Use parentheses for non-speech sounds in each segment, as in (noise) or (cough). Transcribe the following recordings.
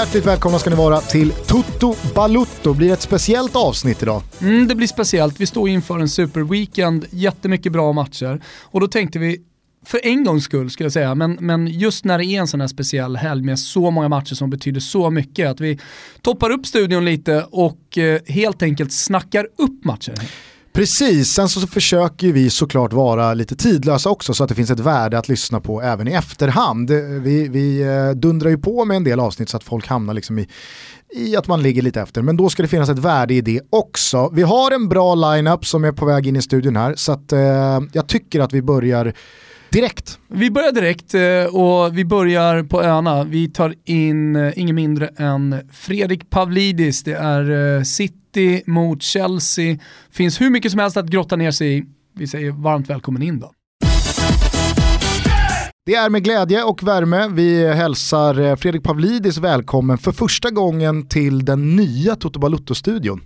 Hjärtligt välkomna ska ni vara till Toto Balutto. Blir ett speciellt avsnitt idag. Mm, det blir speciellt. Vi står inför en superweekend, jättemycket bra matcher. Och då tänkte vi, för en gångs skull skulle jag säga, men, men just när det är en sån här speciell helg med så många matcher som betyder så mycket, att vi toppar upp studion lite och eh, helt enkelt snackar upp matcher. Precis, sen så försöker vi såklart vara lite tidlösa också så att det finns ett värde att lyssna på även i efterhand. Vi, vi eh, dundrar ju på med en del avsnitt så att folk hamnar liksom i, i att man ligger lite efter. Men då ska det finnas ett värde i det också. Vi har en bra lineup som är på väg in i studion här så att eh, jag tycker att vi börjar direkt. Vi börjar direkt eh, och vi börjar på öarna. Vi tar in eh, ingen mindre än Fredrik Pavlidis. Det är City mot Chelsea. Finns hur mycket som helst att grotta ner sig i. Vi säger varmt välkommen in då. Det är med glädje och värme vi hälsar Fredrik Pavlidis välkommen för första gången till den nya Toto Balutto-studion.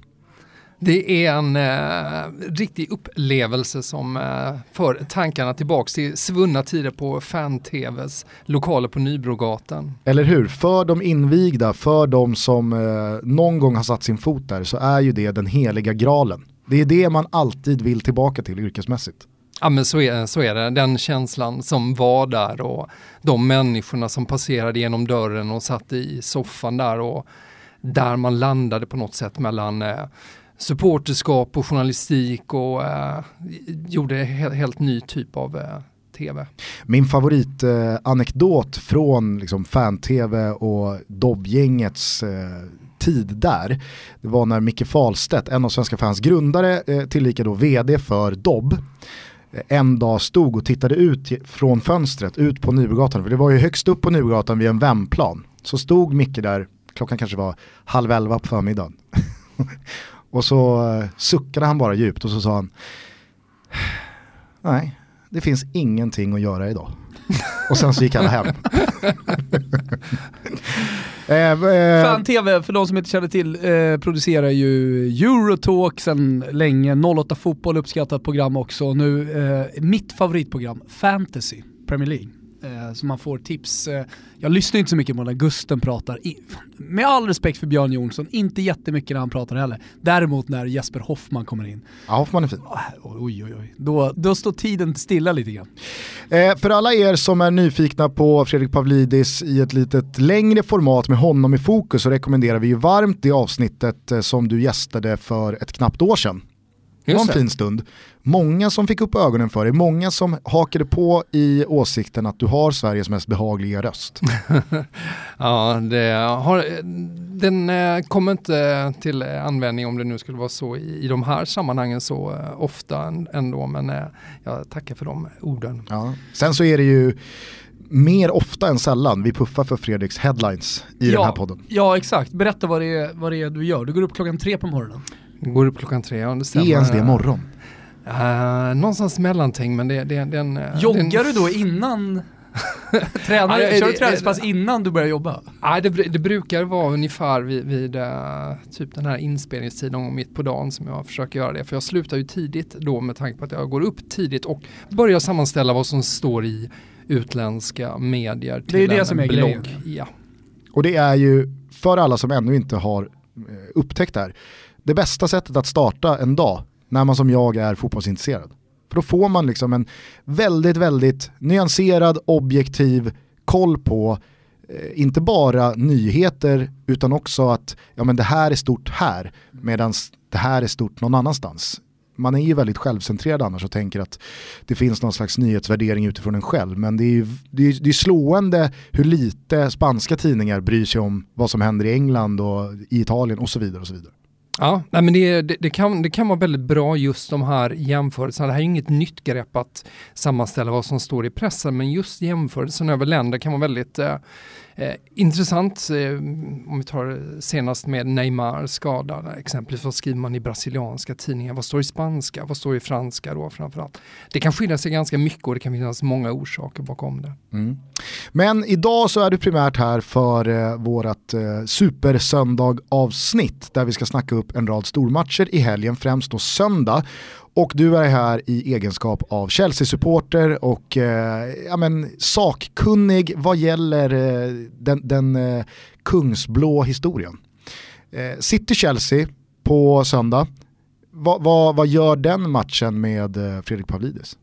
Det är en eh, riktig upplevelse som eh, för tankarna tillbaka till svunna tider på fan-tvs lokaler på Nybrogatan. Eller hur? För de invigda, för de som eh, någon gång har satt sin fot där så är ju det den heliga graalen. Det är det man alltid vill tillbaka till yrkesmässigt. Ja men så är, så är det, den känslan som var där och de människorna som passerade genom dörren och satt i soffan där och där man landade på något sätt mellan eh, supporterskap och journalistik och eh, gjorde helt, helt ny typ av eh, tv. Min favoritanekdot eh, från liksom, fan-tv och dobbgängets eh, tid där, det var när Micke Falstedt, en av Svenska fans grundare, eh, tillika då vd för Dobb, eh, en dag stod och tittade ut från fönstret ut på Nybrogatan, för det var ju högst upp på Nybrogatan vid en vändplan. Så stod Micke där, klockan kanske var halv elva på förmiddagen. (laughs) Och så uh, suckade han bara djupt och så sa han Nej, det finns ingenting att göra idag. (laughs) och sen så gick han hem. (laughs) eh, eh, Fan TV, för de som inte känner till, eh, producerar ju Eurotalk sen länge, 08 Fotboll uppskattat program också. Nu eh, mitt favoritprogram, Fantasy, Premier League eh, så man får tips. Eh, jag lyssnar inte så mycket på när Gusten pratar, med all respekt för Björn Jonsson, inte jättemycket när han pratar heller. Däremot när Jesper Hoffman kommer in. Ja, Hoffman är fin. Oj, oj, oj. Då, då står tiden stilla lite grann. Eh, för alla er som är nyfikna på Fredrik Pavlidis i ett litet längre format med honom i fokus så rekommenderar vi ju varmt det avsnittet eh, som du gästade för ett knappt år sedan. Det var en fin stund. Många som fick upp ögonen för dig, många som hakade på i åsikten att du har Sveriges mest behagliga röst. (laughs) ja, det har, den eh, kommer inte till användning om det nu skulle vara så i, i de här sammanhangen så eh, ofta ändå, men eh, jag tackar för de orden. Ja. Sen så är det ju mer ofta än sällan vi puffar för Fredriks headlines i ja, den här podden. Ja, exakt. Berätta vad det, är, vad det är du gör. Du går upp klockan tre på morgonen. Går upp klockan tre, ja det stämmer. Är ens det morgon? Uh, någonstans mellanting men det, det, den... Uh, Joggar den... du då innan? (laughs) Tränar, ja, kör du träningspass innan du börjar jobba? Nej, det, det, brukar vara ungefär vid, vid uh, typ den här inspelningstiden någon gång mitt på dagen som jag försöker göra det. För jag slutar ju tidigt då med tanke på att jag går upp tidigt och börjar sammanställa vad som står i utländska medier till Det är det en som är blogg. grejen. Ja. Och det är ju, för alla som ännu inte har upptäckt det här, det bästa sättet att starta en dag när man som jag är fotbollsintresserad. För då får man liksom en väldigt, väldigt nyanserad, objektiv koll på eh, inte bara nyheter utan också att ja, men det här är stort här medan det här är stort någon annanstans. Man är ju väldigt självcentrerad annars och tänker att det finns någon slags nyhetsvärdering utifrån en själv. Men det är ju det är, det är slående hur lite spanska tidningar bryr sig om vad som händer i England och i Italien och så vidare. och så vidare. Ja, nej men det, det, det, kan, det kan vara väldigt bra just de här jämförelserna. Det här är inget nytt grepp att sammanställa vad som står i pressen, men just jämförelsen över länder kan vara väldigt eh, Eh, intressant, eh, om vi tar senast med Neymar skadad, eh, exempelvis vad skriver man i brasilianska tidningar, vad står i spanska, vad står i franska då framförallt. Det kan skilja sig ganska mycket och det kan finnas många orsaker bakom det. Mm. Men idag så är du primärt här för eh, vårat eh, supersöndag avsnitt där vi ska snacka upp en rad stormatcher i helgen, främst då söndag. Och du är här i egenskap av Chelsea-supporter och eh, ja, men, sakkunnig vad gäller eh, den, den eh, kungsblå historien. Eh, City-Chelsea på söndag, vad, va, vad gör den matchen med eh, Fredrik Pavlidis?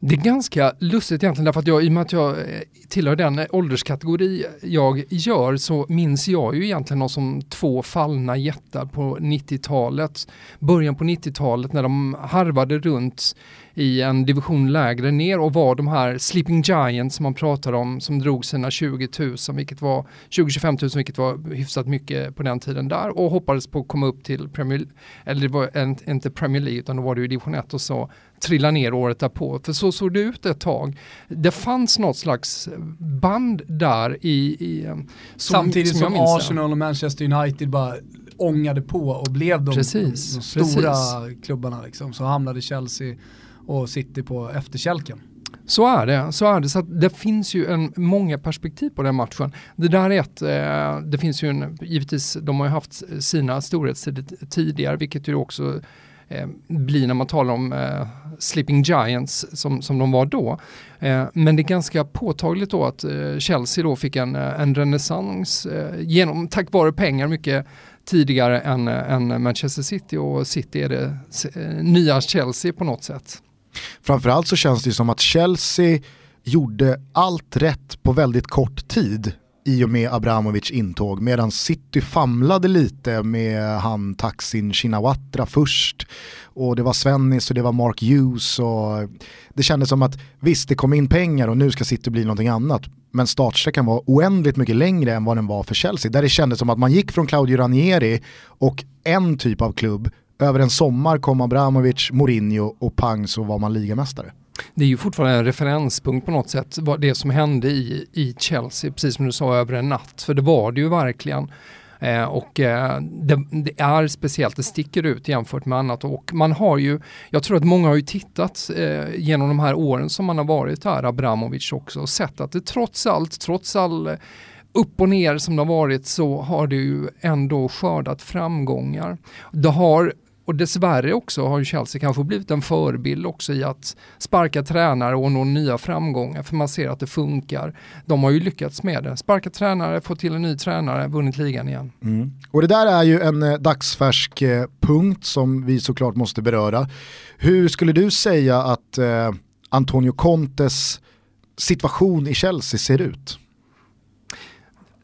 Det är ganska lustigt egentligen därför att jag, i och med att jag eh, tillhör den ålderskategori jag gör så minns jag ju egentligen dem som två fallna jättar på 90-talet. Början på 90-talet när de harvade runt i en division lägre ner och var de här Sleeping Giants som man pratar om som drog sina 20 000, vilket var 20-25 000, vilket var hyfsat mycket på den tiden där och hoppades på att komma upp till Premier eller det var inte Premier League utan då var det ju division 1 och så trilla ner året därpå. För så såg det ut ett tag. Det fanns något slags band där i... i som, Samtidigt som, som Arsenal och Manchester United bara ångade på och blev de, precis, de stora precis. klubbarna liksom. Så hamnade Chelsea och City på efterkälken. Så är det, så är det. Så det finns ju en, många perspektiv på den matchen. Det där är ett, eh, det finns ju en, givetvis, de har ju haft sina storhetstider tidigare, vilket ju också bli blir när man talar om eh, Sleeping Giants som, som de var då. Eh, men det är ganska påtagligt då att eh, Chelsea då fick en, eh, en renässans eh, genom, tack vare pengar mycket tidigare än, än Manchester City och City är det nya Chelsea på något sätt. Framförallt så känns det som att Chelsea gjorde allt rätt på väldigt kort tid i och med Abramovic intåg medan City famlade lite med han Taksin Shinawatra först. Och det var Svennis och det var Mark Hughes och det kändes som att visst det kom in pengar och nu ska City bli någonting annat. Men startsträckan var oändligt mycket längre än vad den var för Chelsea. Där det kändes som att man gick från Claudio Ranieri och en typ av klubb över en sommar kom Abramovic, Mourinho och pang så var man ligamästare. Det är ju fortfarande en referenspunkt på något sätt, det som hände i, i Chelsea, precis som du sa, över en natt. För det var det ju verkligen. Eh, och eh, det, det, är speciellt, det sticker ut jämfört med annat och man har ju, jag tror att många har ju tittat eh, genom de här åren som man har varit här, Abramovic också, och sett att det trots allt, trots all upp och ner som det har varit så har det ju ändå skördat framgångar. Det har och dessvärre också har ju Chelsea kanske blivit en förebild också i att sparka tränare och nå nya framgångar för man ser att det funkar. De har ju lyckats med det. Sparka tränare, få till en ny tränare, vunnit ligan igen. Mm. Och det där är ju en eh, dagsfärsk eh, punkt som vi såklart måste beröra. Hur skulle du säga att eh, Antonio Contes situation i Chelsea ser ut?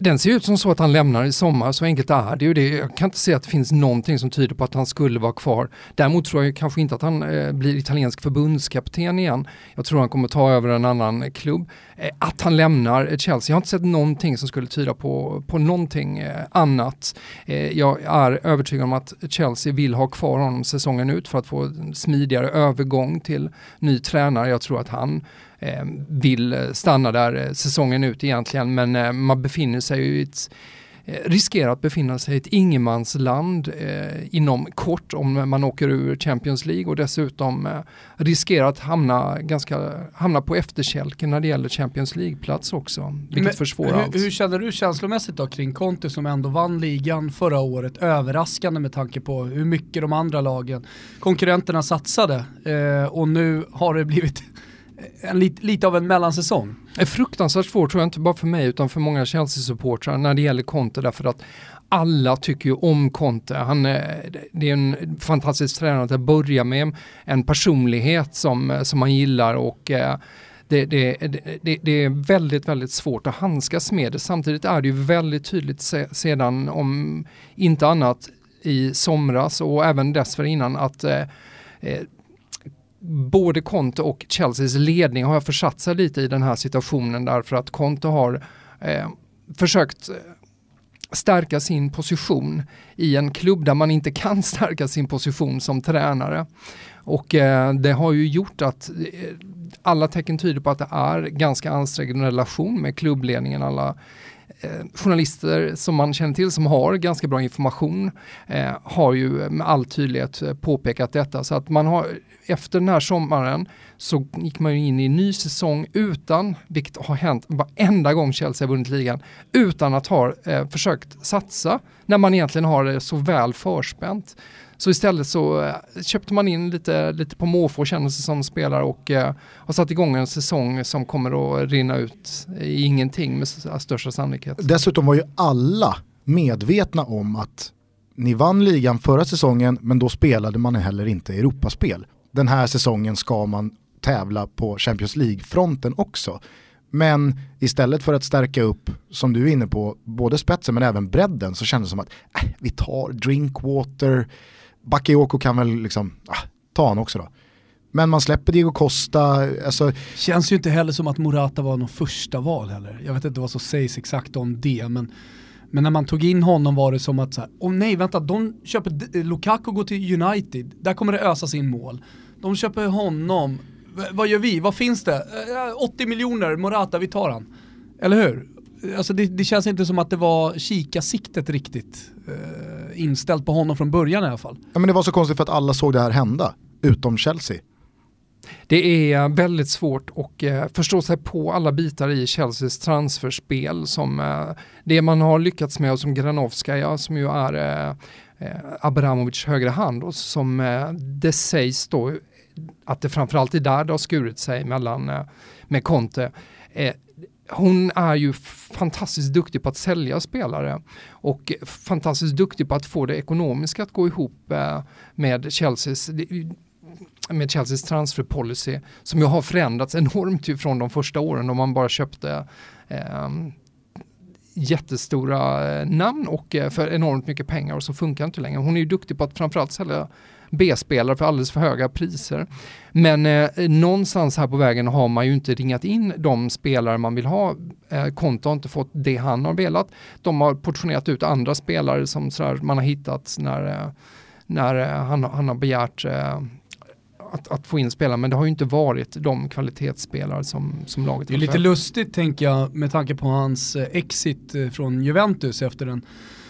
Den ser ut som så att han lämnar i sommar, så enkelt är det ju. Det. Jag kan inte se att det finns någonting som tyder på att han skulle vara kvar. Däremot tror jag kanske inte att han eh, blir italiensk förbundskapten igen. Jag tror han kommer ta över en annan klubb. Eh, att han lämnar eh, Chelsea, jag har inte sett någonting som skulle tyda på, på någonting eh, annat. Eh, jag är övertygad om att Chelsea vill ha kvar honom säsongen ut för att få en smidigare övergång till ny tränare. Jag tror att han vill stanna där eh, säsongen ut egentligen men eh, man befinner sig i ett riskerar att befinna sig i ett ingenmansland eh, inom kort om man åker ur Champions League och dessutom eh, riskerar att hamna, ganska, hamna på efterkälken när det gäller Champions League-plats också, vilket Men, försvårar hur, allt. Hur känner du känslomässigt då kring Conte som ändå vann ligan förra året, överraskande med tanke på hur mycket de andra lagen, konkurrenterna satsade eh, och nu har det blivit en, lite, lite av en mellansäsong. Det är fruktansvärt svårt tror jag, inte bara för mig utan för många Chelsea-supportrar när det gäller Conte därför att alla tycker ju om Conte. Han eh, är, det är en fantastisk tränare att börja med, en personlighet som, som man gillar och eh, det, det, det, det, är väldigt, väldigt svårt att handskas med det. Samtidigt är det ju väldigt tydligt se, sedan, om inte annat i somras och även dessförinnan att eh, både Conte och Chelseas ledning har försatt sig lite i den här situationen därför att Conte har eh, försökt eh, stärka sin position i en klubb där man inte kan (laughs) stärka sin position som tränare. Och eh, det har ju gjort att eh, alla tecken tyder på att det är ganska ansträngd relation med klubbledningen. Alla Eh, journalister som man känner till som har ganska bra information eh, har ju med all tydlighet eh, påpekat detta. Så att man har efter den här sommaren så gick man in i en ny säsong utan, vilket har hänt varenda gång Chelsea har vunnit ligan, utan att ha eh, försökt satsa när man egentligen har det så väl förspänt. Så istället så eh, köpte man in lite, lite på måfå kändes det som spelare och eh, har satt igång en säsong som kommer att rinna ut i ingenting med eh, största sannolikhet. Dessutom var ju alla medvetna om att ni vann ligan förra säsongen men då spelade man heller inte Europaspel. Den här säsongen ska man tävla på Champions League-fronten också. Men istället för att stärka upp, som du är inne på, både spetsen men även bredden så kändes det som att äh, vi tar Drinkwater, Bakayoko kan väl liksom, ah, ta han också då. Men man släpper Diego Costa. Alltså... Känns ju inte heller som att Morata var någon första val heller. Jag vet inte vad som sägs exakt om det, men, men när man tog in honom var det som att, så här, oh nej vänta, de köper eh, Lukaku går till United, där kommer det ösas in mål. De köper honom, v vad gör vi? Vad finns det? Eh, eh, 80 miljoner, Morata, vi tar han. Eller hur? Alltså det, det känns inte som att det var kika-siktet riktigt eh, inställt på honom från början i alla fall. Ja, men det var så konstigt för att alla såg det här hända, utom Chelsea. Det är väldigt svårt att eh, förstå sig på alla bitar i Chelseas transferspel som eh, det man har lyckats med och som Granovskaja som ju är eh, Abramovics högra hand och som det sägs då att det framförallt är där det har skurit sig mellan med Conte. Hon är ju fantastiskt duktig på att sälja spelare och fantastiskt duktig på att få det ekonomiska att gå ihop eh, med Chelseas med Chelseas transferpolicy som ju har förändrats enormt från de första åren då man bara köpte ehm, eh, jättestora namn och eh, för enormt mycket pengar och så funkar inte längre. Hon är ju duktig på att framförallt sälja B-spelare för alldeles för höga priser. Men eh, någonstans här på vägen har man ju inte ringat in de spelare man vill ha. Eh, Konto har inte fått det han har velat. De har portionerat ut andra spelare som sådär, man har hittat när, eh, när eh, han, han har begärt eh, att, att, få in spelare, men det har ju inte varit de kvalitetsspelare som, som laget. Det är lite lustigt tänker jag med tanke på hans eh, exit från Juventus efter en Eh,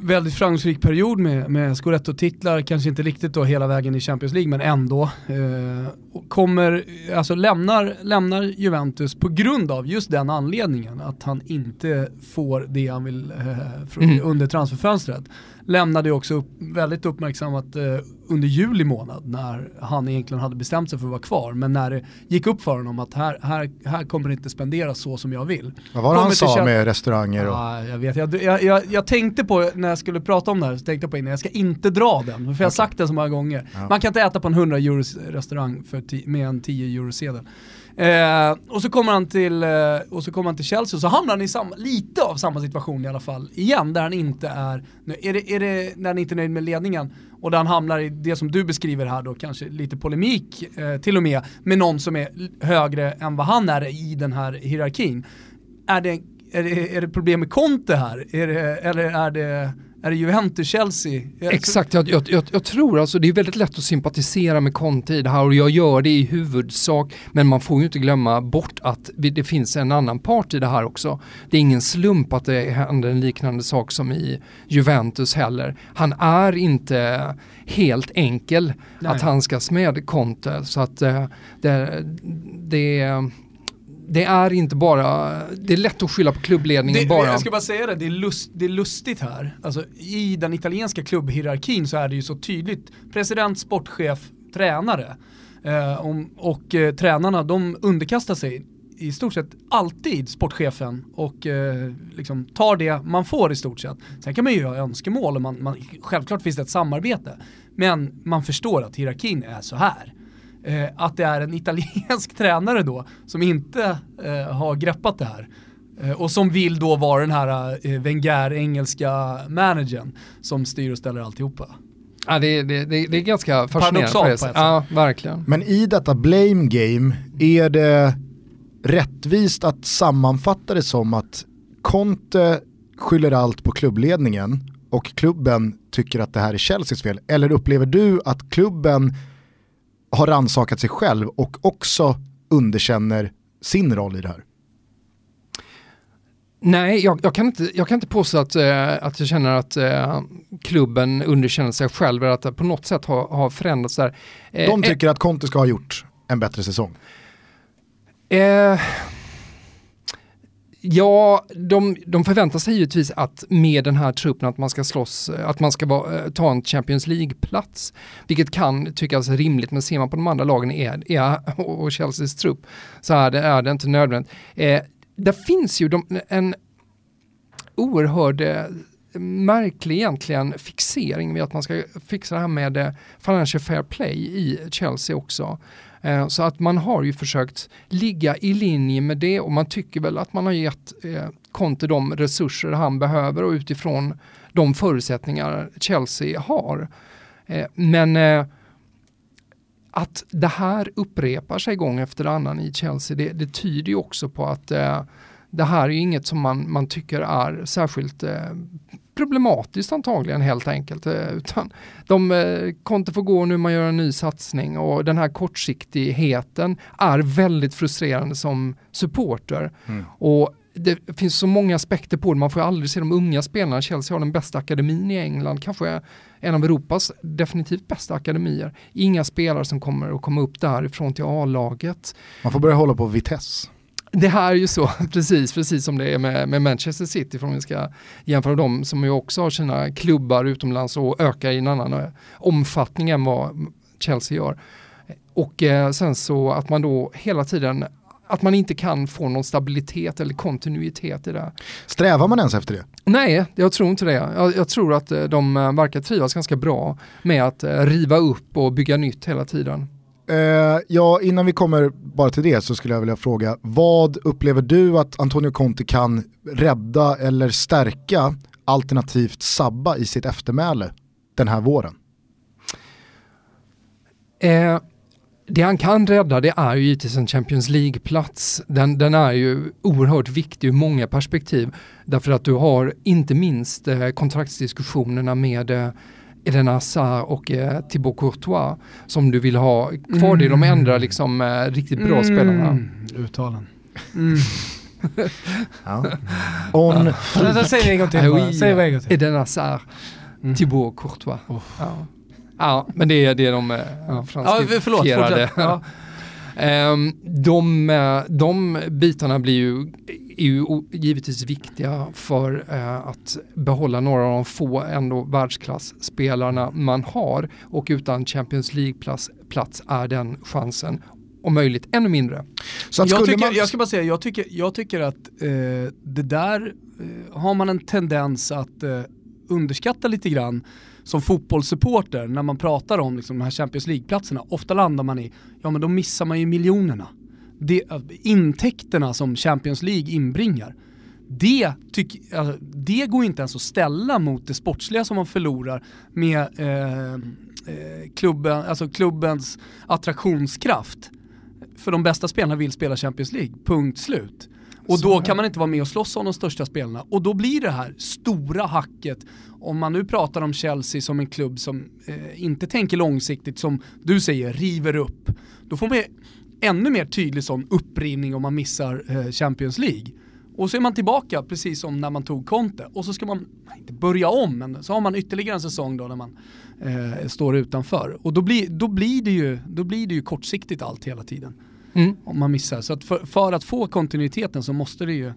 väldigt framgångsrik period med, med Scudetto-titlar, kanske inte riktigt då hela vägen i Champions League men ändå. Eh, kommer, alltså lämnar, lämnar Juventus på grund av just den anledningen att han inte får det han vill eh, mm. under transferfönstret lämnade också upp, väldigt uppmärksammat eh, under juli månad när han egentligen hade bestämt sig för att vara kvar. Men när det gick upp för honom att här, här, här kommer det inte spenderas så som jag vill. Vad var det han sa med restauranger? Och... Ah, jag, vet, jag, jag, jag, jag, tänkte på, när jag skulle prata om det här, så tänkte jag på innan, jag ska inte dra den. För jag har okay. sagt det så många gånger. Ja. Man kan inte äta på en 100 euros restaurang för med en 10 euro sedel. Eh, och, så kommer han till, eh, och så kommer han till Chelsea och så hamnar han i samma, lite av samma situation i alla fall igen, där han inte är, är det, är det när han inte är nöjd med ledningen och där han hamnar i det som du beskriver här då, kanske lite polemik eh, till och med, med någon som är högre än vad han är i den här hierarkin. Är det, är det, är det problem med Conte här? Är det, eller är det är det Juventus-Chelsea? Exakt, jag, jag, jag, jag, tror alltså det är väldigt lätt att sympatisera med Conte i det här och jag gör det i huvudsak. Men man får ju inte glömma bort att det finns en annan part i det här också. Det är ingen slump att det händer en liknande sak som i Juventus heller. Han är inte helt enkel Nej. att handskas med Conte så att eh, det, det det är inte bara, det är lätt att skylla på klubbledningen det, bara. Jag ska bara säga det, det är, lust, det är lustigt här. Alltså, I den italienska klubbhierarkin så är det ju så tydligt, president, sportchef, tränare. Eh, om, och eh, tränarna de underkastar sig i stort sett alltid sportchefen och eh, liksom tar det man får i stort sett. Sen kan man ju ha önskemål och man, man, självklart finns det ett samarbete. Men man förstår att hierarkin är så här eh, att det är en italiensk (laughs) tränare då som inte eh, har greppat det här. Eh, och som vill då vara den här eh, Wenger-engelska managern som styr och ställer alltihopa. Ja, det, det, det, det är ganska fascinerande. På ett sätt. Ja, verkligen. Men i detta blame game, är det rättvist att sammanfatta det som att Conte skyller allt på klubbledningen och klubben tycker att det här är Chelseas fel? Eller upplever du att klubben har ransakat sig själv och också underkänner sin roll i det här? Nej, jag, jag, kan, inte, jag kan inte påstå att, äh, att jag känner att äh, klubben underkänner sig själv eller att det på något sätt har, har förändrats där. Äh, De tycker att Conte ska ha gjort en bättre säsong? Ja, de, de förväntar sig givetvis att med den här truppen att man ska slåss, att man ska vara, eh, ta en Champions League-plats. Vilket kan tyckas rimligt, men ser man på de andra lagen är, är, och Chelseas trupp så är det, är det inte nödvändigt. Eh, där finns ju de, en oerhörd eh, märklig egentligen fixering vid att man ska fixa det här med eh, financial fair play i Chelsea också. Eh, så att man har ju försökt ligga i linje med det och man tycker väl att man har gett eh, Conte de resurser han behöver och utifrån de förutsättningar Chelsea har. Eh, men att det här upprepar sig gång efter annan i Chelsea, det, det tyder ju också på att det här är inget som man, man tycker är särskilt problematiskt antagligen helt enkelt. Eh, utan de eh, Conte får gå nu, man gör en ny satsning och den här kortsiktigheten är väldigt frustrerande som supporter. Mm. Och det finns så många aspekter på det, man får aldrig se de unga spelarna. Chelsea har den bästa akademin i England, kanske en av Europas definitivt bästa akademier. Inga spelare som kommer att komma upp därifrån till A-laget. Man får börja hålla på Vitesse. Det här är ju så, (laughs) precis, precis som det är med, med Manchester City, för om vi ska jämföra dem som ju också har sina klubbar utomlands och ökar i en annan eh, omfattning än vad Chelsea gör. Och eh, sen så att man då hela tiden att man inte kan få någon stabilitet eller kontinuitet i det. Strävar man ens efter det? Nej, jag tror inte det. Jag, jag tror att eh, de eh, verkar trivas ganska bra med att riva upp och bygga nytt hela tiden. Eh, ja, innan vi kommer bara till det så skulle jag vilja fråga, vad upplever du att Antonio Conte kan rädda eller stärka alternativt sabba i sitt eftermäle den här våren? Eh, det han kan rädda det är ju givetvis en Champions League-plats. Den, den, är ju oerhört viktig ur många perspektiv. Därför att du har inte minst eh, kontraktsdiskussionerna med eh, Eden Hazard och eh, Thibaut Courtois som du vill ha kvar mm. det. De ändrar liksom eh, riktigt bra mm. spelarna. Uttalen. Mm. (laughs) ja. On ja. Säg det en gång till. Bara. Säg det en gång till. Eden Hazard, mm. Thibaut Courtois. Oh. Ja. ja. men det är det de eh, ja. franskrifierade. Ja, Um, (laughs) de, eh, de bitarna blir ju, är ju givetvis viktiga för uh, att behålla några av de få ändå världsklassspelarna man har och utan Champions League-plats plats är den chansen om möjligt ännu mindre. Så jag, tycker, man... jag ska bara säga, jag tycker, jag tycker att eh, det där eh, har man en tendens att eh, underskatta lite grann som fotbollssupporter när man pratar om liksom, de här Champions League-platserna, ofta landar man i, ja men då missar man ju miljonerna. Det, intäkterna som Champions League inbringar, det, tyck, alltså, det går inte ens att ställa mot det sportsliga som man förlorar med eh, eh, klubben, alltså klubbens attraktionskraft. För de bästa spelarna vill spela Champions League, punkt slut. Och då kan man inte vara med och slåss om de största spelarna. Och då blir det här stora hacket, om man nu pratar om Chelsea som en klubb som eh, inte tänker långsiktigt, som du säger, river upp. Då får man ännu mer tydlig sån upprivning om man missar eh, Champions League. Och så är man tillbaka precis som när man tog Conte. Och så ska man, inte börja om, men så har man ytterligare en säsong då när man eh, står utanför. Och då blir, då, blir det ju, då blir det ju kortsiktigt allt hela tiden. Mm. Om man missar. Så att för, för, att få kontinuiteten så måste det ju eh,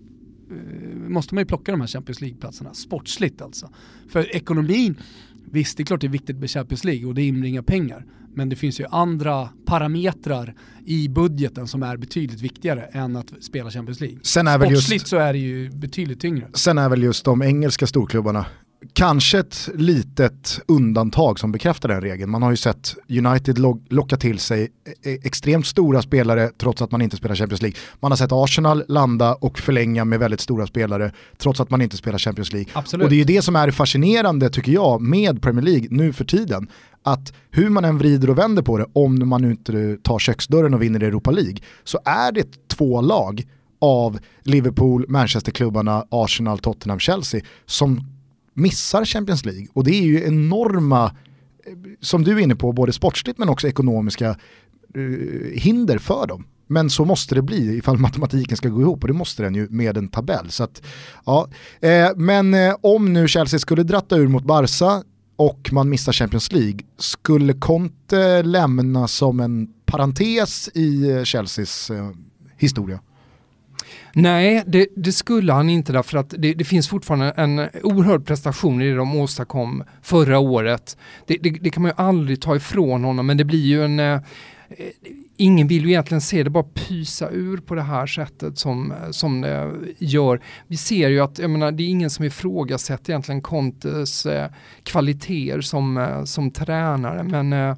måste man ju plocka de här Champions League-platserna, sportsligt alltså. För ekonomin, visst det är klart det är viktigt med Champions League och det inbringar pengar. Men det finns ju andra parametrar i budgeten som är betydligt viktigare än att spela Champions League. Sen är Sportsligt just, så är det ju betydligt tyngre. Sen är väl just de engelska storklubbarna kanske ett litet undantag som bekräftar den regeln. Man har ju sett United locka till sig e-, e-, extremt stora spelare trots att man inte spelar Champions League. Man har sett Arsenal landa och förlänga med väldigt stora spelare trots att man inte spelar Champions League. Absolut. Och det är ju det som är fascinerande tycker jag med Premier League nu för tiden. Att hur man än vrider och vänder på det, om man nu inte tar köksdörren och vinner Europa League, så är det två lag av Liverpool, Manchesterklubbarna, Arsenal, Tottenham, Chelsea som missar Champions League. Och det är ju enorma, eh, som du är inne på, både sportsligt men också ekonomiska eh, hinder för dem. Men så måste det bli ifall (laughs) matematiken ska gå ihop och det måste den ju med en tabell. Så att, ja. Eh, men eh, om nu Chelsea skulle dratta ur mot Barca och man missar Champions League, skulle Conte lämna som en parentes i eh, Chelseas eh, historia? Nej, det, det, skulle han inte därför att det, det, finns fortfarande en oerhörd prestation i det de åstadkom förra året. Det, det, kan man ju aldrig ta ifrån honom men det blir ju en eh, ingen vill ju egentligen se det bara pysa ur på det här sättet som, som det gör. Vi ser ju att, jag menar, det är ingen som ifrågasätter egentligen Contes eh, kvaliteter som, eh, som tränare men eh,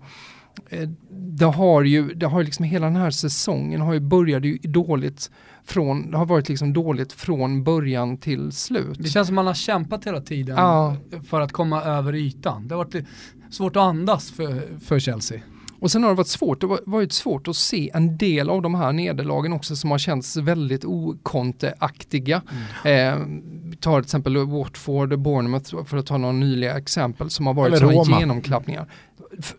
eh det har ju, det har ju liksom hela den här säsongen har ju börjat ju dåligt från, har varit liksom dåligt från början till slut. Det känns som man har kämpat hela tiden ja. för att komma över ytan. Det har varit svårt att andas för, för Chelsea. Och sen har det varit svårt, det har varit svårt att se en del av de här nederlagen också som har känts väldigt okonteaktiga. Mm. Eh, tar till exempel Watford, Bournemouth för att ta några nyliga exempel som har varit sådana genomklappningar.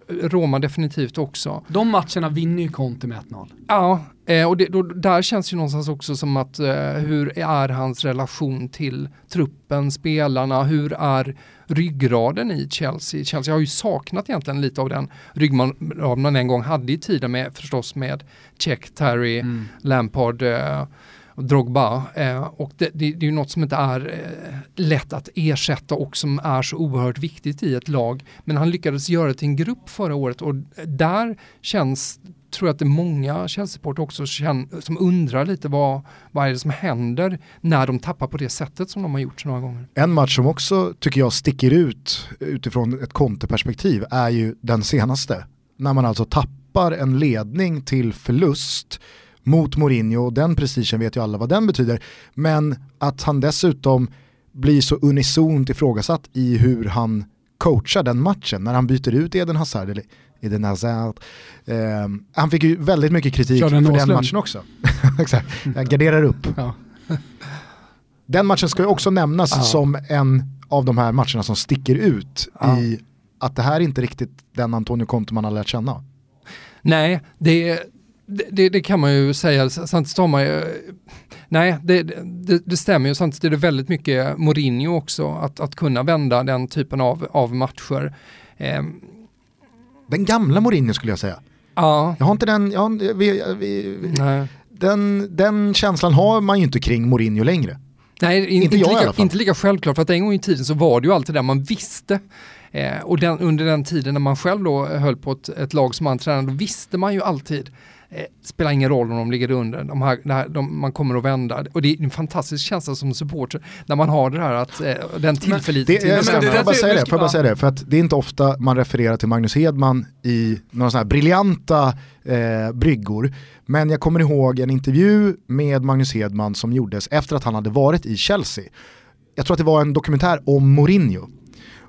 Roma definitivt också. De matcherna vinner ju Conte med 1-0. Ja, eh, och det, då, där känns ju någonstans också som att eh, hur är hans relation till truppen, spelarna, hur är ryggraden i Chelsea? Chelsea har ju saknat egentligen lite av den ryggraden man en gång hade i tiden med förstås med Check, Terry, mm. Lampard, eh, Drogba. Eh, och det, det, det är ju något som inte är eh, lätt att ersätta och som är så oerhört viktigt i ett lag. Men han lyckades göra det till en grupp förra året och där känns tror jag att det är många Chelsea-supportrar också känner, som undrar lite vad, vad är det som händer när de tappar på det sättet som de har gjort så några gånger. En match som också tycker jag sticker ut utifrån ett konteperspektiv är ju den senaste. När man alltså tappar en ledning till förlust mot Mourinho och den prestigen vet ju alla vad den betyder. Men att han dessutom blir så unisont ifrågasatt i hur han coachar den matchen när han byter ut Eden Hazard, eller Eden Hazard. Eh, han fick ju väldigt mycket kritik för den matchen också. (laughs) Exakt, jag garderar upp. Ja. Den matchen ska ju också nämnas ja. som en av de här matcherna som sticker ut ja. i att det här är inte riktigt den Antonio Conte man har lärt känna. Nej, det, det, det, kan man ju säga, samtidigt har man ju, nej det, det, det, stämmer ju, samtidigt är det väldigt mycket Mourinho också, att, att kunna vända den typen av, av matcher. Eh. Den gamla Mourinho skulle jag säga. Ja. Jag har inte den, jag, vi, vi, den, den känslan har man ju inte kring Mourinho längre. Nej, in, inte, inte, lika, inte lika självklart, för att en gång i tiden så var det ju alltid där man visste Eh, och den, under den tiden när man själv då höll på ett, ett lag som han tränade, då visste man ju alltid spelar ingen roll om de ligger under, de här, här, de, man kommer att vända. Och det är en fantastisk känsla som supporter när man har det här att eh, den tillförlitligheten. Får jag bara säga det, får jag bara säga det, för att det är inte ofta man refererar till Magnus Hedman i några sådana här briljanta eh, bryggor. Men jag kommer ihåg en intervju med Magnus Hedman som gjordes efter att han hade varit i Chelsea. Jag tror att det var en dokumentär om Mourinho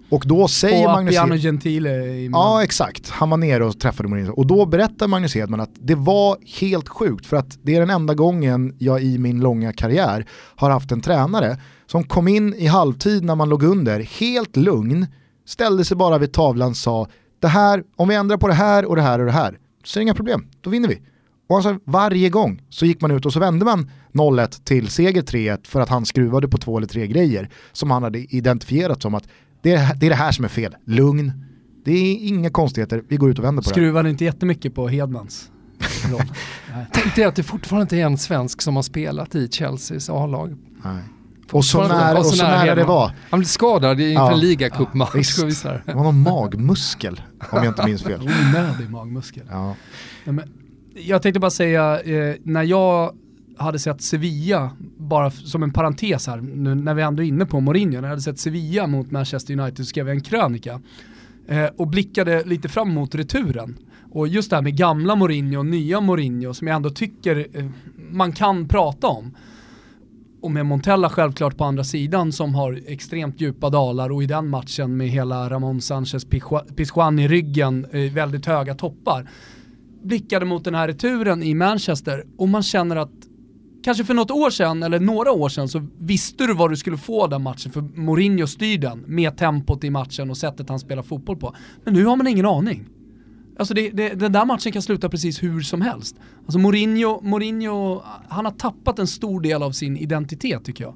och då säger och Magnus Hedman... Gentile i Ja exakt, han var nere och träffade Mourinho. Och då berättar Magnus Hedman att det var helt sjukt för att det är den enda gången jag i min långa karriär har haft en tränare som kom in i halvtid när man låg under, helt lugn, ställde sig bara vid tavlan och sa det här, om vi ändrar på det här och det här och det här, så är det inga problem, då vinner vi. Och alltså, varje gång så gick man ut och så vände man 0-1 till seger 3-1 för att han skruvade på två eller tre grejer som han hade identifierat som att det är, det är det här som är fel. Lugn. Det är inga konstigheter, vi går ut och vänder på Skruvar det. Skruvade inte jättemycket på Hedmans (laughs) roll. Tänk dig att det fortfarande inte är en svensk som har spelat i Chelseas A-lag. Och så nära, och så nära det var. Han blev skadad inför ja, en ligacupmatch. Ja, det var någon magmuskel, om jag inte minns fel. (laughs) Onödig magmuskel. Ja. men, jag tänkte bara säga, eh, när jag hade sett Sevilla, bara som en parentes här, nu när vi ändå är inne på Mourinho, när jag hade sett Sevilla mot Manchester United så skrev jag en krönika eh, och blickade lite fram mot returen. Och just det här med gamla Mourinho och nya Mourinho som jag ändå tycker eh, man kan prata om. Och med Montella självklart på andra sidan som har extremt djupa dalar och i den matchen med hela Ramon Sanchez Pizjuan i ryggen, eh, väldigt höga toppar. Blickade mot den här returen i Manchester och man känner att kanske för något år sedan, eller några år sedan, så visste du vad du skulle få den matchen för Mourinho styr den med tempot i matchen och sättet han spelar fotboll på. Men nu har man ingen aning. Alltså det, det, den där matchen kan sluta precis hur som helst. Alltså Mourinho, Mourinho, han har tappat en stor del av sin identitet tycker jag.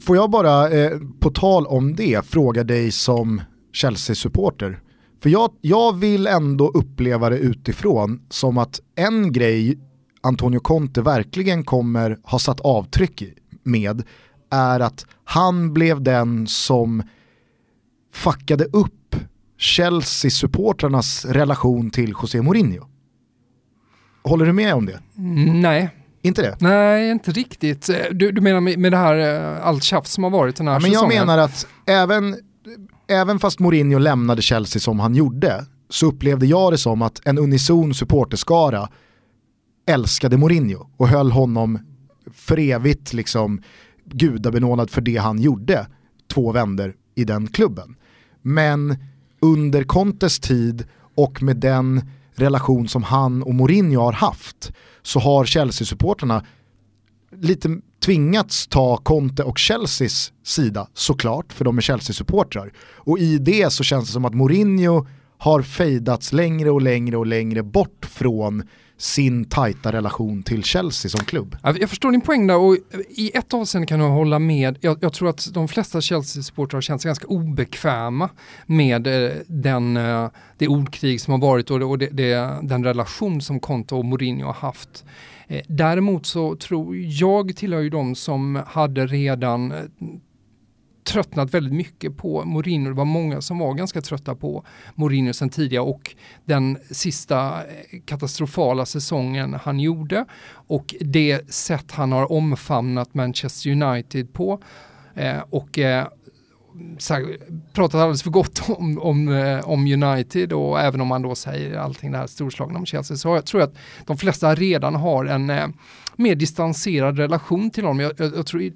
Får jag bara, eh, på tal om det, fråga dig som Chelsea-supporter. För jag, jag vill ändå uppleva det utifrån som att en grej Antonio Conte verkligen kommer ha satt avtryck med är att han blev den som fuckade upp Chelsea-supportrarnas relation till José Mourinho. Håller du med om det? Nej. Inte det? Nej, inte riktigt. Du, du menar med, med det här eh, allt tjafs som har varit den här ja, men säsongen? Jag menar att även, även fast Mourinho lämnade Chelsea som han gjorde så upplevde jag det som att en unison supporterskara älskade Mourinho och höll honom för evigt liksom gudabenådad för det han gjorde två vänder i den klubben. Men under Contes tid och med den relation som han och Mourinho har haft så har Chelsea-supporterna lite tvingats ta Conte och Chelseas sida såklart, för de är Chelsea-supportrar. Och i det så känns det som att Mourinho har fejdats längre och längre och längre bort från sin tajta relation till Chelsea som klubb. Jag förstår din poäng där och i ett avseende kan jag hålla med. Jag, jag tror att de flesta Chelsea-supportrar har känt sig ganska obekväma med eh, den, eh, det ordkrig som har varit och, det, och det, det, den relation som Conte och Mourinho har haft. Eh, däremot så tror jag tillhör ju de som hade redan eh, tröttnat väldigt mycket på Mourinho. Det var många som var ganska trötta på Mourinho sen tidigare och den sista eh, katastrofala säsongen han gjorde och det sätt han har omfamnat Manchester United på. Eh, och eh, pratat alldeles för gott om, om, eh, om United och även om man då säger allting det här storslagna om Chelsea så jag tror jag att de flesta redan har en eh, mer distanserad relation till honom. Jag, jag, jag, tror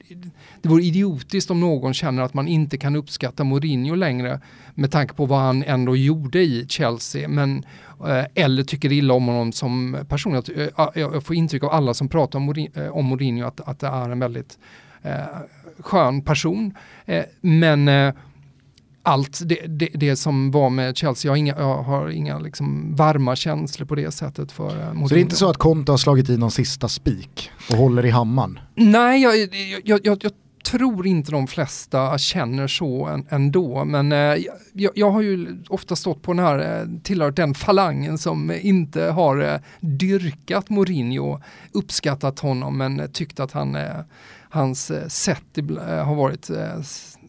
det vore idiotiskt om någon känner att man inte kan uppskatta Mourinho längre med tanke på vad han ändå gjorde i Chelsea. Men, eh, eller tycker illa om honom som person. Jag, eh, jag får intryck av alla som pratar om Mourinho, eh, om Mourinho att, att det är en väldigt skön person. Eh, men eh, allt det, det, det, som var med Chelsea, jag har inga, jag har inga liksom varma känslor på det sättet för eh, Så det är inte så att Conte har slagit i någon sista spik och håller i hammaren? Nej, jag, jag, jag, jag tror inte de flesta känner så ändå, men eh, jag, har ju ofta stått på den här, eh, tillhört den falangen som inte har eh, dyrkat Mourinho, uppskattat honom men tyckt att han, eh, hans eh, sätt eh, har varit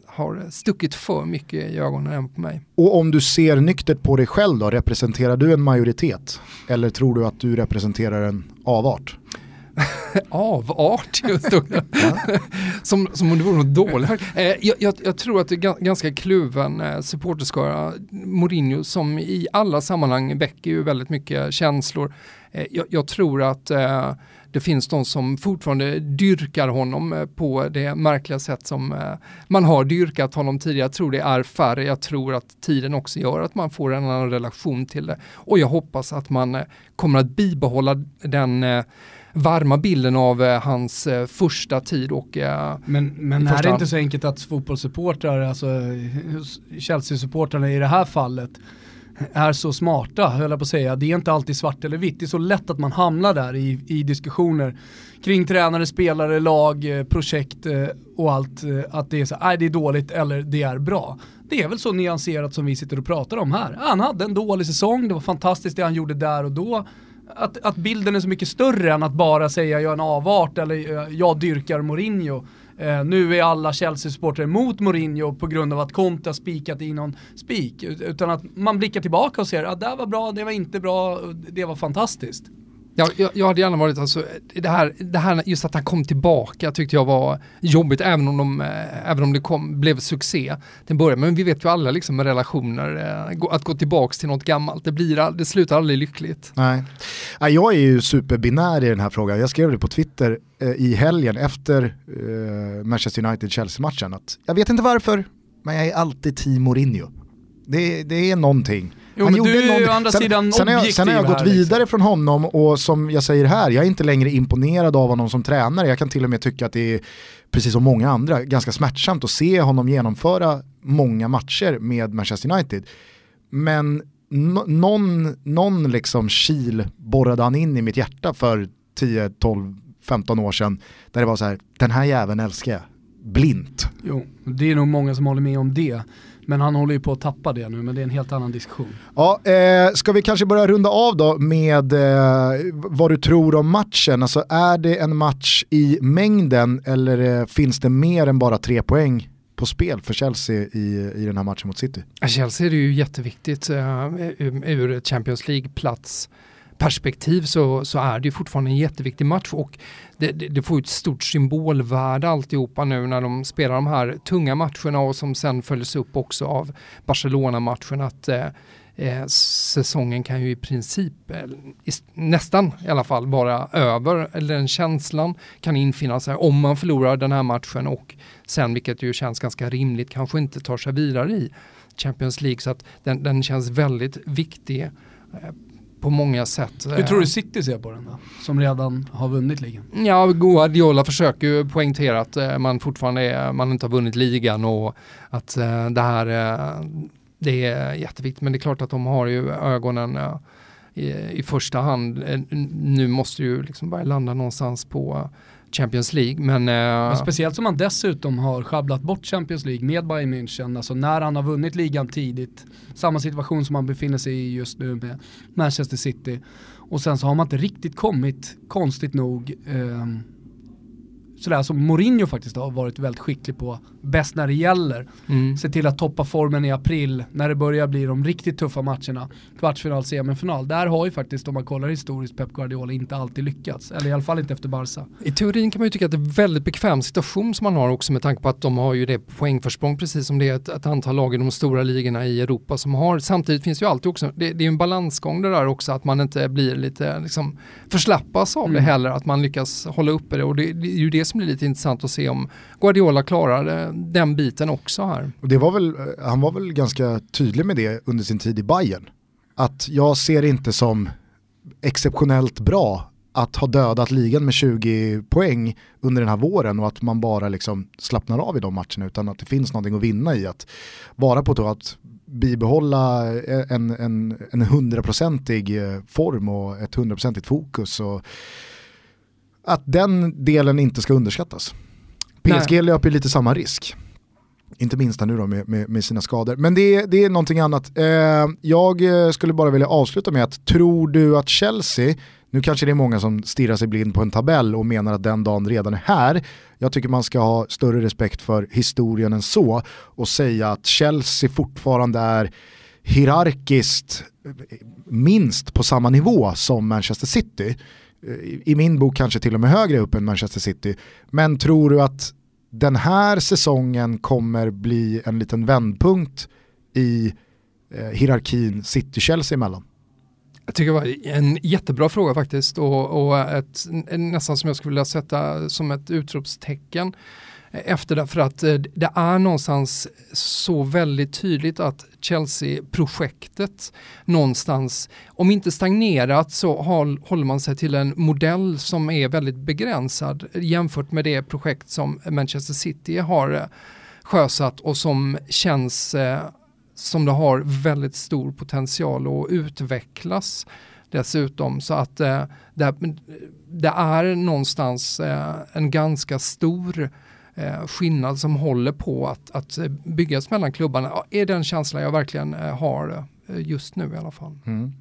har stuckit för mycket i ögonen på mig. Och om du ser nyktert på dig själv då, representerar du en majoritet? Eller tror du att du representerar en avart? (laughs) avart just då. (laughs) som, som om det vore något dåligt. Eh, jag, jag, jag, tror att det är ganska kluven eh, supporterskara. Mourinho som i alla sammanhang väcker ju väldigt mycket känslor. Eh, jag, jag, tror att eh, det finns de som fortfarande dyrkar honom eh, på det märkliga sätt som eh, man har dyrkat honom tidigare. Jag tror det är färre. Jag tror att tiden också gör att man får en annan relation till det. Och jag hoppas att man eh, kommer att bibehålla den varma bilden av eh, hans eh, första tid och eh, Men, men är det inte så enkelt att fotbollssupportrar, alltså Chelsea-supportrarna i det här fallet, är så smarta, höll jag på att säga. Det är inte alltid svart eller vitt. Det är så lätt att man hamnar där i, i diskussioner kring tränare, spelare, lag, eh, projekt eh, och allt. Eh, att det är så nej det är dåligt eller det är bra. Det är väl så nyanserat som vi sitter och pratar om här. Han hade en dålig säsong, det var fantastiskt det han gjorde där och då att, att bilden är så mycket större än att bara säga jag är en avart eller jag dyrkar Mourinho. Eh, nu är alla Chelsea-supportrar emot Mourinho på grund av att Conte har spikat i någon spik. Utan att man blickar tillbaka och ser att ah, det var bra, det var inte bra, det var fantastiskt. Ja, jag, jag hade gärna varit, alltså, det här, det här, just att han kom tillbaka tyckte jag var jobbigt, även om, de, eh, även om det kom, blev succé till början. Men vi vet ju alla liksom med relationer, eh, att gå tillbaka till något gammalt, det, blir, det slutar aldrig lyckligt. Nej. Jag är ju superbinär i den här frågan. Jag skrev det på Twitter eh, i helgen efter Manchester United-Chelsea-matchen. att Jag vet inte varför, men jag är alltid team Mourinho. Det, det är någonting. Jo, han men du är ju å andra sen, sidan sen, objektiv sen har jag gått här, vidare liksom. från honom och som jag säger här, jag är inte längre imponerad av honom som tränare. Jag kan till och med tycka att det är, precis som många andra, ganska smärtsamt att se honom genomföra många matcher med Manchester United. Men no, någon, någon liksom kil borrade han in i mitt hjärta för 10, 12, 15 år sedan. Där det var så här, den här jäveln älskar jag. Blint. Jo, det är nog många som håller med om det. Men han håller ju på att tappa det nu, men det är en helt annan diskussion. Ja, eh, ska vi kanske börja runda av då med eh, vad du tror om matchen? Alltså är det en match i mängden eller eh, finns det mer än bara tre poäng på spel för Chelsea i, i den här matchen mot City? Chelsea är det ju jätteviktigt uh, ur Champions League-plats perspektiv så, så är det fortfarande en jätteviktig match och det, det, det, får ett stort symbolvärde alltihopa nu när de spelar de här tunga matcherna och som sen följs upp också av Barcelona-matchen att eh, eh, säsongen kan ju i princip, eh, i, nästan i alla fall, vara över. Eller den känslan kan infinna sig om man förlorar den här matchen och sen, vilket ju känns ganska rimligt, kanske inte tar sig vidare i Champions League. Så att den, den känns väldigt viktig eh, på många sätt. Hur tror du City ser på den då? Som redan har vunnit ligan? Ja, Guardiola försöker ju poängtera att eh, man fortfarande är, man inte har vunnit ligan och att eh, det här det är jätteviktigt. Men det är klart att de har ju ögonen i, i första hand. Nu måste ju liksom börja landa någonstans på Champions League. Men, eh, men, speciellt som han dessutom har schabblat bort Champions League med Bayern München. Alltså när han har vunnit ligan tidigt, samma situation som han befinner sig i just nu med Manchester City. Och sen så har man inte riktigt kommit, konstigt nog, eh, sådär som Mourinho faktiskt har varit väldigt skicklig på, bäst när det gäller. Mm. Se till att toppa formen i april när det börjar bli de riktigt tuffa matcherna. Kvartsfinal, semifinal. Där har ju faktiskt, om man kollar historiskt, Pep Guardiola inte alltid lyckats. Eller i alla fall inte efter Barca. I teorin kan man ju tycka att det är en väldigt bekväm situation som man har också med tanke på att de har ju det poängförsprång precis som det är ett, ett antal lag i de stora ligorna i Europa som har. Samtidigt finns ju alltid också, det, det är en balansgång det där också, att man inte blir lite liksom förslappas av mm. det heller, att man lyckas hålla uppe det och det, det är ju det som blir lite intressant att se om Guardiola klarar eh, den biten också här. Och det var väl, eh, han var väl ganska tydlig med det under sin tid i Bayern. Att jag ser det inte som exceptionellt bra att ha dödat ligan med 20 poäng under den här våren och att man bara liksom slappnar av i de matcherna utan att det finns någonting att vinna i att vara på att bibehålla eh, en, en, en hundraprocentig form och ett hundraprocentigt fokus. Och att den delen inte ska underskattas. PSG Nej. löper lite samma risk. Inte minst nu då med, med, med, sina skador. Men det, det är någonting annat. Eh, jag eh, skulle bara vilja avsluta med att tror du att Chelsea, nu kanske det är många som stirrar sig blind på en tabell och menar att den dagen redan är här. Jag tycker man ska ha större respekt för historien än så och säga att Chelsea fortfarande är hierarkiskt minst på samma nivå som Manchester City i min bok kanske till och med högre upp än Manchester City. Men tror du att den här säsongen kommer bli en liten vändpunkt i eh, hierarkin City-Chelsea emellan? Jag tycker det var en jättebra fråga faktiskt och, och ett, nästan som jag skulle vilja sätta som ett utropstecken efter det för att eh, det är någonstans så väldigt tydligt att Chelsea-projektet någonstans, om inte stagnerat så håller man sig till en modell som är väldigt begränsad jämfört med det projekt som Manchester City har eh, sjösatt och som känns eh, som det har väldigt stor potential att utvecklas dessutom. Så att det, det är någonstans en ganska stor eh, skillnad som håller på att, att byggas mellan klubbarna är den känslan jag verkligen eh, har eh, just nu i alla fall. Mm.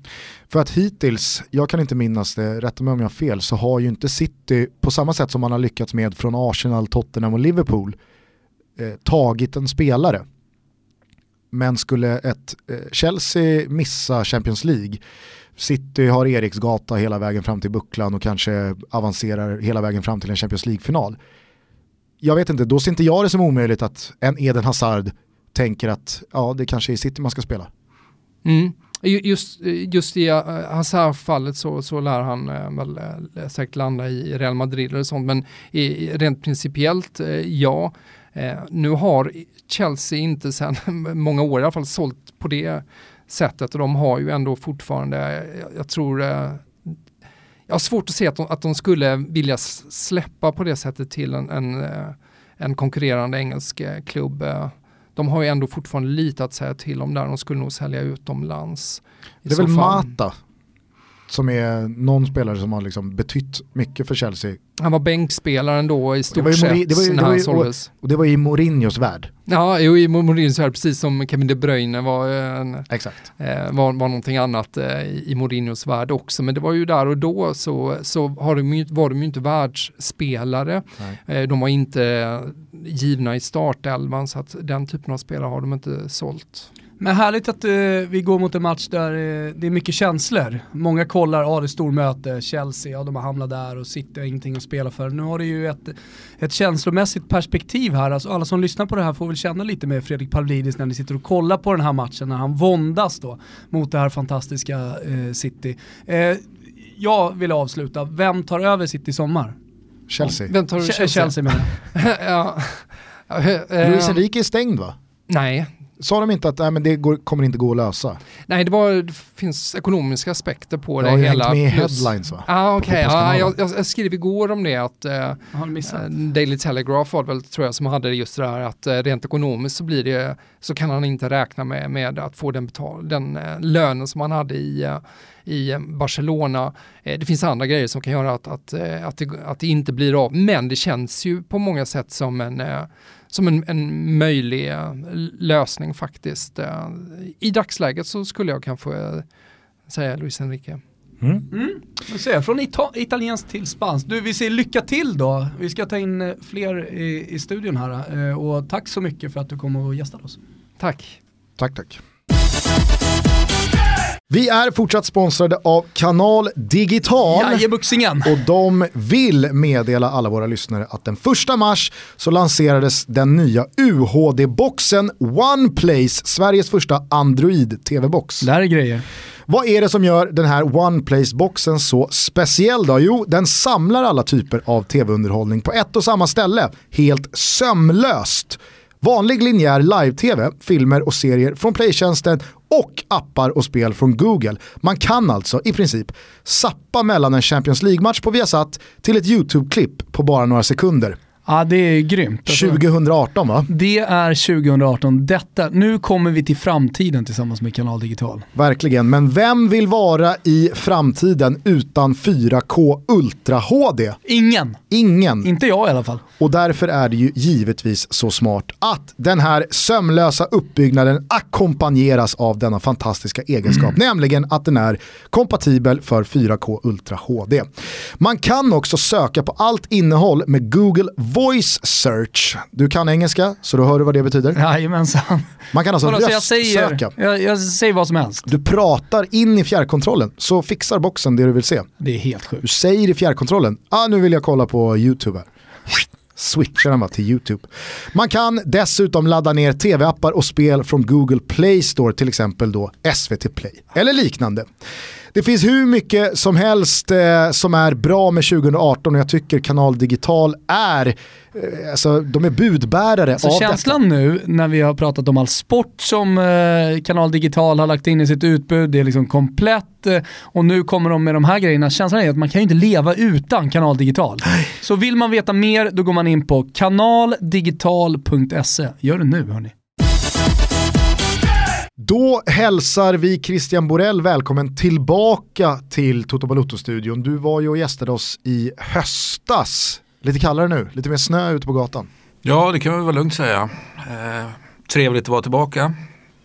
För att hittills, jag kan inte minnas det, rätta mig om jag har fel, så har ju inte City på samma sätt som man har lyckats med från Arsenal, Tottenham och Liverpool eh, tagit en spelare. Men skulle ett eh, Chelsea missa Champions League City har Eriksgata hela vägen fram till bucklan och kanske avancerar hela vägen fram till en Champions League-final jag vet inte, då ser inte jag det som omöjligt att en Eden Hazard tänker att ja, det kanske är City man ska spela. Mm. Just, just i eh, Hazard-fallet så, så lär han eh, väl eh, säkert landa i Real Madrid eller sånt, men i, rent principiellt, ja. nu har Chelsea inte sedan (laughs) många år i alla fall sålt på det sättet och de har ju ändå fortfarande, jag tror jag har svårt att se att de, att de skulle vilja släppa på det sättet till en, en, eh, en konkurrerande engelsk eh, klubb. Eh, de har ju ändå fortfarande lite att säga till om där, de skulle nog sälja utomlands. Det är väl fall. Mata som är någon spelare som har liksom betytt mycket för Chelsea. Han var bänkspelaren då i stort sett. när han såldes. och det var i Mourinhos värld. Ja, jo, i Mourinhos värld, precis som Kevin De Bruyne var, en, Exakt. eh, var, var någonting annat eh, i Mourinhos värld också. Men det var ju där och då så, så har de ju, var de ju inte världsspelare. Eh, de var inte givna i startelvan så att den typen av spelare har de inte sålt. Men härligt att eh, vi går mot en match där eh, det är mycket känslor. Många kollar, ja det är stormöte, Chelsea, ja de har hamnat där och City har ingenting att spela för. Nu har det ju ett, ett känslomässigt perspektiv här. Alltså alla som lyssnar på det här får väl känna lite med Fredrik Pavlidis när ni sitter och kollar på den här matchen, när han våndas då mot det här fantastiska eh, City. Eh, jag vill avsluta, vem tar över City i sommar? Chelsea. Vem tar du Ch- Chelsea? Chelsea menar jag. (laughs) ja. Luis Enrique är stängd va? Nej, Sa de inte att nej, men det går, kommer inte gå att lösa? Nej, det, var, det finns ekonomiska aspekter på Det det har ju hela. med i plus- headlines va? Ah, okej. Ja, Fotbollskanalen. jag, jag, jag skrev igår om det att eh, Jag har eh, Daily Telegraph var väl, tror jag, som hade just det där att eh, rent ekonomiskt så blir det, så kan han inte räkna med, med att få den, betal, den eh, lönen som han hade i, eh, i eh, Barcelona. Eh, det finns andra grejer som kan göra att, att, eh, att, det, att det inte blir av, men det känns ju på många sätt som en eh, som en, en möjlig eh, lösning faktiskt. Eh, I dagsläget så skulle jag kanske eh, säga Luis Enrique. Mm. Jag ser, från ita italienskt till spanskt. Du, vi säger lycka till då. Vi ska ta in fler i, i studion här. Och tack så mycket för att du kom och gästade oss. Tack. Tack, tack. Vi är fortsatt sponsrade av Kanal Digital. Jajebuxingen! Och de vill meddela alla våra lyssnare att den första mars så lanserades den nya UHD-boxen OnePlace, Sveriges första Android-TV-box. Det här är grejer. Vad är det som gör den här OnePlace-boxen så speciell då? Jo, den samlar alla typer av tv-underhållning på ett och samma ställe, helt sömlöst. Vanlig linjär live-tv, filmer och serier från Playtjänsten och appar och spel från Google. Man kan alltså i princip sappa mellan en Champions League-match på Viasat till ett YouTube-klipp på bara några sekunder. Ja, det är grymt. Alltså, 2018 va? Det är 2018. Detta, nu kommer vi till framtiden tillsammans med Kanal Digital. Verkligen, men vem vill vara i framtiden utan 4K Ultra HD? Ingen. Ingen. Inte jag i alla fall. Och därför är det ju givetvis så smart att den här sömlösa uppbyggnaden ackompanjeras av denna fantastiska egenskap, nämligen att den är kompatibel för 4K Ultra HD. Man kan också söka på allt innehåll med Google Voice Search. Du kan engelska, så då hör du vad det betyder. Jajamensan. Man kan alltså så jag, säger, röstsöka. jag, jag säger vad som helst. Du pratar in i fjärrkontrollen så fixar boxen det du vill se. Det är helt Du sjukt. säger i fjärrkontrollen, ah, nu vill jag kolla på YouTube här. Switchar den va till YouTube. Man kan dessutom ladda ner tv-appar och spel från Google Play Store, till exempel då SVT Play eller liknande. Det finns hur mycket som helst eh, som är bra med 2018 och jag tycker Kanal Digital är, eh, alltså de är budbärare Så av känslan nu när vi har pratat om all sport som eh, Kanal Digital har lagt in i sitt utbud, det är liksom komplett eh, och nu kommer de med de här grejerna. Känslan är att man kan ju inte leva utan Kanal Digital. Så vill man veta mer då går man in på kanaldigital.se. Gör det nu hörni. Då hälsar vi Christian Borell välkommen tillbaka till Toto Balotto-studion. Du var ju och gästade oss i höstas. Lite kallare nu, lite mer snö ute på gatan. Ja, det kan man väl lugnt säga. Eh, trevligt att vara tillbaka.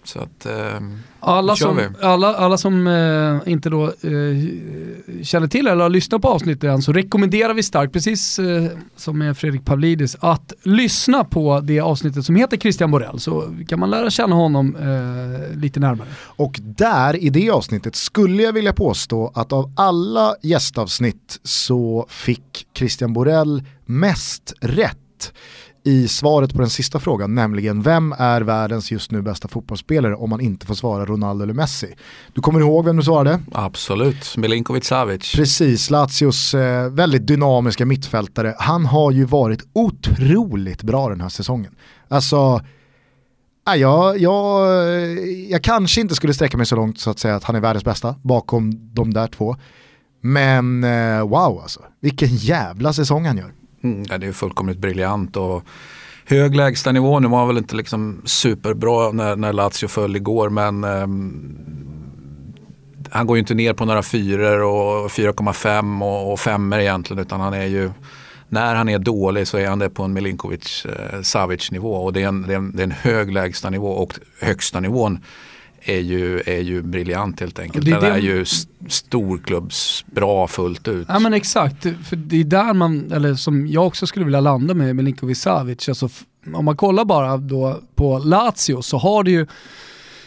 Så att, eh, alla som, alla, alla som eh, inte då eh, känner till eller har lyssnat på avsnittet än så rekommenderar vi starkt, precis eh, som med Fredrik Pavlidis, att lyssna på det avsnittet som heter Christian Borell så kan man lära känna honom eh, lite närmare. Och där i det avsnittet skulle jag vilja påstå att av alla gästavsnitt så fick Christian Borell mest rätt i svaret på den sista frågan, nämligen vem är världens just nu bästa fotbollsspelare om man inte får svara Ronaldo eller Messi? Du kommer ihåg vem du svarade? absolut, Milinkovic Savic. Precis, Lazios eh, väldigt dynamiska mittfältare. Han har ju varit otroligt bra den här säsongen. Alltså, ja, jag, jag, jag kanske inte skulle sträcka mig så långt så att säga att han är världens bästa bakom de där två. Men eh, wow alltså, vilken jävla säsong han gör. Mm, ja, det är fullkomligt briljant och hög lägstanivå. Nu var han väl inte liksom superbra när, när Lazio föll igår men ehm, han går ju inte ner på några fyror och 4,5 och, och femmer egentligen utan han är ju när han är dålig så är han det på en Milinkovic-Savic eh, nivå och det är, en, det, är en, det är en hög lägstanivå och högsta nivån är ju, är ju briljant helt enkelt. Det, Den är ju storklubbsbra fullt ut. Ja men exakt, för det är där man, eller som jag också skulle vilja landa med Milinkovic Savic, alltså, om man kollar bara då på Lazio så har det ju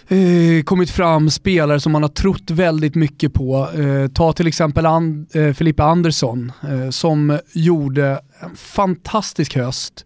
eh, kommit fram spelare som man har trott väldigt mycket på. Eh, ta till exempel And, eh, Filippa Andersson eh, som gjorde en fantastisk höst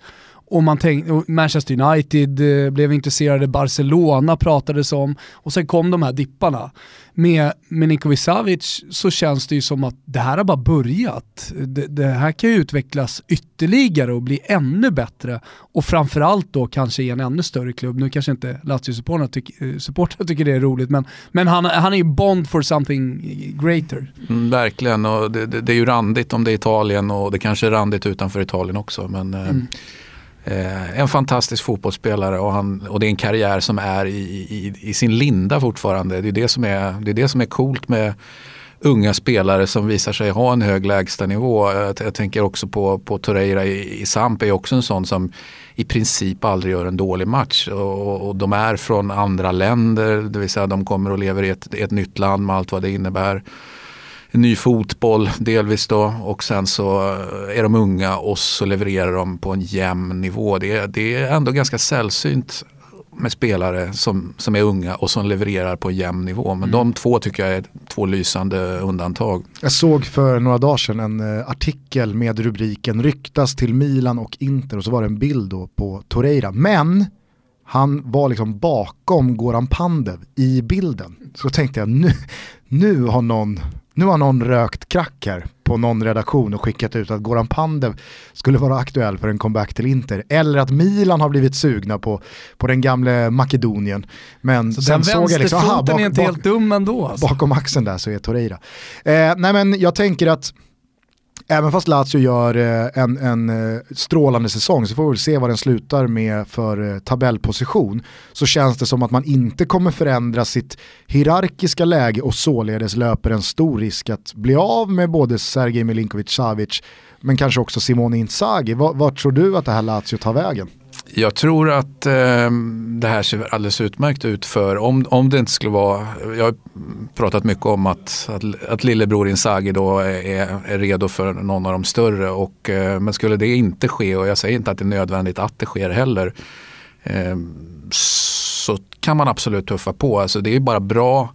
och man tänkte, Manchester United eh, blev intresserade, Barcelona pratades om och sen kom de här dipparna. Med Milinkovic Savic så känns det ju som att det här har bara börjat. Det, det här kan ju utvecklas ytterligare och bli ännu bättre och framförallt då kanske i en ännu större klubb. Nu kanske inte Lazio-supportrarna tyck, eh, tycker det är roligt men, men han, han är ju bond for something greater. Mm, verkligen och det, det, det, är ju randigt om det är Italien och det kanske är randigt utanför Italien också. Men, eh, mm. Eh, en fantastisk fotbollsspelare och, han, och det är en karriär som är i, i, i, sin linda fortfarande. Det är det, som är, det är det som är coolt med unga spelare som visar sig ha en hög lägstanivå. Jag, jag tänker också på, på Torreira i, i Samp är också en sån som i princip aldrig gör en dålig match. Och, och, de är från andra länder, det vill säga de kommer och lever i ett, ett nytt land med allt vad det innebär ny fotboll delvis då och sen så är de unga och så levererar de på en jämn nivå. Det är, det är ändå ganska sällsynt med spelare som, som är unga och som levererar på en jämn nivå. Men mm. de två tycker jag är två lysande undantag. Jag såg för några dagar sedan en eh, artikel med rubriken ryktas till Milan och Inter och så var det en bild då på Torreira. Men han var liksom bakom Goran Pandev i bilden. Så tänkte jag nu, nu har någon nu har någon rökt crack här på någon redaktion och skickat ut att Goran Pandev skulle vara aktuell för en comeback till Inter. Eller att Milan har blivit sugna på, på den gamla Makedonien. Men så sen såg jag liksom, aha, bak, är inte helt dum ändå. Alltså. Bakom axeln där så är Torreira. Eh, nej men jag tänker att Även fast Lazio gör eh, en, en eh, strålande säsong så får vi väl se vad den slutar med för eh, tabellposition. Så känns det som att man inte kommer förändra sitt hierarkiska läge och således löper en stor risk att bli av med både Sergej Milinkovic-Savic men kanske också Simone Inzaghi. Vart tror du att det här Lazio tar vägen? Jag tror att eh, det här ser alldeles utmärkt ut för om, om det inte skulle vara, jag har pratat mycket om att, att, att lillebror Inzaghi då är, är redo för någon av de större och, eh, men skulle det inte ske och jag säger inte att det är nödvändigt att det sker heller eh, så kan man absolut tuffa på. Alltså det är bara bra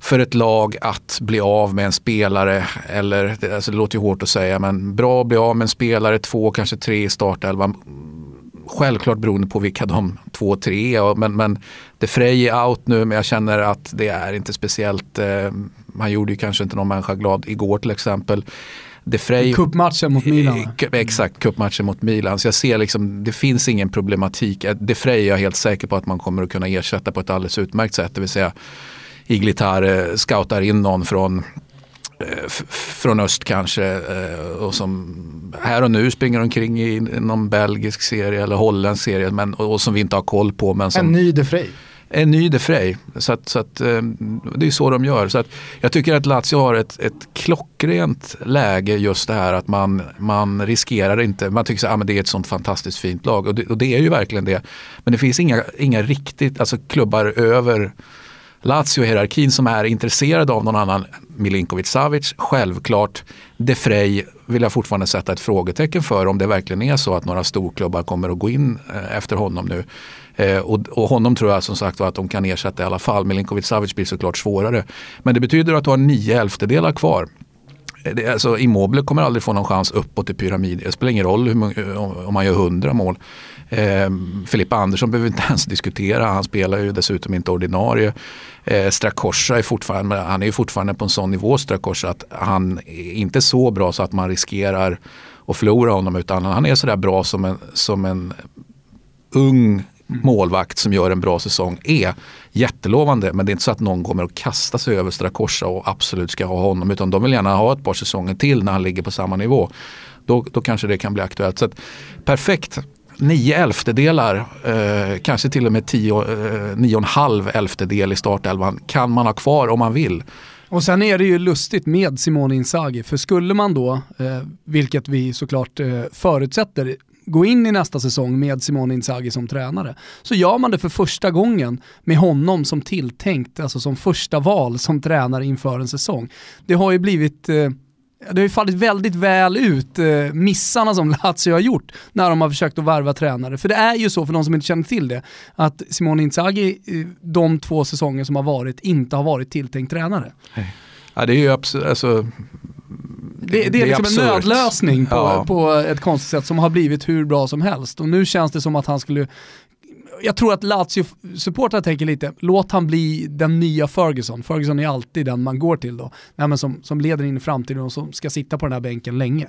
för ett lag att bli av med en spelare, eller alltså det låter ju hårt att säga, men bra att bli av med en spelare, två, kanske tre i startelvan Självklart beroende på vilka de två, tre är. Men, men De Frey är out nu men jag känner att det är inte speciellt. Eh, han gjorde ju kanske inte någon människa glad igår till exempel. De Frey, Cupmatchen mot Milan. Exakt, cupmatchen mot Milan. Så jag ser liksom, det finns ingen problematik. Eh, De Frey är jag helt säker på att man kommer att kunna ersätta på ett alldeles utmärkt sätt. Det vill säga Iglitar scoutar in någon från från öst kanske eh, och som här och nu springer omkring i någon belgisk serie eller holländsk serie men, och som vi inte har koll på. Men som, en ny De Frey. En ny De Frey. Så, att, så att, eh, det är så de gör. Så att jag tycker att Lazio har ett, ett klockrent läge just det här att man, man riskerar inte, man tycker att ah, det är ett sånt fantastiskt fint lag och det, och det är ju verkligen det. Men det finns inga, inga riktigt, alltså klubbar över Lazio-hierarkin som är intresserad av någon annan Milinkovic-Savic. Självklart, De Frey vill jag fortfarande sätta ett frågetecken för om det verkligen är så att några storklubbar kommer att gå in eh, efter honom nu. Eh, och, och, honom tror jag som sagt att de kan ersätta i alla fall. Milinkovic-Savic blir såklart svårare. Men det betyder att du har nio elftedelar kvar. Eh, det, alltså, Immobile kommer aldrig få någon chans uppåt i pyramiden. Det spelar ingen roll hur, om man gör hundra mål. Eh, Filippa Andersson behöver vi inte (laughs) ens diskutera. Han spelar ju dessutom inte ordinarie. Eh, Strakosha är fortfarande, han är ju fortfarande på en sån nivå Strakosha att han är inte så bra så att man riskerar att förlora honom utan han är sådär bra som en, som en ung målvakt som gör en bra säsong är jättelovande. Men det är inte så att någon kommer att kasta sig över Strakosha och absolut ska ha honom. Utan de vill gärna ha ett par säsonger till när han ligger på samma nivå. Då, då kanske det kan bli aktuellt. Så att, perfekt nio elftedelar, eh, kanske till och med tio, eh, nio och en halv elftedel i startelvan kan man ha kvar om man vill. Och sen är det ju lustigt med Simone Inzaghi, för skulle man då, eh, vilket vi såklart eh, förutsätter, gå in i nästa säsong med Simone Inzaghi som tränare, så gör man det för första gången med honom som tilltänkt, alltså som första val som tränare inför en säsong. Det har ju blivit eh, det har ju fallit väldigt väl ut, eh, missarna som (laughs) Lazio har gjort när de har försökt att värva tränare. För det är ju så, för de som inte känner till det, att Simone Inzaghi de två säsonger som har varit inte har varit tilltänkt tränare. Ja, det är ju absolut, alltså, det, det, det, är liksom absurd. en nödlösning på, ja. på ett konstigt sätt som har blivit hur bra som helst. Och nu känns det som att han skulle jag tror att Lazio-supportrar tänker lite, låt han bli den nya Ferguson. Ferguson är alltid den man går till då, Nej, men som, som leder in i framtiden och som ska sitta på den här bänken länge.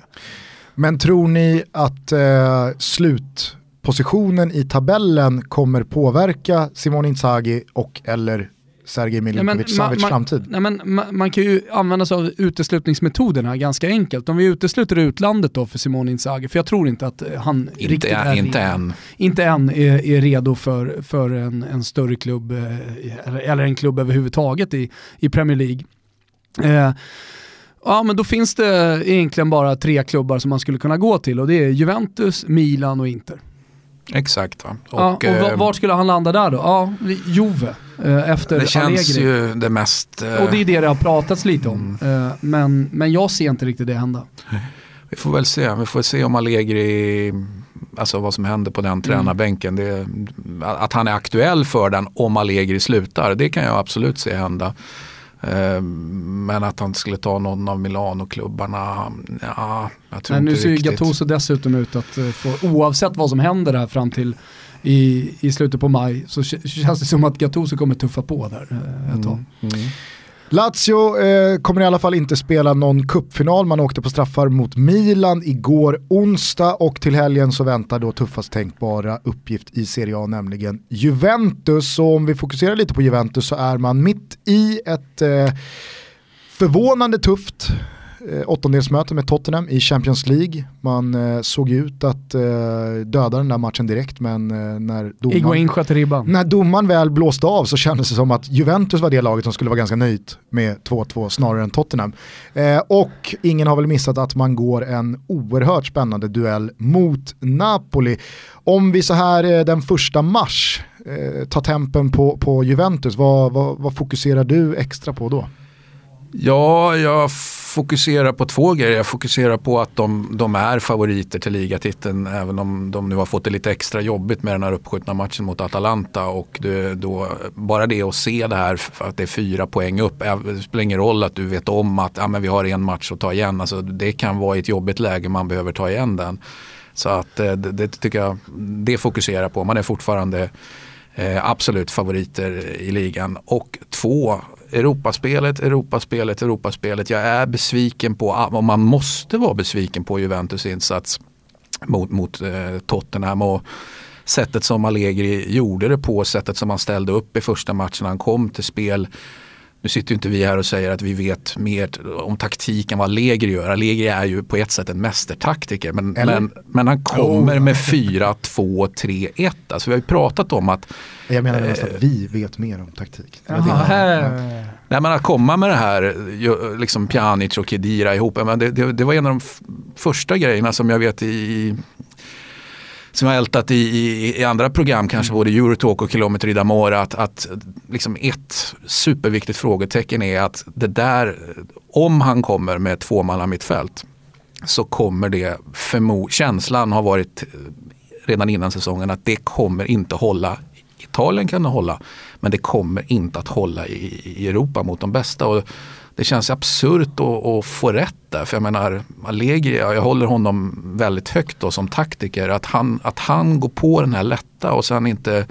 Men tror ni att eh, slutpositionen i tabellen kommer påverka Simon Inzaghi och eller Sergej Milinkovic Savic framtid? Nej, men, man, man, kan ju använda sig av uteslutningsmetoderna ganska enkelt. Om vi utesluter utlandet då för Simon Inzaghi, för jag tror inte att eh, han inte riktigt är, inte än. Inte än är, är redo för, för en, en större klubb, eh, eller en klubb överhuvudtaget i, i Premier League. Eh, Ja men då finns det egentligen bara tre klubbar som man skulle kunna gå till och det är Juventus, Milan och Inter. Exakt. Va? Och, ja, och eh, vart skulle han landa där då? Ja, Juve. Eh, efter Det känns Allegri. ju det mest... Och det är det det har pratats lite om. Mm. Eh, men, men jag ser inte riktigt det hända. Vi får väl se. Vi får se om Allegri, alltså vad som händer på den mm. tränarbänken. Det, att han är aktuell för den om Allegri slutar, det kan jag absolut se hända. Eh, men att han skulle ta någon av Milano-klubbarna, ja, jag tror Nej, inte Nu ser ju. Gattuso dessutom ut att få, oavsett vad som händer där fram till i, i slutet på maj så känns det som att Gattuso kommer tuffa på där eh, ett tag. Mm. Mm. Lazio eh, kommer i alla fall inte spela någon kuppfinal. Man åkte på straffar mot Milan igår onsdag och till helgen så väntar då tuffast tänkbara uppgift i Serie A, nämligen Juventus. Så om vi fokuserar lite på Juventus så är man mitt i ett eh, förvånande tufft eh, åttondelsmöte med Tottenham i Champions League. Man eh, såg ut att eh, döda den där matchen direkt men eh, när, domaren, när domaren väl blåste av så kändes det som att Juventus var det laget som skulle vara ganska nöjt med 2-2 snarare än Tottenham. Eh, och ingen har väl missat att man går en oerhört spännande duell mot Napoli. Om vi så här eh, den första mars eh, tar tempen på, på Juventus, vad, vad, vad fokuserar du extra på då? Ja, jag fokuserar på två grejer. Jag fokuserar på att de, de, är favoriter till ligatiteln även om de nu har fått det lite extra jobbigt med den här uppskjutna matchen mot Atalanta. Och det, då, bara det att se det här att det är fyra poäng upp. Det spelar ingen roll att du vet om att ja, men vi har en match att ta igen. Alltså, det kan vara i ett jobbigt läge man behöver ta igen den. Så att eh, det, det tycker jag, det fokuserar på. Man är fortfarande eh, absolut favoriter i ligan. Och två, Europaspelet, Europaspelet, Europaspelet. Jag är besviken på, och man måste vara besviken på Juventus insats mot, mot eh, Tottenham. Och sättet som Allegri gjorde det på, sättet som han ställde upp i första matchen han kom till spel. Nu sitter inte vi här och säger att vi vet mer om taktik än vad Allegri gör. Allegri är ju på ett sätt en mästertaktiker. Men, men, men, han kommer oh. med 4, 2, 3, 1. Alltså vi har ju pratat om att... Jag menar nästan att vi vet mer om taktik. Nej men att komma med det här, liksom Pjanic och Kedira ihop. Men det, det, det var en av de första grejerna som jag vet i som jag ältat i, i, i, andra program, kanske mm. både Eurotalk och Kilometer i Damora, att, att liksom ett superviktigt frågetecken är att det där, om han kommer med tvåmanna mittfält så kommer det, förmo känslan har varit redan innan säsongen att det kommer inte hålla. Italien kan det hålla, men det kommer inte att hålla i, i Europa mot de bästa. Och det känns absurt att, att, få rätt där. För jag menar, Allegri, jag håller honom väldigt högt då som taktiker. Att han, att han går på den här lätta och sen inte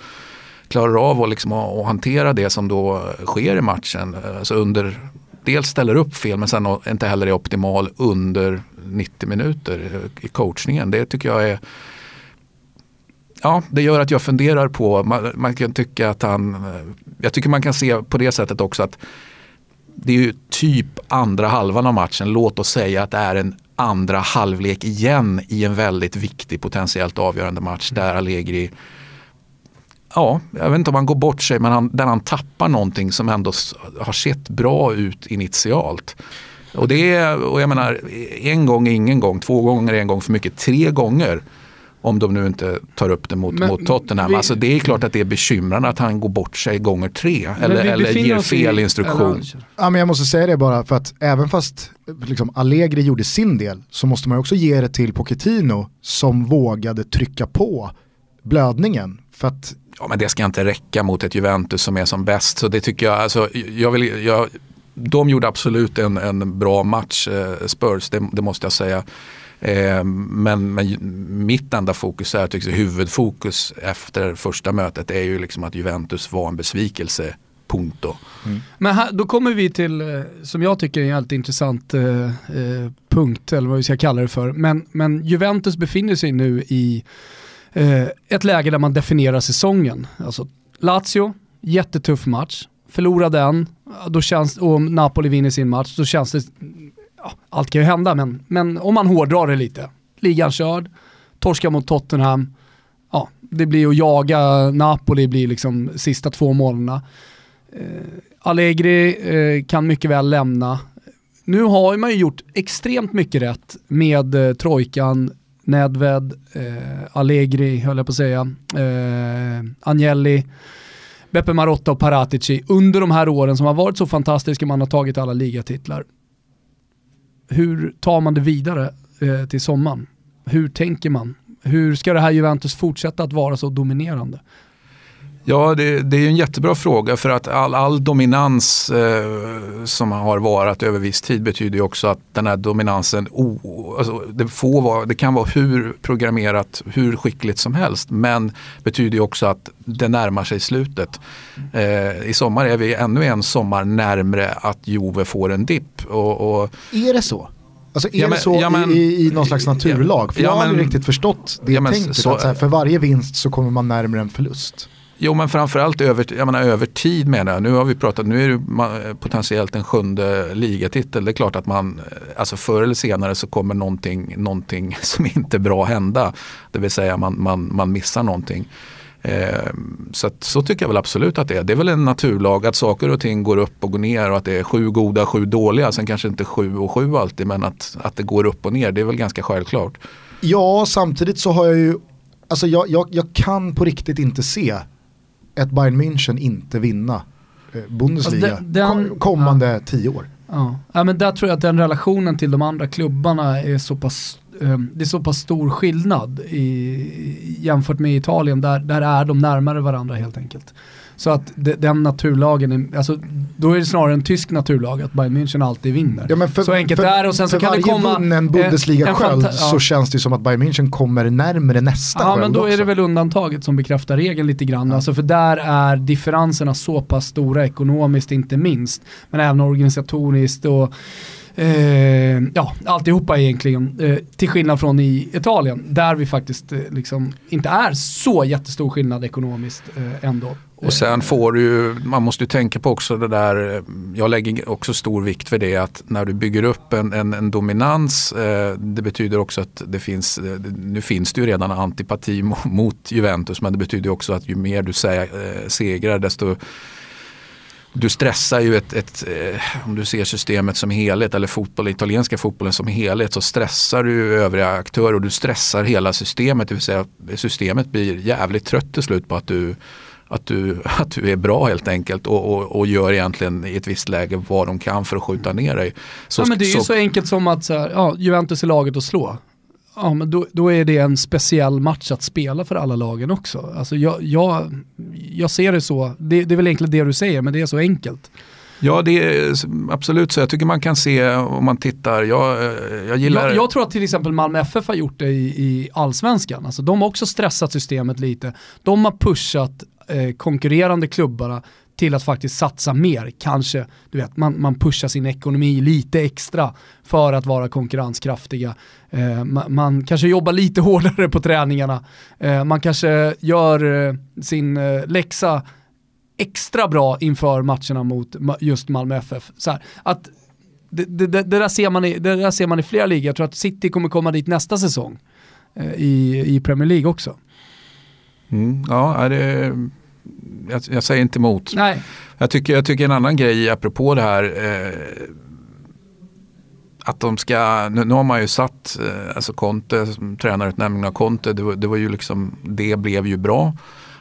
klarar av att, liksom, att hantera det som då sker i matchen. Alltså under, dels ställer upp fel men sen inte heller är optimal under 90 minuter i coachningen. Det tycker jag är Ja, det gör att jag funderar på, man, man kan tycka att han, eh, jag tycker man kan se på det sättet också att det är ju typ andra halvan av matchen. Låt oss säga att det är en andra halvlek igen i en väldigt viktig potentiellt avgörande match där Allegri Ja, jag vet inte om han går bort sig men han, där han tappar någonting som ändå har sett bra ut initialt. Och det är, och jag menar, en gång är ingen gång, två gånger är en gång för mycket, tre gånger om de nu inte tar upp det mot, men, mot Tottenham. Vi, alltså det är klart att det är bekymrande att han går bort sig gånger tre. Eller, eller ger fel i, instruktion. ja, men jag måste säga det bara för att även fast liksom, Allegri gjorde sin del så måste man också ge det till Pochettino som vågade trycka på blödningen. För att ja, men det ska inte räcka mot ett Juventus som är som bäst. Så det tycker jag, alltså, jag vill, jag, de gjorde absolut en, en bra match, eh, Spurs, det, det, måste jag säga. Eh, men, men, mitt enda fokus är, tycks, huvudfokus efter första mötet är ju liksom att Juventus var en besvikelse. Punto. Mm. Men här, då kommer vi till, eh, som jag tycker är en helt intressant eh, eh, punkt, eller vad vi ska kalla det för. Men, men Juventus befinner sig nu i eh, ett läge där man definierar säsongen. Alltså Lazio, jättetuff match, förlorar den, då känns, och Napoli vinner sin match, då känns det, ja, allt kan ju hända men, men om man hårdrar det lite. Ligan körd, torska mot Tottenham, ja, det blir att jaga Napoli blir liksom sista två månaderna. Eh, Allegri eh, kan mycket väl lämna. Nu har man ju gjort extremt mycket rätt med eh, trojkan Nedved, eh, Allegri höll jag på att säga, eh, Agnelli, Beppe Marotta och Paratici under de här åren som har varit så fantastiska, man har tagit alla ligatitlar. Hur tar man det vidare eh, till sommaren? Hur tänker man? Hur ska det här Juventus fortsätta att vara så dominerande? Ja, det, det, är en jättebra fråga för att all, all dominans eh, som har varit över viss tid betyder också att den här dominansen, oh, alltså det, får vara, det kan vara hur programmerat, hur skickligt som helst men betyder ju också att det närmar sig slutet. Eh, I sommar är vi ännu en sommar närmre att Jove får en dipp. Och, och, är det så? Alltså är ja, men, det så ja, men, i, i någon slags naturlag? För ja, jag har aldrig riktigt förstått det ja, tänket. Så, att här, för varje vinst så kommer man närmare en förlust. Jo men framförallt över, jag menar, över tid menar jag. Nu har vi pratat, nu är det potentiellt en sjunde ligatitel. Det är klart att man, eh, alltså förr eller senare så kommer någonting, någonting (laughs) som inte är bra hända. Det vill säga man, man, man missar någonting. Eh, så, att, så tycker jag väl absolut att det är. Det är väl en naturlag att saker och ting går upp och går ner och att det är sju goda, sju dåliga. Sen kanske inte sju och sju alltid men att, att det går upp och ner det är väl ganska självklart. Ja, samtidigt så har jag ju, alltså jag, jag, jag kan på riktigt inte se ett Bayern München inte vinna eh, Bundesliga alltså den, den, kommande ja. tio år. Ja. ja, men där tror jag att den relationen till de andra klubbarna är så pass, eh, det är så pass stor skillnad i, jämfört med Italien, där, där är de närmare varandra helt enkelt. Så att de, den naturlagen, är, alltså, då är det snarare en tysk naturlag att Bayern München alltid vinner. Ja, för, så enkelt är det och sen så kan det komma... För varje vunnen Bundesliga-sköld ja. så känns det som att Bayern München kommer närmare nästa Ja men då också. är det väl undantaget som bekräftar regeln lite grann. Ja. Alltså, för där är differenserna så pass stora ekonomiskt inte minst. Men även organisatoriskt och Eh, ja, alltihopa egentligen. Eh, till skillnad från i Italien, där vi faktiskt eh, liksom inte är så jättestor skillnad ekonomiskt eh, ändå. Och sen får du man måste ju tänka på också det där, eh, jag lägger också stor vikt för det att när du bygger upp en, en, en dominans, eh, det betyder också att det finns, eh, nu finns det ju redan antipati (laughs) mot Juventus men det betyder också att ju mer du sä, eh, segrar desto du stressar ju ett, ett eh, om du ser systemet som helhet eller fotboll, italienska fotbollen som helhet så stressar du övriga aktörer och du stressar hela systemet. Det vill säga systemet blir jävligt trött till slut på att du att du, (laughs) att du är bra helt enkelt och, och, och, gör egentligen i ett visst läge vad de kan för att skjuta ner dig. Så, ja, men det är ju så, så enkelt som att så här, ja, Juventus är laget att slå. Ja, men då, då, är det en speciell match att spela för alla lagen också. Alltså jag, jag, jag ser det så, det, det är väl egentligen det du säger, men det är så enkelt. Ja, det är absolut så. Jag tycker man kan se om man tittar. Jag, jag gillar... Jag, jag tror att till exempel Malmö FF har gjort det i, i allsvenskan. Alltså, de har också stressat systemet lite. De har pushat eh, konkurrerande klubbarna till att faktiskt satsa mer. Kanske, du vet, man, man pushar sin ekonomi lite extra för att vara konkurrenskraftiga. Eh, man, man, kanske jobbar lite (laughs) hårdare på träningarna. Eh, man kanske gör eh, sin eh, läxa extra bra inför matcherna mot just Malmö FF. Så här, att det, det, det, där ser man i, det där ser man i flera ligor. Jag tror att City kommer komma dit nästa säsong eh, i, i Premier League också. Mm, ja, det, jag, jag, säger inte emot. Nej. Jag, tycker, jag tycker en annan grej apropå det här eh, att de ska, nu, nu, har man ju satt, eh, alltså Conte, tränarutnämningen av Conte, det var, det var ju liksom, det blev ju bra.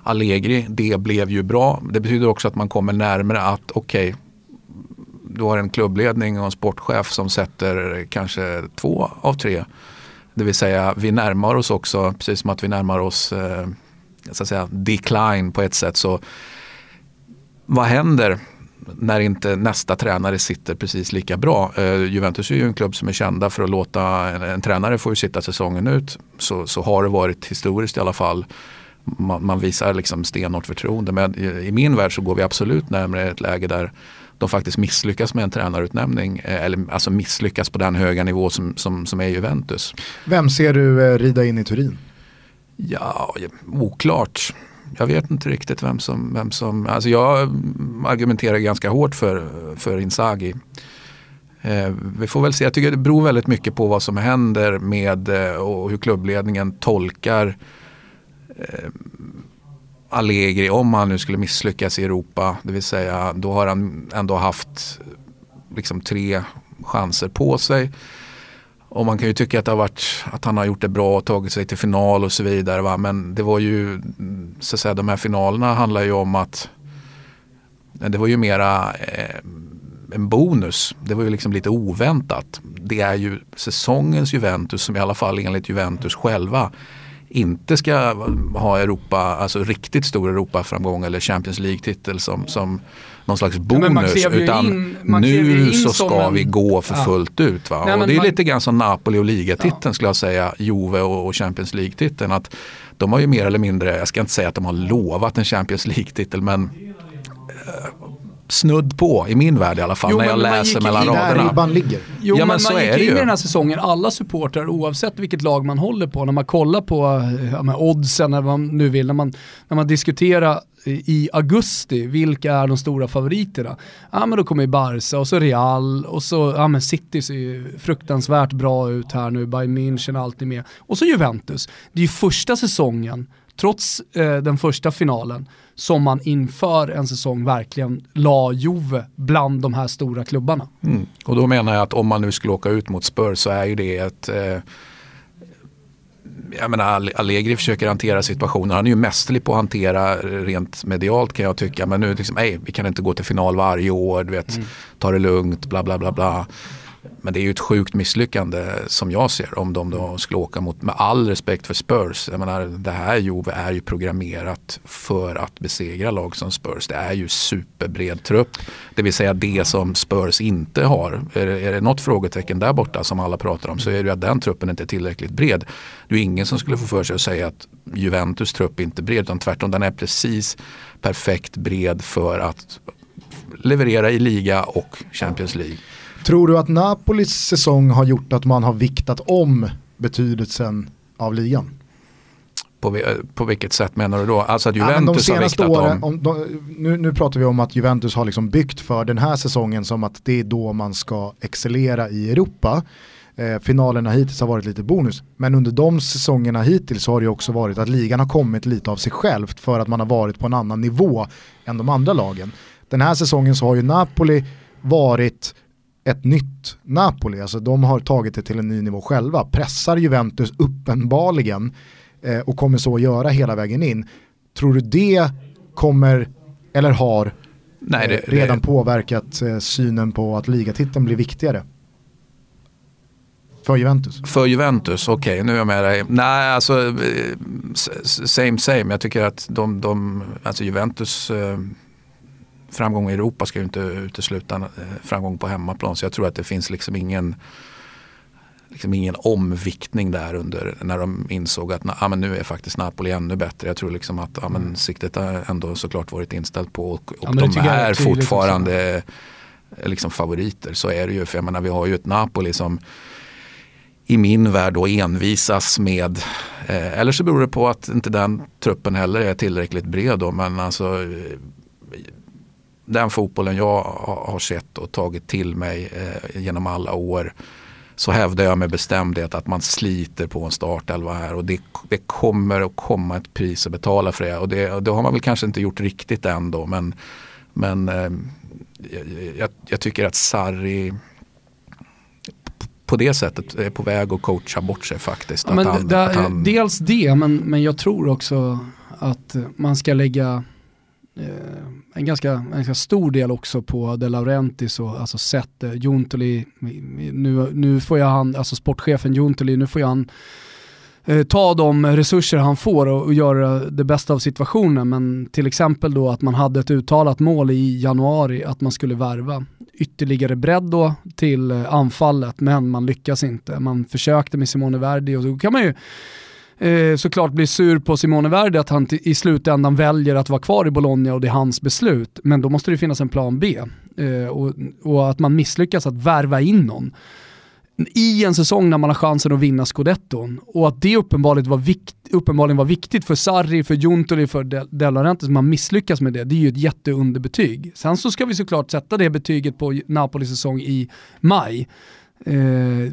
Allegri, det blev ju bra. Det betyder också att man kommer närmare att okej, okay, du har en klubbledning och en sportchef som sätter kanske två av tre. Det vill säga vi närmar oss också, precis som att vi närmar oss eh, så att säga, decline på ett sätt. Så vad händer när inte nästa tränare sitter precis lika bra. Eh, Juventus är ju en klubb som är kända för att låta en, en tränare få sitta säsongen ut. Så, så har det varit historiskt i alla fall. Man, man visar liksom stenhårt förtroende. Men i, i, min värld så går vi absolut närmare ett läge där de faktiskt misslyckas med en tränarutnämning. Eh, eller alltså misslyckas på den höga nivå som, som, som är Juventus. Vem ser du eh, rida in i Turin? Ja, oklart jag vet inte riktigt vem som, vem som alltså jag argumenterar ganska hårt för, för Inzaghi. Eh, vi får väl se, jag tycker det beror väldigt mycket på vad som händer med eh, och hur klubbledningen tolkar eh, Allegri om han nu skulle misslyckas i Europa. Det vill säga då har han ändå haft liksom tre chanser på sig. Och man kan ju tycka att, det har varit, att han har gjort det bra och tagit sig till final och så vidare. Va? Men det var ju, så att säga, de här finalerna handlar ju om att det var ju mera eh, en bonus. Det var ju liksom lite oväntat. Det är ju säsongens Juventus som i alla fall enligt Juventus själva inte ska ha Europa, alltså riktigt stor Europaframgång eller Champions League-titel som, som någon slags bonus. Ja, utan in, nu så ska en... vi gå för ja. fullt ut. Va? Nej, och det är man... lite grann som Napoli och ligatiteln ja. skulle jag säga, Juve och Champions League-titeln. Att de har ju mer eller mindre, jag ska inte säga att de har lovat en Champions League-titel men eh, snudd på i min värld i alla fall jo, när jag läser mellan raderna. Där ligger. Jo ja, men, men så man gick är in i den här säsongen, alla supportrar oavsett vilket lag man håller på, när man kollar på ja, oddsen eller vad man nu vill, när man, när man diskuterar i augusti, vilka är de stora favoriterna? Ja men då kommer ju Barca och så Real och så, ja men City ser ju fruktansvärt bra ut här nu, Bayern München alltid med. Och så Juventus. Det är ju första säsongen, trots eh, den första finalen, som man inför en säsong verkligen la Juve bland de här stora klubbarna. Mm. Och då menar jag att om man nu skulle åka ut mot Spurs så är ju det ett eh, jag menar Allegri försöker hantera situationen. Han är ju mästerlig på att hantera rent medialt kan jag tycka. Men nu liksom, ej, vi kan inte gå till final varje år, du vet, mm. ta det lugnt, bla bla bla bla. Men det är ju ett sjukt misslyckande som jag ser om de då skulle åka mot, med all respekt för Spurs. Jag menar, det här Juve är ju programmerat för att besegra lag som Spurs. Det är ju superbred trupp. Det vill säga det som Spurs inte har. Är det, är det något frågetecken där borta som alla pratar om så är det ju att den truppen inte är tillräckligt bred. Det är ingen som skulle få för sig att säga att Juventus trupp inte är bred utan tvärtom den är precis perfekt bred för att leverera i liga och Champions League. Tror du att Napolis säsong har gjort att man har viktat om betydelsen av ligan? På, på vilket sätt menar du då? Alltså att Juventus ja, har viktat åren, om... om nu, nu pratar vi om att Juventus har liksom byggt för den här säsongen som att det är då man ska excellera i Europa. Eh, finalerna hittills har varit lite bonus. Men under de säsongerna hittills har det också varit att ligan har kommit lite av sig självt för att man har varit på en annan nivå än de andra lagen. Den här säsongen så har ju Napoli varit ett nytt Napoli. Alltså de har tagit det till en ny nivå själva. Pressar Juventus uppenbarligen eh, och kommer så göra hela vägen in. Tror du det kommer, eller har, Nej, det, eh, redan det... påverkat eh, synen på att ligatiteln blir viktigare? För Juventus? För Juventus, okej okay, nu är jag med dig. Nej, alltså eh, same same. Jag tycker att de, de alltså Juventus eh, framgång i Europa ska ju inte utesluta eh, framgång på hemmaplan. Så jag tror att det finns liksom ingen, liksom ingen omviktning där under när de insåg att ah, men nu är faktiskt Napoli ännu bättre. Jag tror liksom att ah, men mm. siktet har ändå såklart varit inställt på och, och ja, de är fortfarande liksom favoriter. Så är det ju. För jag menar, vi har ju ett Napoli som i min värld då envisas med, eh, eller så beror det på att inte den truppen heller är tillräckligt bred då, men alltså den fotbollen jag har sett och tagit till mig eh, genom alla år så hävdar jag med bestämdhet att man sliter på en startelva här och det, det kommer att komma ett pris att betala för det och det, det har man väl kanske inte gjort riktigt än då men, men eh, jag, jag, tycker att Sarri på det sättet är på väg att coacha bort sig faktiskt. Ja, han, det, han... Dels det, men, men jag tror också att man ska lägga Eh, en, ganska, en ganska stor del också på De Laurentiis och alltså sett eh, Juntoli, nu, nu får jag han, alltså sportchefen Juntoli, nu får jag han eh, ta de resurser han får och, och, göra det bästa av situationen. Men till exempel då att man hade ett uttalat mål i januari att man skulle värva ytterligare bredd då till eh, anfallet men man lyckas inte. Man försökte med Simone Verdi och då kan man ju eh, såklart blir sur på Simone Verdi att han i slutändan väljer att vara kvar i Bologna och det är hans beslut. Men då måste det finnas en plan B. Eh, och, och, att man misslyckas att värva in någon i en säsong när man har chansen att vinna scudetton. Och att det uppenbarligen var, vikt, uppenbarligen var viktigt för Sarri, för Juntoli, för De Laurentiis, man misslyckas med det, det är ju ett jätteunderbetyg. Sen så ska vi såklart sätta det betyget på Napolis säsong i maj. Eh,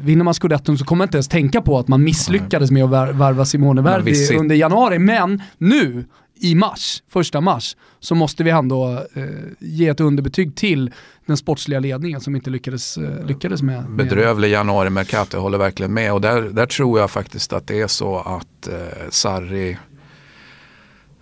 vinner man scudetton så kommer man inte ens tänka på att man misslyckades med att värva Simone Verdi under januari. Men nu, i mars, första mars, så måste vi ändå eh, ge ett underbetyg till den sportsliga ledningen som inte lyckades, eh, lyckades med. med Bedrövlig januari Mercato, jag håller verkligen med. Och där, där tror jag faktiskt att det är så att eh, Sarri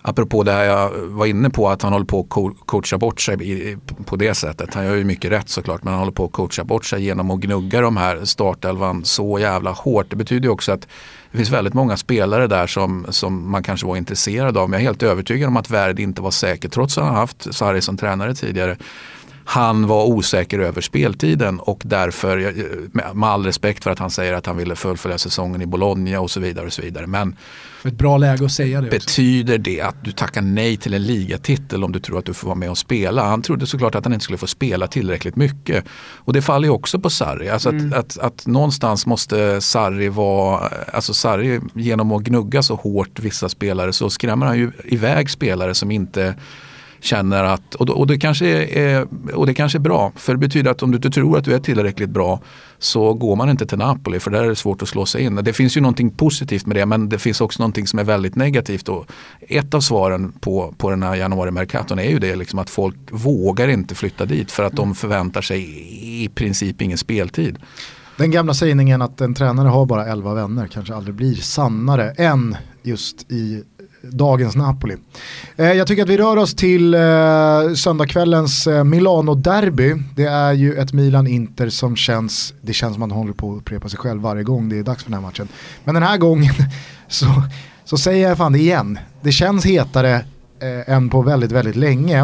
Apropå det här jag var inne på att han håller på att coacha bort sig på det sättet. Han gör ju mycket rätt såklart men han håller på att coacha bort sig genom att gnugga de här startelvan så jävla hårt. Det betyder ju också att det finns väldigt många spelare där som, som man kanske var intresserad av. Men jag är helt övertygad om att Värd inte var säker trots att han haft Sarri som tränare tidigare han var osäker över speltiden och därför, med all respekt för att han säger att han ville fullfölja säsongen i Bologna och så vidare. och så vidare. Men ett bra läge att säga det. Betyder det att du tackar nej till en ligatitel om du tror att du får vara med och spela? Han trodde såklart att han inte skulle få spela tillräckligt mycket. Och det faller ju också på Sarri. Alltså mm. att, att, att, någonstans måste Sarri vara, alltså Sarri genom att gnugga så hårt vissa spelare så skrämmer han ju iväg spelare som inte känner att, och, och, det kanske är, och det kanske är bra, för det betyder att om du inte tror att du är tillräckligt bra så går man inte till Napoli för där är det svårt att slå sig in. Det finns ju någonting positivt med det men det finns också någonting som är väldigt negativt. Och ett av svaren på, på den här januari-mercaton är ju det liksom att folk vågar inte flytta dit för att de förväntar sig i princip ingen speltid. Den gamla sägningen att en tränare har bara elva vänner kanske aldrig blir sannare än just i dagens Napoli. Eh, jag tycker att vi rör oss till eh, söndagskvällens eh, Milano-derby. Det är ju ett Milan-Inter som känns, det känns som att man håller på att upprepa sig själv varje gång det är dags för den här matchen. Men den här gången (laughs) så, så säger jag fan det igen. Det känns hetare eh, än på väldigt, väldigt länge.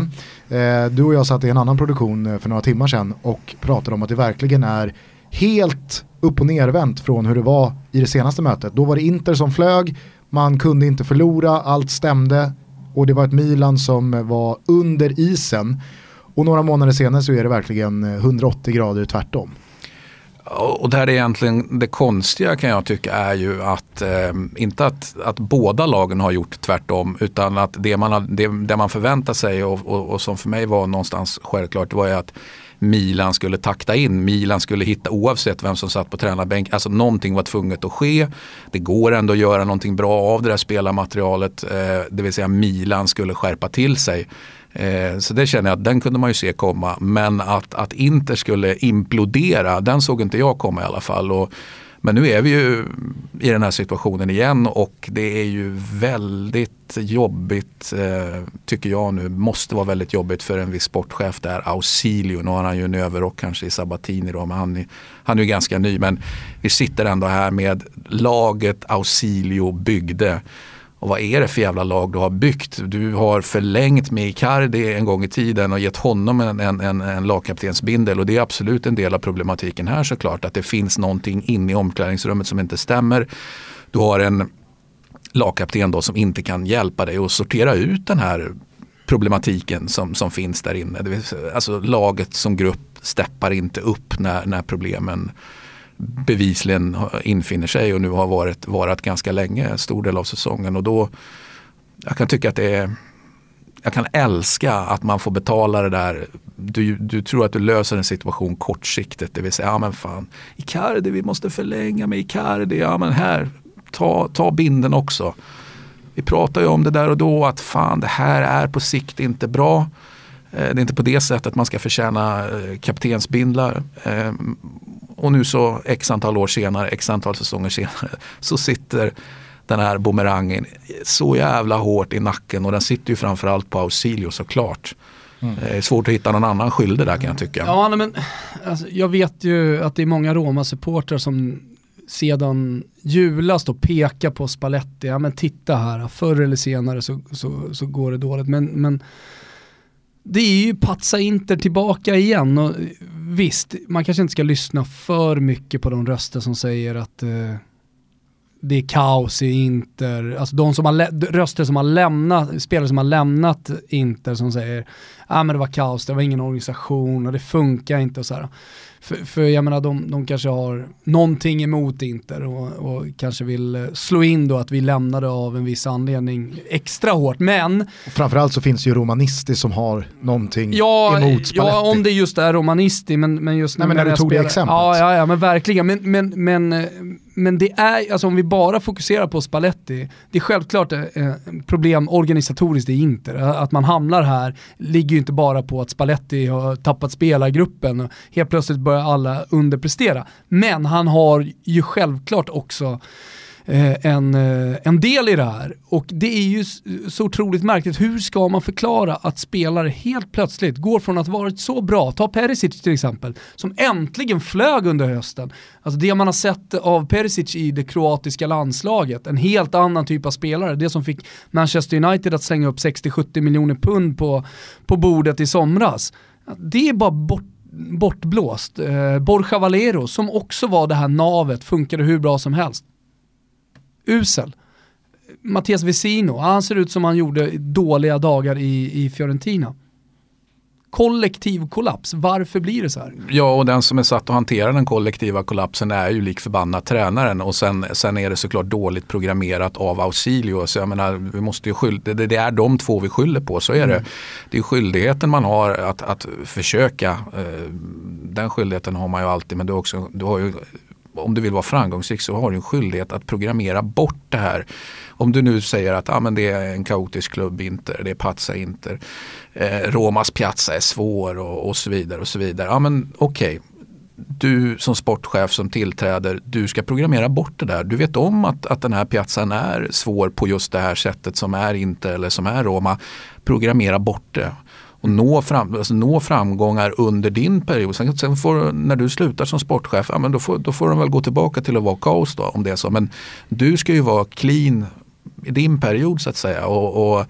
Eh, du och jag satt i en annan produktion eh, för några timmar sedan och pratade om att det verkligen är helt upp och nervänt från hur det var i det senaste mötet. Då var det Inter som flög man kunde inte förlora, allt stämde och det var ett Milan som var under isen. Och några månader senare så är det verkligen eh, 180 grader tvärtom. Och där är egentligen det konstiga kan jag tycka är ju att, eh, inte att, att båda lagen har gjort tvärtom utan att det man, det, det man förväntar sig och, och, och, som för mig var någonstans självklart det var ju att Milan skulle takta in. Milan skulle hitta, oavsett vem som satt på tränarbänk, alltså någonting var tvunget att ske. Det går ändå att göra någonting bra av det där spelarmaterialet. Eh, det vill säga Milan skulle skärpa till sig. Eh, så det känner jag att den kunde man ju se komma. Men att, att Inter skulle implodera, den såg inte jag komma i alla fall. Och men nu är vi ju i den här situationen igen och det är ju väldigt jobbigt eh, tycker jag nu. Måste vara väldigt jobbigt för en viss sportchef där, Ausilio. Nu har han ju en överrock kanske i Sabatini då, men han, han är ju ganska ny. Men vi sitter ändå här med laget Ausilio byggde. Och vad är det för jävla lag du har byggt? Du har förlängt med Icardi en gång i tiden och gett honom en, en, en, en lagkaptensbindel och det är absolut en del av problematiken här såklart. Att det finns någonting inne i omklädningsrummet som inte stämmer. Du har en lagkapten då som inte kan hjälpa dig att sortera ut den här problematiken som, som finns där inne. Alltså laget som grupp steppar inte upp när, när problemen bevisligen infinner sig och nu har varit, varit ganska länge, en stor del av säsongen. Och då, jag kan tycka att det är jag kan älska att man får betala det där. Du, du tror att du löser en situation kortsiktigt. Det vill säga, ja men fan, Icardi, vi måste förlänga med Icardi. Ja men här, ta, ta binden också. Vi pratar ju om det där och då att fan det här är på sikt inte bra. Eh, det är inte på det sättet man ska förtjäna eh, kaptensbindlar. Eh, Eh, och nu så x antal år senare, x antal säsonger senare (laughs) så sitter den här bumerangen så jävla hårt i nacken och den sitter ju framförallt på Ausilio såklart. Mm. Det är svårt att hitta någon annan skyldig där kan jag tycka. Ja, men alltså, jag vet ju att det är många Roma-supportrar som sedan julas då pekar på Spalletti, ja men titta här, förr eller senare så, så, så går det dåligt. Men, men det är ju patsa Inter tillbaka igen och visst, man kanske inte ska lyssna för mycket på de röster som säger att eh, det är kaos i Inter, alltså de som har röster som har lämnat, spelare som har lämnat Inter som säger, att ah, men det var kaos, det var ingen organisation och det funkar inte och så här. För, för jag menar de, de kanske har någonting emot Inter och, och, kanske vill eh, slå in då att vi lämnade av en viss anledning extra hårt. Men... Framförallt så finns det ju Romanisti som har någonting ja, emot Spalletti. Ja, om det just är Romanisti, men, men just Nej, men när du tog spelar, det exemplet. Ja, ja, ja, men verkligen. Men, men, men, eh, men det är, alltså om vi bara fokuserar på Spalletti, det är självklart eh, problem organisatoriskt i Inter. Att man hamnar här ligger ju inte bara på att Spalletti har tappat spelargruppen och helt plötsligt börjar alla underprestera. Men han har ju självklart också eh, en, eh, en del i det här. Och det är ju så otroligt märkligt. Hur ska man förklara att spelare helt plötsligt går från att ha varit så bra, ta Perisic till exempel, som äntligen flög under hösten. Alltså det man har sett av Perisic i det kroatiska landslaget, en helt annan typ av spelare. Det som fick Manchester United att slänga upp 60-70 miljoner pund på, på bordet i somras. Det är bara bort bortblåst. Eh, Borja Valero som också var det här navet, funkade hur bra som helst. Usel. Mattias Vesino, han ser ut som han gjorde dåliga dagar i, i Fiorentina kollektiv kollaps. Varför blir det så här? Ja, och den som är satt att hantera den kollektiva kollapsen är ju lik förbannat tränaren och sen, sen är det såklart dåligt programmerat av Ausilio. Så jag menar, vi måste ju skyll, det, det är de två vi skyller på, så är det. Mm. Det är skyldigheten man har att, att försöka. Eh, den skyldigheten har man ju alltid, men du, också, du har ju om du vill vara framgångsrik så har du en skyldighet att programmera bort det här. Om du nu säger att ah, men det är en kaotisk klubb Inter, det är Pazza Inter, eh, Romas Piazza är svår och, och, så vidare. och så vidare. Ah, men okej, okay. du som sportchef som tillträder, du ska programmera bort det där. Du vet om att, att den här piazzan är svår på just det här sättet som är inte eller som är Roma. Programmera bort det och nå, fram, alltså nå framgångar under din period. Sen, sen får, när du slutar som sportchef, ja, men då, får, då får de väl gå tillbaka till att vara kaos då, om det är så. Men du ska ju vara clean i din period så att säga. Och, och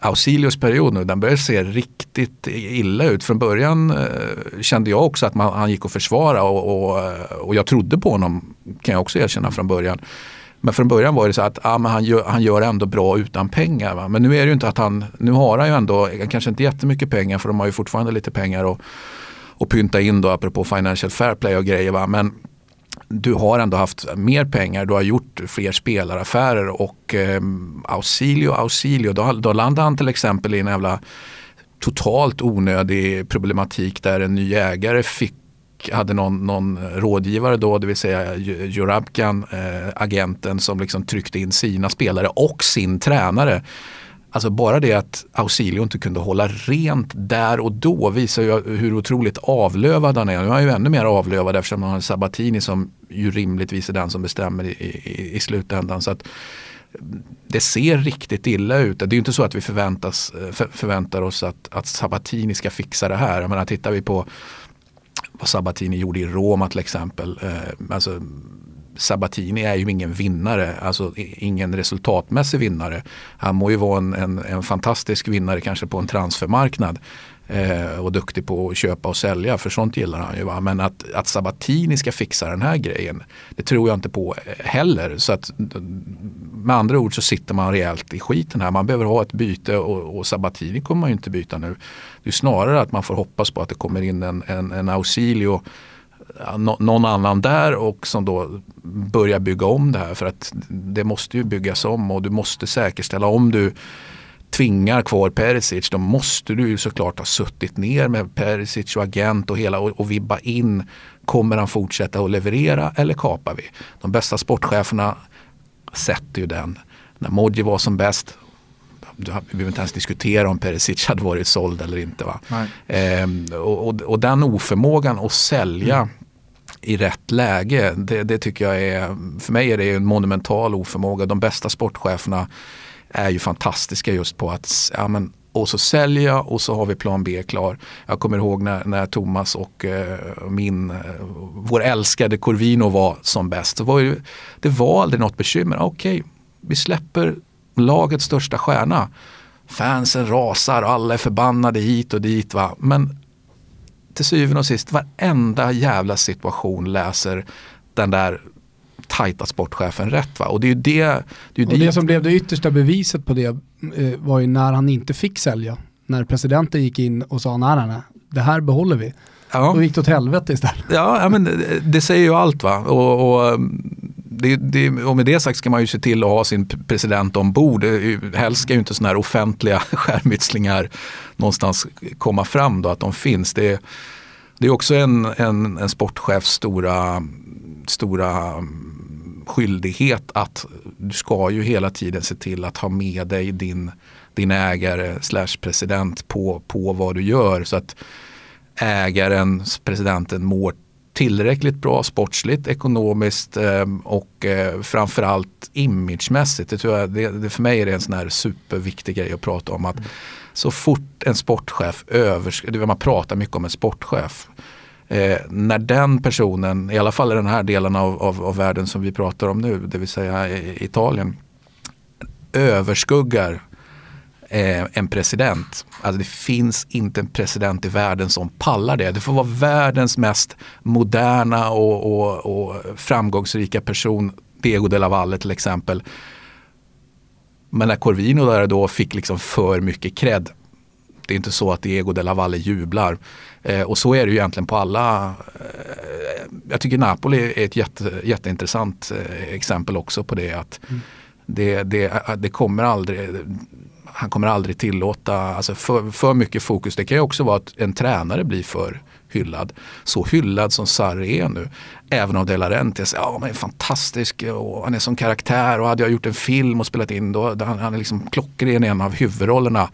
Ausilios period nu, den börjar se riktigt illa ut. Från början eh, kände jag också att man, han gick att försvara och, och, och jag trodde på honom, kan jag också erkänna från början. Men från början var det så att ah, men han, gör, han gör ändå bra utan pengar. Va? Men nu är det ju inte att han, nu har han ju ändå, kanske inte jättemycket pengar för de har ju fortfarande lite pengar att, och pynta in då apropå financial fair play och grejer. Va? Men du har ändå haft mer pengar, du har gjort fler spelaraffärer och eh, Ausilio, Ausilio, då, då landade han till exempel i en jävla totalt onödig problematik där en ny ägare fick hade någon, någon rådgivare då, det vill säga Jurabkan, eh, agenten som liksom tryckte in sina spelare och sin tränare. Alltså bara det att Ausilio inte kunde hålla rent där och då visar ju hur otroligt avlövad han är. Nu är han ju ännu mer avlövad eftersom han har Sabatini som ju rimligtvis är den som bestämmer i, i, i slutändan. Så att det ser riktigt illa ut. Det är ju inte så att vi förväntas, eh, för, förväntar oss att, att Sabatini ska fixa det här. Jag menar, tittar vi på vad Sabatini gjorde i Roma till exempel. Eh, alltså, Sabatini är ju ingen vinnare, alltså ingen resultatmässig vinnare. Han må ju vara en, en, en fantastisk vinnare kanske på en transfermarknad eh, och duktig på att köpa och sälja, för sånt gillar han ju. Va? Men att, att Sabatini ska fixa den här grejen, det tror jag inte på eh, heller. Så att, med andra ord så sitter man rejält i skiten här. Man behöver ha ett byte och, och Sabatini kommer man ju inte byta nu. Det är snarare att man får hoppas på att det kommer in en, en, en Ausilio någon annan där och som då börjar bygga om det här för att det måste ju byggas om och du måste säkerställa om du tvingar kvar Perisic, då måste du ju såklart ha suttit ner med Perisic och agent och hela och, och vibba in. Kommer han fortsätta att leverera eller kapar vi? De bästa sportcheferna sätter ju den. När Modji var som bäst, vi behöver inte ens diskutera om Perisic hade varit såld eller inte. Va? Ehm, och, och, och, den oförmågan att sälja mm. i rätt läge, det, det, tycker jag är, för mig är det en monumental oförmåga. De bästa sportcheferna är ju fantastiska just på att ja, men, och så säljer jag och så har vi plan B klar. Jag kommer ihåg när, när Thomas och eh, min, eh, vår älskade Corvino var som bäst. Det var, ju, det var aldrig något bekymmer. Ah, okej, okay, vi släpper lagets största stjärna. Fansen rasar, alla är förbannade hit och dit. Va? Men till syvende och sist, varenda jävla situation läser den där tajta sportchefen rätt. Va? Och det är det, det, är och det som blev det yttersta beviset på det eh, var ju när han inte fick sälja. När presidenten gick in och sa nej, nej, nej, det här behåller vi. Ja. Då gick det åt helvete istället. Ja, men det, det säger ju allt. va. Och, och det, det, och med det sagt ska man ju se till att ha sin president ombord. Helst ska ju inte sådana här offentliga (laughs) skärmytslingar någonstans komma fram då, att de finns. Det, det är också en, en, en sportchefs stora, stora skyldighet att du ska ju hela tiden se till att ha med dig din, din ägare slash president på, på vad du gör. Så att ägaren, presidenten mår tillräckligt bra sportsligt, ekonomiskt eh, och eh, framförallt imagemässigt. Det tror jag, det, det, för mig är det en sån här superviktig grej att prata om. att mm. Så fort en sportchef över, det man pratar mycket om en sportchef. Eh, när den personen, i alla fall i den här delen av, av, av världen som vi pratar om nu, det vill säga Italien, överskuggar eh, en president. Alltså det finns inte en president i världen som pallar det. Det får vara världens mest moderna och, och, och framgångsrika person, Diego de la Valle till exempel. Men när Corvino där då fick liksom för mycket cred. Det är inte så att Diego de la Valle jublar. Eh, och så är det ju egentligen på alla. Eh, jag tycker Napoli är ett jätte, jätteintressant eh, exempel också på det. att mm. det, det, det kommer aldrig han kommer aldrig tillåta alltså för, för mycket fokus. Det kan ju också vara att en tränare blir för hyllad. Så hyllad som Sarri är nu. Även av De Laurentiis, ja han är fantastisk och han är som karaktär och hade jag gjort en film och spelat in då, han, han är liksom klockren i en av huvudrollerna.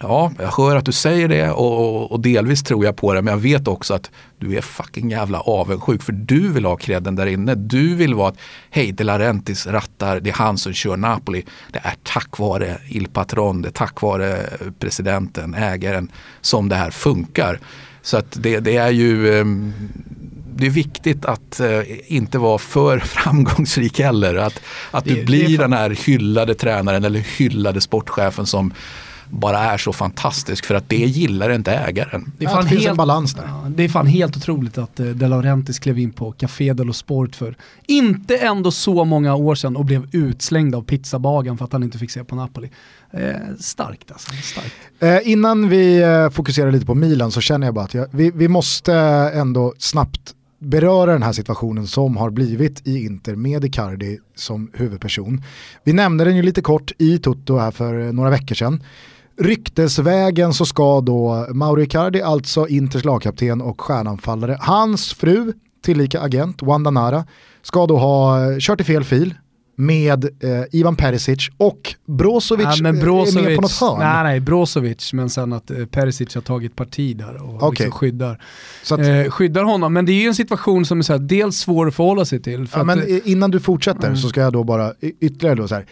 Ja, jag hör att du säger det och, och, delvis tror jag på det men jag vet också att du är fucking jävla avundsjuk för du vill ha credden där inne. Du vill vara att hej, De Laurentiis rattar, det är han som kör Napoli. Det är tack vare Il Patron, det är tack vare presidenten, ägaren som det här funkar. Så att det, det är ju ehm, det är viktigt att eh, inte vara för (laughs) framgångsrik heller. Att, att det, du blir den här hyllade tränaren eller hyllade sportchefen som bara är så fantastisk för att det gillar inte ägaren. Det, är fan ja, det finns helt, en balans där. Ja, det är fan helt otroligt att uh, De Laurentiis klev in på Café dello Sport för inte ändå så många år sedan och blev utslängd av pizzabagen för att han inte fick se på Napoli. Eh, starkt alltså. Starkt. Eh, innan vi eh, fokuserar lite på Milan så känner jag bara att jag, vi, vi måste ändå snabbt beröra den här situationen som har blivit i Inter med Icardi som huvudperson. Vi nämnde den ju lite kort i Toto här för några veckor sedan. Ryktesvägen så ska då Mauro Icardi, alltså Inters lagkapten och stjärnanfallare, hans fru, tillika agent, Wanda Nara, ska då ha kört i fel fil med eh, Ivan Perisic och Brozovic, ja, men Brozovic är med på något hörn. Nej, nej, Brozovic, men sen att eh, Perisic har tagit parti där och okay. liksom skyddar, att, eh, skyddar honom. Men det är ju en situation som är så här, dels svår att förhålla sig till. ja, men att, innan du fortsätter mm. så ska jag då bara ytterligare då så här,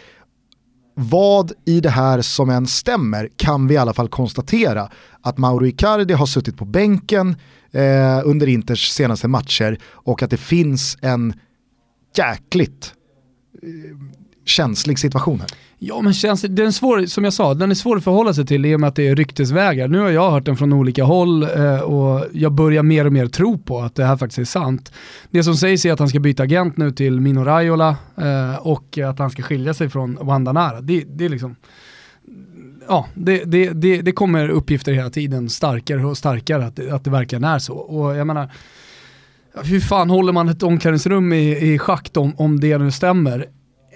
vad i det här som än stämmer kan vi i alla fall konstatera att Mauro Icardi har suttit på bänken eh, under Inters senaste matcher och att det finns en jäkligt eh, känslig situation här. Ja men känns, den är svår, som jag sa, den är svår att förhålla sig till i och med att det är ryktesvägar. Nu har jag hört den från olika håll eh, och jag börjar mer och mer tro på att det här faktiskt är sant. Det som sägs är att han ska byta agent nu till Mino Raiola eh, och att han ska skilja sig från Wanda Nara. Det, det är liksom ja, det, det, det, det, kommer uppgifter hela tiden starkare och starkare att, att det verkligen är så. Och jag menar, hur fan håller man ett omklädningsrum i, i schakt om, om det nu stämmer?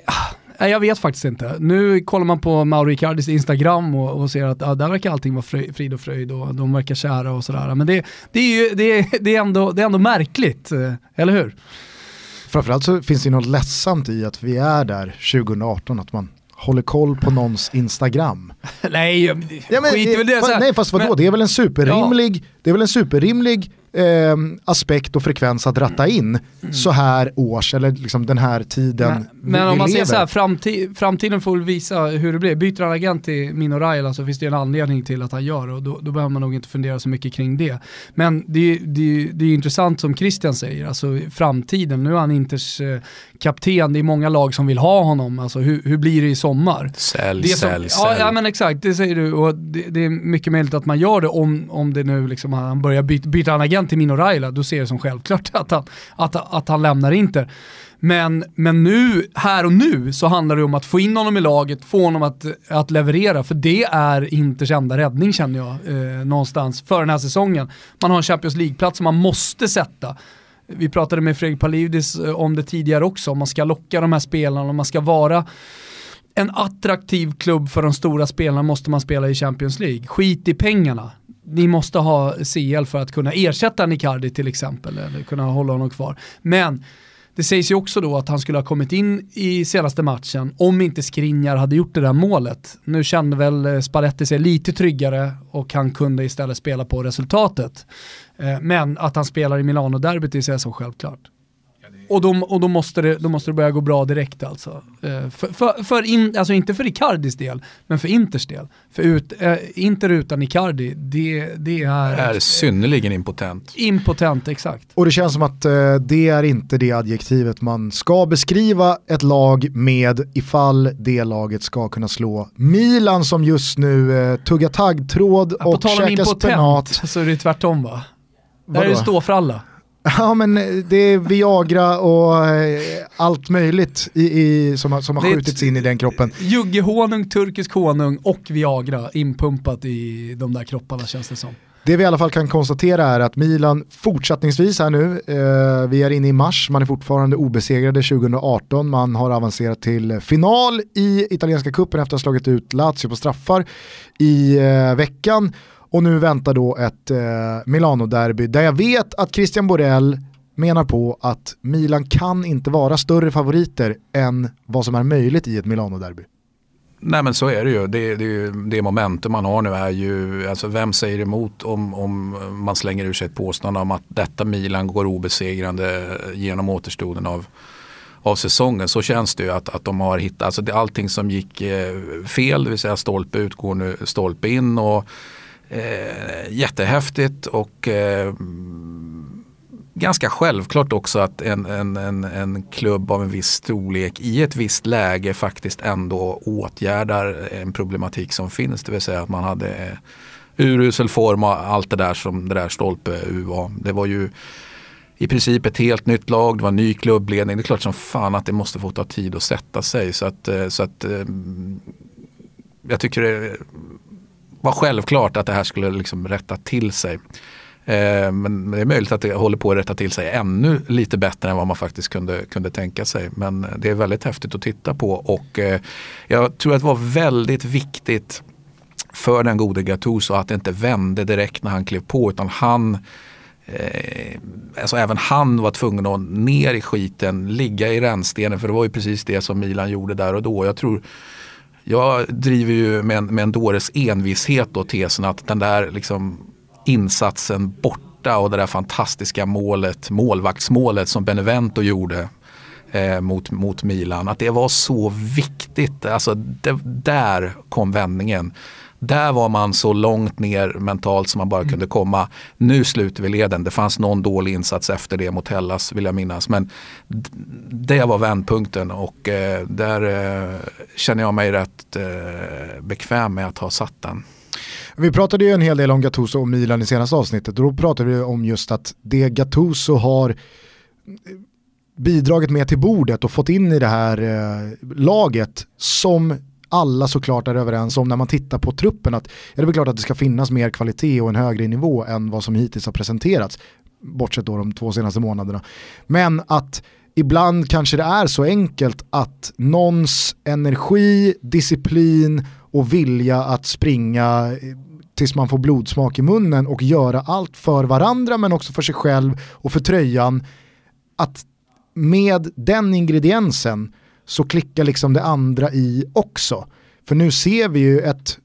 Ah, jag vet faktiskt inte. Nu kollar man på Mauro Icardis Instagram och, och ser att ja, där verkar allting vara frid och fröjd och de verkar kära och sådär. Men det, det, är ju, det, det, är ändå, det är ändå märkligt, eh, eller hur? Framförallt så finns det något ledsamt i att vi är där 2018, att man håller koll på någons Instagram. (laughs) nej, ja, men, skit väl det. nej fast vadå, men, det är väl en superrimlig, ja. det är väl en superrimlig eh, aspekt och frekvens att ratta in mm. så här års eller liksom den här tiden Men, vi, men om man lever. säger så här, framtid, framtiden får visa hur det blir. Byter han agent till Mino Raila så finns det en anledning till att han gör och då, då behöver man nog inte fundera så mycket kring det. Men det, det, det är intressant som Christian säger, alltså framtiden, nu är han Inters eh, kapten, det är många lag som vill ha honom, alltså hur, hur blir det i sommar? Sälj, det sälj, ja, ja men exakt, det säger du och det, det, är mycket möjligt att man gör det om, om det nu liksom, han börjar byta, byta han agent till Mino Raila, då ser jag det som självklart (laughs) att han, att, att han lämnar Inter. Men, men nu, här och nu, så handlar det om att få in honom i laget, få honom att, att leverera, för det är Inters enda räddning känner jag, eh, någonstans för den här säsongen. Man har en Champions League-plats som man måste sätta. Vi pratade med Fredrik Palidis eh, om det tidigare också, om man ska locka de här spelarna, om man ska vara en attraktiv klubb för de stora spelarna måste man spela i Champions League. Skit i pengarna ni måste ha CL för att kunna ersätta Nicardi till exempel, eller kunna hålla honom kvar. Men det sägs ju också då att han skulle ha kommit in i senaste matchen om inte Skriniar hade gjort det där målet. Nu kände väl eh, Spalletti sig lite tryggare och han kunde istället spela på resultatet. Eh, men att han spelar i Milano-derbyt är så självklart. Och, då, och då, måste det, då måste det börja gå bra direkt alltså. Eh, för, för, för in, alltså inte för Icardis del, men för Inters del. För ut, äh, Inter utan Icardi, det, det är... Det är synnerligen impotent. Impotent, exakt. Och det känns som att äh, det är inte det adjektivet man ska beskriva ett lag med ifall det laget ska kunna slå Milan som just nu äh, tuggar taggtråd ja, och käkar spenat. så är det tvärtom va? Där är det stå för alla. Ja men det är Viagra och eh, allt möjligt i, i, som, som har skjutits in i den kroppen. Juggehonung, turkisk honung och Viagra inpumpat i de där kropparna känns det som. Det vi i alla fall kan konstatera är att Milan fortsättningsvis här nu, eh, vi är inne i mars, man är fortfarande obesegrade 2018, man har avancerat till final i italienska kuppen efter att ha slagit ut Lazio på straffar i eh, veckan. Och nu väntar då ett eh, Milano-derby där jag vet att Christian Borell menar på att Milan kan inte vara större favoriter än vad som är möjligt i ett Milano-derby. Nej men så är det ju. Det, det, det momentum man har nu är ju, alltså vem säger emot om, om man slänger ur sig ett påstående om att detta Milan går obesegrande genom återstoden av, av säsongen. Så känns det ju att, att de har hittat, alltså det, allting som gick eh, fel, det vill säga stolpe ut går nu stolpe in. och Eh, jättehäftigt och eh, ganska självklart också att en, en, en, en klubb av en viss storlek i ett visst läge faktiskt ändå åtgärdar en problematik som finns. Det vill säga att man hade eh, urusel form och allt det där som det där stolpe U var. Det var ju i princip ett helt nytt lag, det var ny klubbledning. Det är klart som fan att det måste få ta tid att sätta sig. Så att, eh, så att eh, jag tycker det var självklart att det här skulle liksom rätta till sig. Eh, men det är möjligt att det håller på att rätta till sig ännu lite bättre än vad man faktiskt kunde, kunde tänka sig. Men det är väldigt häftigt att titta på och eh, jag tror att det var väldigt viktigt för den gode Gattuso att det inte vände direkt när han klev på utan han eh, alltså även han var tvungen att ner i skiten, ligga i rännstenen för det var ju precis det som Milan gjorde där och då. Jag tror jag driver ju med en, med en dåres envishet då tesen att den där liksom insatsen borta och det där fantastiska målet, målvaktsmålet som Benevento gjorde eh, mot, mot Milan, att det var så viktigt. Alltså det, där kom vändningen. Där var man så långt ner mentalt som man bara mm. kunde komma. Nu sluter vi leden. Det fanns någon dålig insats efter det mot Hellas vill jag minnas. Men det var vändpunkten och eh, där eh, känner jag mig rätt eh, bekväm med att ha satt den. Vi pratade ju en hel del om Gattuso och Milan i senaste avsnittet och då pratade vi om just att det Gattuso har bidragit med till bordet och fått in i det här eh, laget som alla såklart är överens om när man tittar på truppen att ja, det är klart att det ska finnas mer kvalitet och en högre nivå än vad som hittills har presenterats. Bortsett då de två senaste månaderna. Men att ibland kanske det är så enkelt att någons energi, disciplin och vilja att springa eh, tills man får blodsmak i munnen och göra allt för varandra men också för sig själv och för tröjan. Att med den ingrediensen så klickar liksom det andra i också. För nu ser vi ju ett,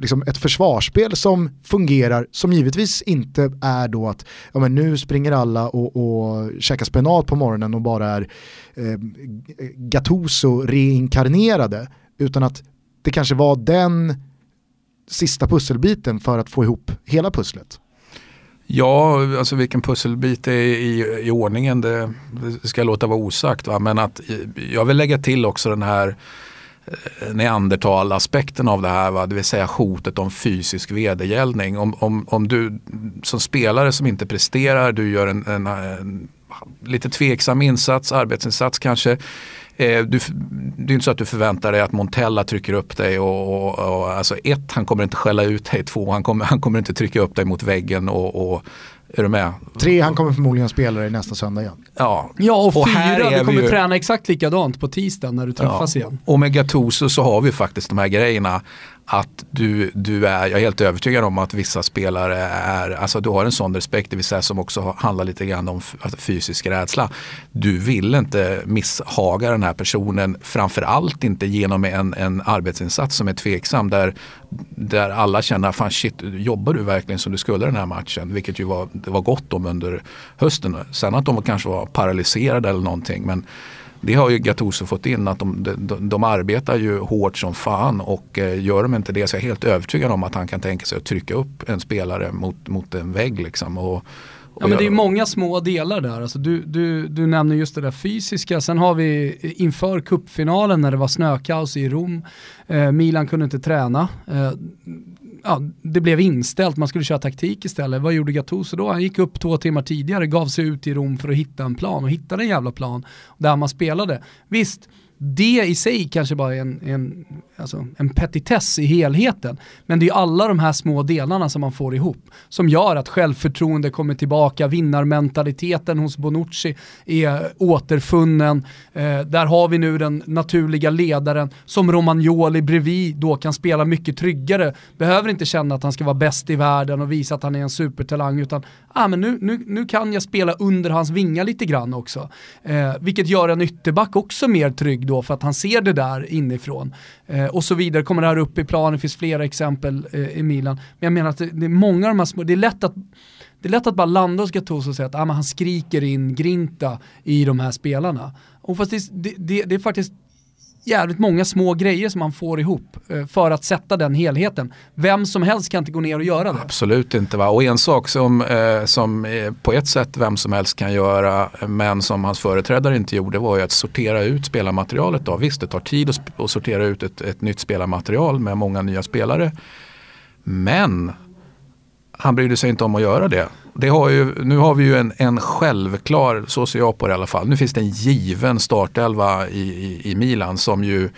liksom ett försvarsspel som fungerar, som givetvis inte är då att ja, men nu springer alla och, och käkar spenat på morgonen och bara är eh, Gattuso reinkarnerade, utan att det kanske var den sista pusselbiten för att få ihop hela pusslet. Ja, alltså vilken pusselbit är i, i ordningen det, det ska jag låta vara osagt. Va? Men att jag vill lägga till också den här neandertalaspekten neandertal-aspekten av det här, va? det vill säga hotet om fysisk vedergällning. Om, om, om du som spelare som inte presterar, du gör en, en, en lite tveksam insats, arbetsinsats kanske, Eh, du, det är inte så att du förväntar dig att Montella trycker upp dig och, och, och alltså ett, han kommer inte skälla ut dig, två, han kommer, han kommer inte trycka upp dig mot väggen och, och är du med? Tre, han kommer förmodligen spela dig nästa söndag igen. Ja, ja och, och fyra, du kommer ju... träna exakt likadant på tisdag när du träffas ja. igen. Och med Gattuso så har vi faktiskt de här grejerna att du, du är, jag är helt övertygad om att vissa spelare är, alltså du har en sån respekt, det vill säga som också handlar lite grann om alltså fysisk rädsla. Du vill inte misshaga den här personen, framförallt inte genom en, en arbetsinsats som är tveksam där, där alla känner, fan shit, jobbar du verkligen som du skulle den här matchen? Vilket ju var, det var gott om under hösten. Sen att de kanske var paralyserade eller någonting, men det har ju Gattuso fått in att de, de, de, arbetar ju hårt som fan och eh, gör de inte det så är jag helt övertygad om att han kan tänka sig att trycka upp en spelare mot, mot en vägg. Liksom och, och ja men det är många små delar där. Alltså du, du, du nämner just det där fysiska, sen har vi inför kuppfinalen när det var snökaos i Rom, eh, Milan kunde inte träna. Eh, ja, det blev inställt, man skulle köra taktik istället. Vad gjorde Gattuso då? Han gick upp två timmar tidigare, gav sig ut i Rom för att hitta en plan och hittade en jävla plan där man spelade. Visst, det i sig kanske bara är en, en, alltså en petitess i helheten. Men det är alla de här små delarna som man får ihop som gör att självförtroende kommer tillbaka, vinnarmentaliteten hos Bonucci är återfunnen. Eh, där har vi nu den naturliga ledaren som Romagnoli bredvid då kan spela mycket tryggare. Behöver inte känna att han ska vara bäst i världen och visa att han är en supertalang utan ah, men nu, nu, nu kan jag spela under hans vingar lite grann också. Eh, vilket gör en ytterback också mer trygg då för att han ser det där inifrån. Eh, Eh, och så vidare, kommer det här upp i planen, det finns flera exempel eh, i Milan. Men jag menar att det, det, är många av de här små, det är lätt att det är lätt att bara landa hos Gattuso och säga att ah, han skriker in grinta i de här spelarna. Och fast det, det, det är faktiskt jävligt många små grejer som man får ihop eh, för att sätta den helheten. Vem som helst kan inte gå ner och göra det. Absolut inte. Va? Och en sak som, eh, som på ett sätt vem som helst kan göra men som hans företrädare inte gjorde var ju att sortera ut spelarmaterialet. Då. Visst, det tar tid att, att sortera ut ett, ett nytt spelarmaterial med många nya spelare. Men han brydde sig inte om att göra det det har ju, nu har vi ju en, en självklar, så ser jag på det i alla fall, nu finns det en given startelva i, i, i Milan som ju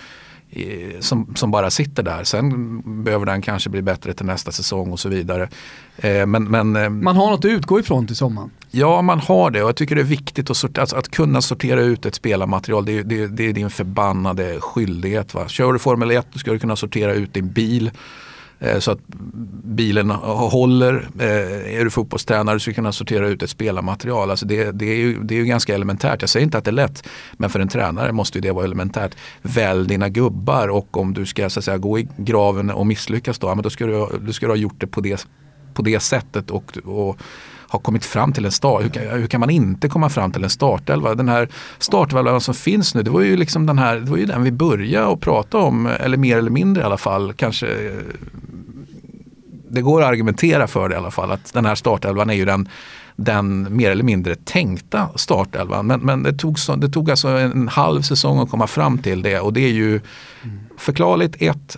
som, som, bara sitter där. Sen behöver den kanske bli bättre till nästa säsong och så vidare. Eh, men, men, eh, man har något att utgå ifrån till sommaren. Ja, man har det och jag tycker det är viktigt att, sortera, alltså, att kunna sortera ut ett spelarmaterial. Det, det, det är din förbannade skyldighet. Va? Kör du Formel 1 då ska du kunna sortera ut din bil Eh, så att bilen håller. Eh, är du fotbollstränare så kunna sortera ut ett spelarmaterial. Alltså det, det, är ju, det är ju ganska elementärt. Jag säger inte att det är lätt. Men för en tränare måste det vara elementärt. Välj dina gubbar och om du ska så att säga, gå i graven och misslyckas då, men då ska du, du ska du ha gjort det på det, på det sättet. och, och har kommit fram till en start. Hur kan, hur kan man inte komma fram till en startelva? Den här startelvan som finns nu, det var ju liksom den här, det var ju den vi började att prata om, eller mer eller mindre i alla fall, kanske det går att argumentera för det i alla fall, att den här startelvan är ju den den mer eller mindre tänkta startelvan. Men, men det, tog så, det tog alltså en halv säsong att komma fram till det och det är ju mm. förklarligt. Ett,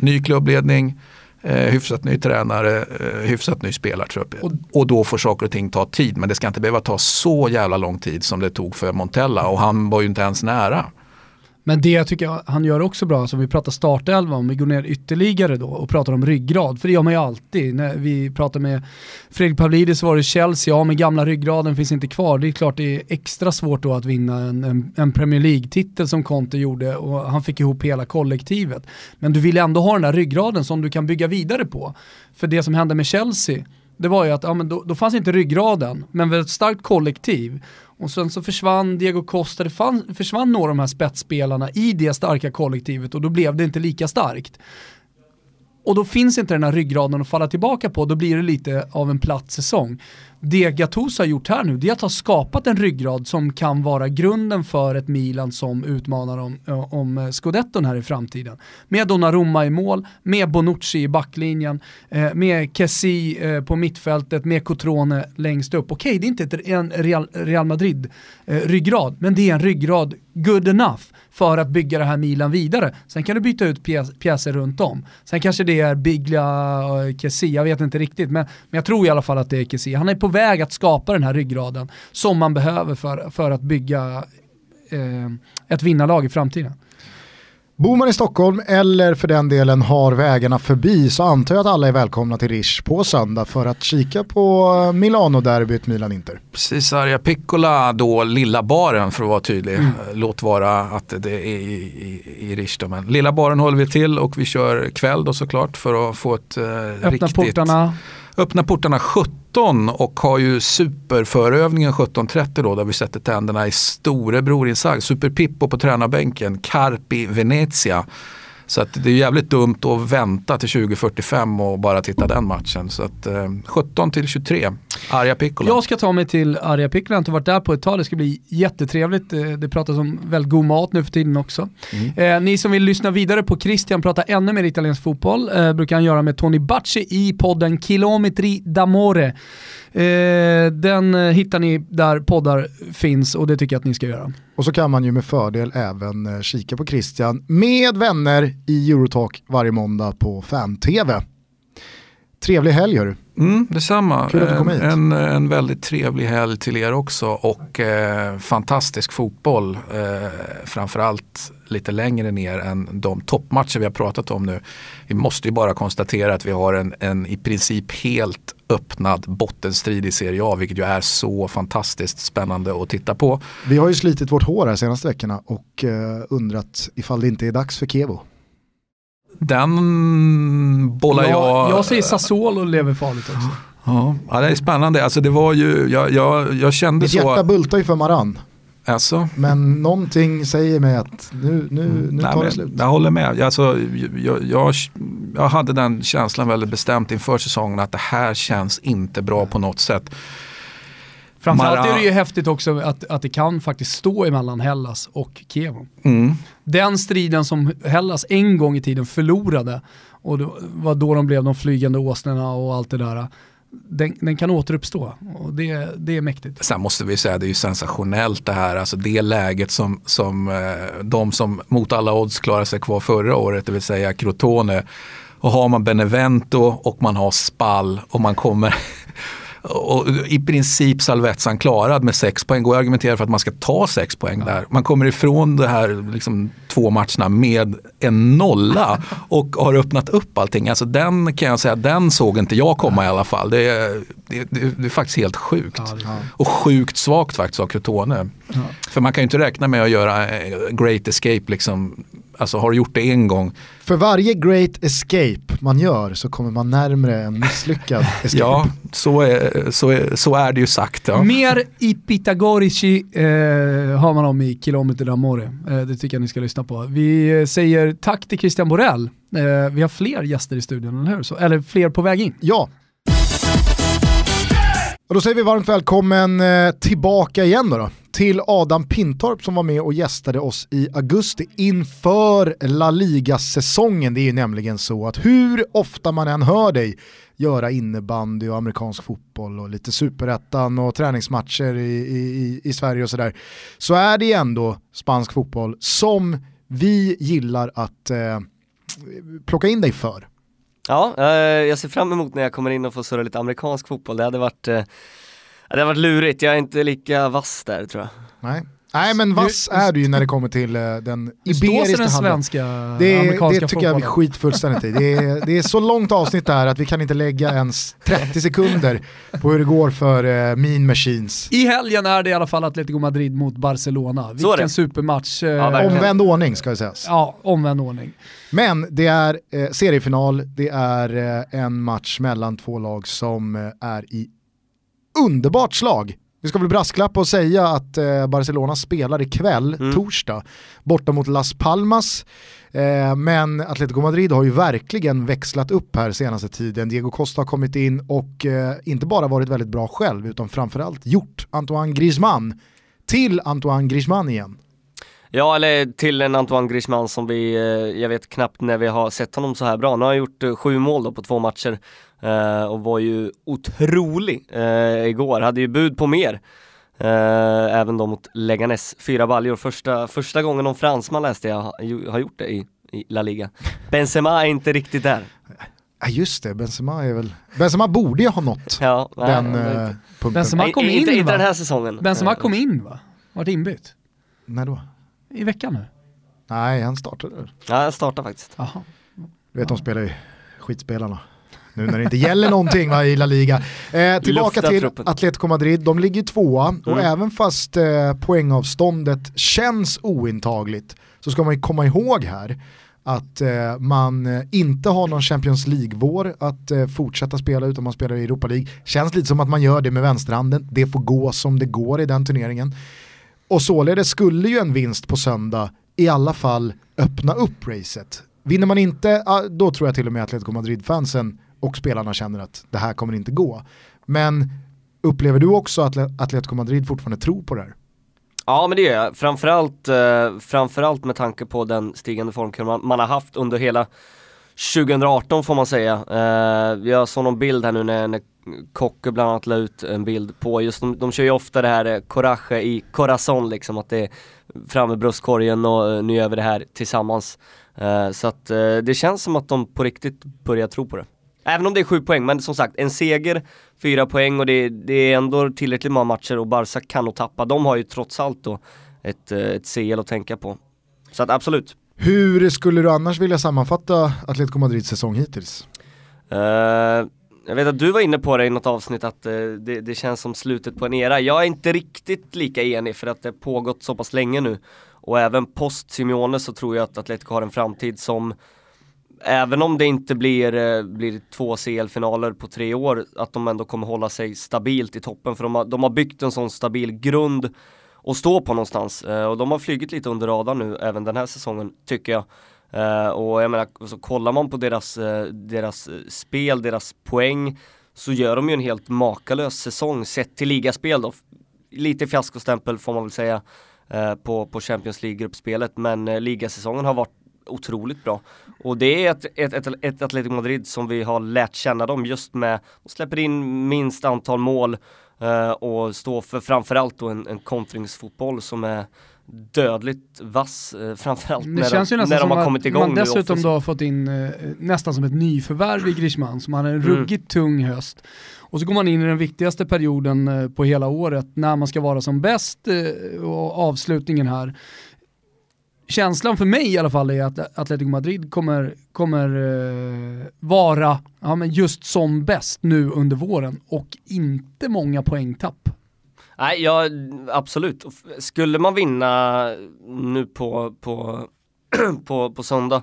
ny klubbledning, eh, hyfsat ny tränare, eh, hyfsat ny spelartrupp. Och, och då får saker och ting ta tid. Men det ska inte behöva ta så jävla lång tid som det tog för Montella och han var ju inte ens nära. Men det jag tycker han gör också bra, som vi pratar startelva, om vi går ner ytterligare då och pratar om ryggrad, för det gör man ju alltid. När vi pratar med Fredrik Pavlidis var det Chelsea, ja men gamla ryggraden finns inte kvar. Det är klart det är extra svårt då att vinna en, en, en Premier League-titel som Conte gjorde och han fick ihop hela kollektivet. Men du vill ändå ha den där ryggraden som du kan bygga vidare på. För det som hände med Chelsea, det var ju att ja, men då, då fanns inte ryggraden, men ett starkt kollektiv. Och sen så försvann Diego Costa, det fann, försvann några av de här spetsspelarna i det starka kollektivet och då blev det inte lika starkt. Och då finns inte den här ryggraden att falla tillbaka på, då blir det lite av en platt säsong det Gattuso har gjort här nu, det är att ha skapat en ryggrad som kan vara grunden för ett Milan som utmanar om, om eh, scudetton här i framtiden. Med Donnarumma i mål, med Bonucci i backlinjen, eh, med Kessi eh, på mittfältet, med Cotrone längst upp. Okej, det är inte en Real, Real Madrid-ryggrad, men det är en ryggrad good enough för att bygga det här Milan vidare. Sen kan du byta ut pjäser runt om. Sen kanske det är Biglia och Kessi, jag vet inte riktigt, men, men jag tror i alla fall att det är Kessi. Han är på väg att skapa den här ryggraden som man behöver för, för att bygga eh, ett vinnarlag i framtiden. Bor man i Stockholm eller för den delen har vägarna förbi så antar jag att alla är välkomna till Rish på söndag för att kika på Milano-derbyt Milan-Inter. Precis, Arja Piccola då lilla baren för att vara tydlig. Mm. Låt vara att det är i, i, i Rish då, men lilla baren håller vi till och vi kör kväll då såklart för att få ett eh, Öppna riktigt... portarna. Öppnar portarna 17 och har ju superförövningen 17.30 då där vi sätter tänderna i storebror insagd. Super Pippo på tränarbänken, Carpi Venezia. Så att det är jävligt dumt att vänta till 2045 och bara titta den matchen. Så att eh, 17 till 23, Arja Piccola. Jag ska ta mig till Arja Piccola, jag har inte varit där på ett tag, det ska bli jättetrevligt. Eh, det pratas om väldigt god mat nu för tiden också. Mm. Eh, ni som vill lyssna vidare på Christian prata ännu mer italiensk fotboll eh, brukar han göra med Tony Bacci i podden Kilometri d'Amore. Eh, den eh, hittar ni där poddar finns och det tycker jag att ni ska göra. Och så kan man ju med fördel även eh, kika på Christian med vänner i Eurotalk varje måndag på Fan-TV. Trevlig helg hörru. Mm, detsamma. Kul att du kom hit. En, en väldigt trevlig helg till er också och eh, fantastisk fotboll. Eh, framförallt lite längre ner än de toppmatcher vi har pratat om nu. Vi måste ju bara konstatera att vi har en, en i princip helt öppnad bottenstrid i Serie A, vilket ju är så fantastiskt spännande att titta på. Vi har ju slitit vårt hår här senaste veckorna och eh, undrat ifall det inte är dags för Kevo. Den bollar jag... Jag, jag säger Sassuolo lever farligt också. Ja, ja, det är spännande. Alltså det var ju, jag, jag, jag kände Mitt så... Mitt hjärta bultar ju för Maran. Alltså. Men någonting säger mig att nu, nu, nu tar det slut. Jag håller med. Alltså, jag, jag, jag hade den känslan väldigt bestämt inför säsongen att det här känns inte bra på något sätt. Framförallt är det ju häftigt också att, att det kan faktiskt stå emellan Hellas och Kiev. Mm. Den striden som Hellas en gång i tiden förlorade och det var då de blev de flygande åsnorna och allt det där den, den, kan återuppstå och det, det är mäktigt. Sen måste vi säga det är ju sensationellt det här, alltså det läget som, som eh, de som mot alla odds klarade sig kvar förra året, det vill säga Crotone. Och har man Benevento och man har Spall och man kommer och i princip Salvetsan klarad med sex poäng. Går att argumentera för att man ska ta sex poäng där. Man kommer ifrån det här liksom, två matcherna med en nolla och har öppnat upp allting. Alltså den kan jag säga, den såg inte jag komma i alla fall. Det är, det, det, det är faktiskt helt sjukt. Och sjukt svagt faktiskt av Crotone. Ja. För man kan ju inte räkna med att göra great escape liksom Alltså har du gjort det en gång. För varje great escape man gör så kommer man närmre en misslyckad (laughs) escape. ja, så är, så är, så är det ju sagt. Ja. Mer i Pitagorici eh, har man om i Kilometer d'Amore. Eh, det tycker jag ni ska lyssna på. Vi eh, säger tack till Christian Borell. Eh, vi har fler gäster i studion, eller hur? Så, eller fler på väg in. Ja. Och då säger vi varmt välkommen eh, tillbaka igen då. då till Adam Pintorp som var med och gästade oss i augusti inför La Liga-säsongen. Det är ju nämligen så att hur ofta man än hör dig göra innebandy och amerikansk fotboll och lite superettan och träningsmatcher i, i, i Sverige och sådär, så är det ändå spansk fotboll som vi gillar att eh, plocka in dig för. Ja, eh, jag ser fram emot när jag kommer in och får surra lite amerikansk fotboll. Det hade varit eh, det har varit lurigt, jag är inte lika vass där tror jag. Nej. Nej men vass är du ju när det kommer till uh, den iberiska den svenska, det, amerikanska Det tycker jag vi skit fullständigt i. Det är, det är så långt avsnitt där att vi kan inte lägga ens 30 sekunder på hur det går för uh, Mean Machines. I helgen är det i alla fall Atletico Madrid mot Barcelona. Vilken supermatch. Uh, ja, omvänd ordning ska det sägas. Ja, omvänd ordning. Men det är eh, seriefinal, det är eh, en match mellan två lag som eh, är i underbart slag. Vi ska väl brasklappa och säga att eh, Barcelona spelar ikväll, mm. torsdag, borta mot Las Palmas. Eh, men Atletico Madrid har ju verkligen växlat upp här senaste tiden. Diego Costa har kommit in och eh, inte bara varit väldigt bra själv utan framförallt gjort Antoine Griezmann till Antoine Griezmann igen. Ja, eller till en Antoine Griezmann som vi, eh, jag vet knappt när vi har sett honom så här bra. Nu har han gjort eh, sju mål då på två matcher eh, och var ju otrolig igår, hade ju bud på mer. även då mot Leganes, fyra baljor. Första, första gången någon fransman läste jag har gjort det i, i La Liga. Benzema är inte riktigt där. Ja just det, Benzema är väl... Benzema borde ju ha nått ja, den nej, uh, punkten. Benzema kom in inte, va? Inte den här säsongen. Benzema kom in va? Vart inbytt. När då? i veckan nu? Nej, han startade. Ja, han startade faktiskt. Aha. Du vet, de spelar ju skitspelarna. Nu när det inte gäller någonting va, i La Liga. Eh, tillbaka till. Atletico Madrid, de ligger tvåa mm. och även fast eh, poängavståndet känns ointagligt så ska man ju komma ihåg här att eh, man eh, inte har någon Champions League-vår att eh, fortsätta spela utan man spelar i Europa League. Känns lite som att man gör det med vänsterhanden, det får gå som det går i den turneringen. Och således skulle ju en vinst på söndag i alla fall öppna upp racet. Vinner man inte, då tror jag till och med Atletico Madrid-fansen och spelarna känner att det här kommer inte gå. Men upplever du också att Atletico Madrid fortfarande tror på det här? Ja men det gör jag, framförallt, eh, framförallt med tanke på den stigande formkurvan man har haft under hela 2018 får man säga. Eh, jag såg någon bild här nu när, när Kocke bland annat la ut en bild på, just de, de kör ju ofta det här eh, courage i corazon liksom, att det är fram med bröstkorgen och eh, nu gör vi det här tillsammans. Eh, så att eh, det känns som att de på riktigt börjar tro på det. Även om det är sju poäng, men som sagt en seger, fyra poäng och det, det är ändå tillräckligt många matcher och Barca kan nog tappa. De har ju trots allt då ett, ett CL att tänka på. Så att absolut. Hur skulle du annars vilja sammanfatta Atletico Madrids säsong hittills? Jag vet att du var inne på det i något avsnitt att eh, det, det, känns som slutet på en era. Jag är inte riktigt lika enig för att det pågått så pass länge nu. Och även post Simeone så tror jag att Atletico har en framtid som Även om det inte blir, eh, blir två CL-finaler på tre år, att de ändå kommer hålla sig stabilt i toppen. För de har, de har byggt en sån stabil grund att stå på någonstans. Eh, och de har flugit lite under radarn nu, även den här säsongen, tycker jag. Eh, och jag menar, så kollar man på deras, deras spel, deras poäng, så gör de ju en helt makalös säsong sett till ligaspel då. Lite fiaskostämpel får man väl säga på, på Champions League-gruppspelet, men ligasäsongen har varit otroligt bra. Och det är ett, ett, ett, ett Atletico Madrid som vi har lärt känna dem just med, de släpper in minst antal mål och står för framförallt då en, en kontringsfotboll som är dödligt vass, eh, framförallt det när, känns de, ju när de har kommit igång man dessutom då har fått in eh, nästan som ett nyförvärv i Griezmann som hade en mm. ruggigt tung höst. Och så går man in i den viktigaste perioden eh, på hela året när man ska vara som bäst eh, och avslutningen här. Känslan för mig i alla fall är att Atletico Madrid kommer, kommer uh, vara ja, men just som bäst nu under våren och inte många poängtapp. Nej, ja absolut. Skulle man vinna nu på, på, (clears throat) på, på söndag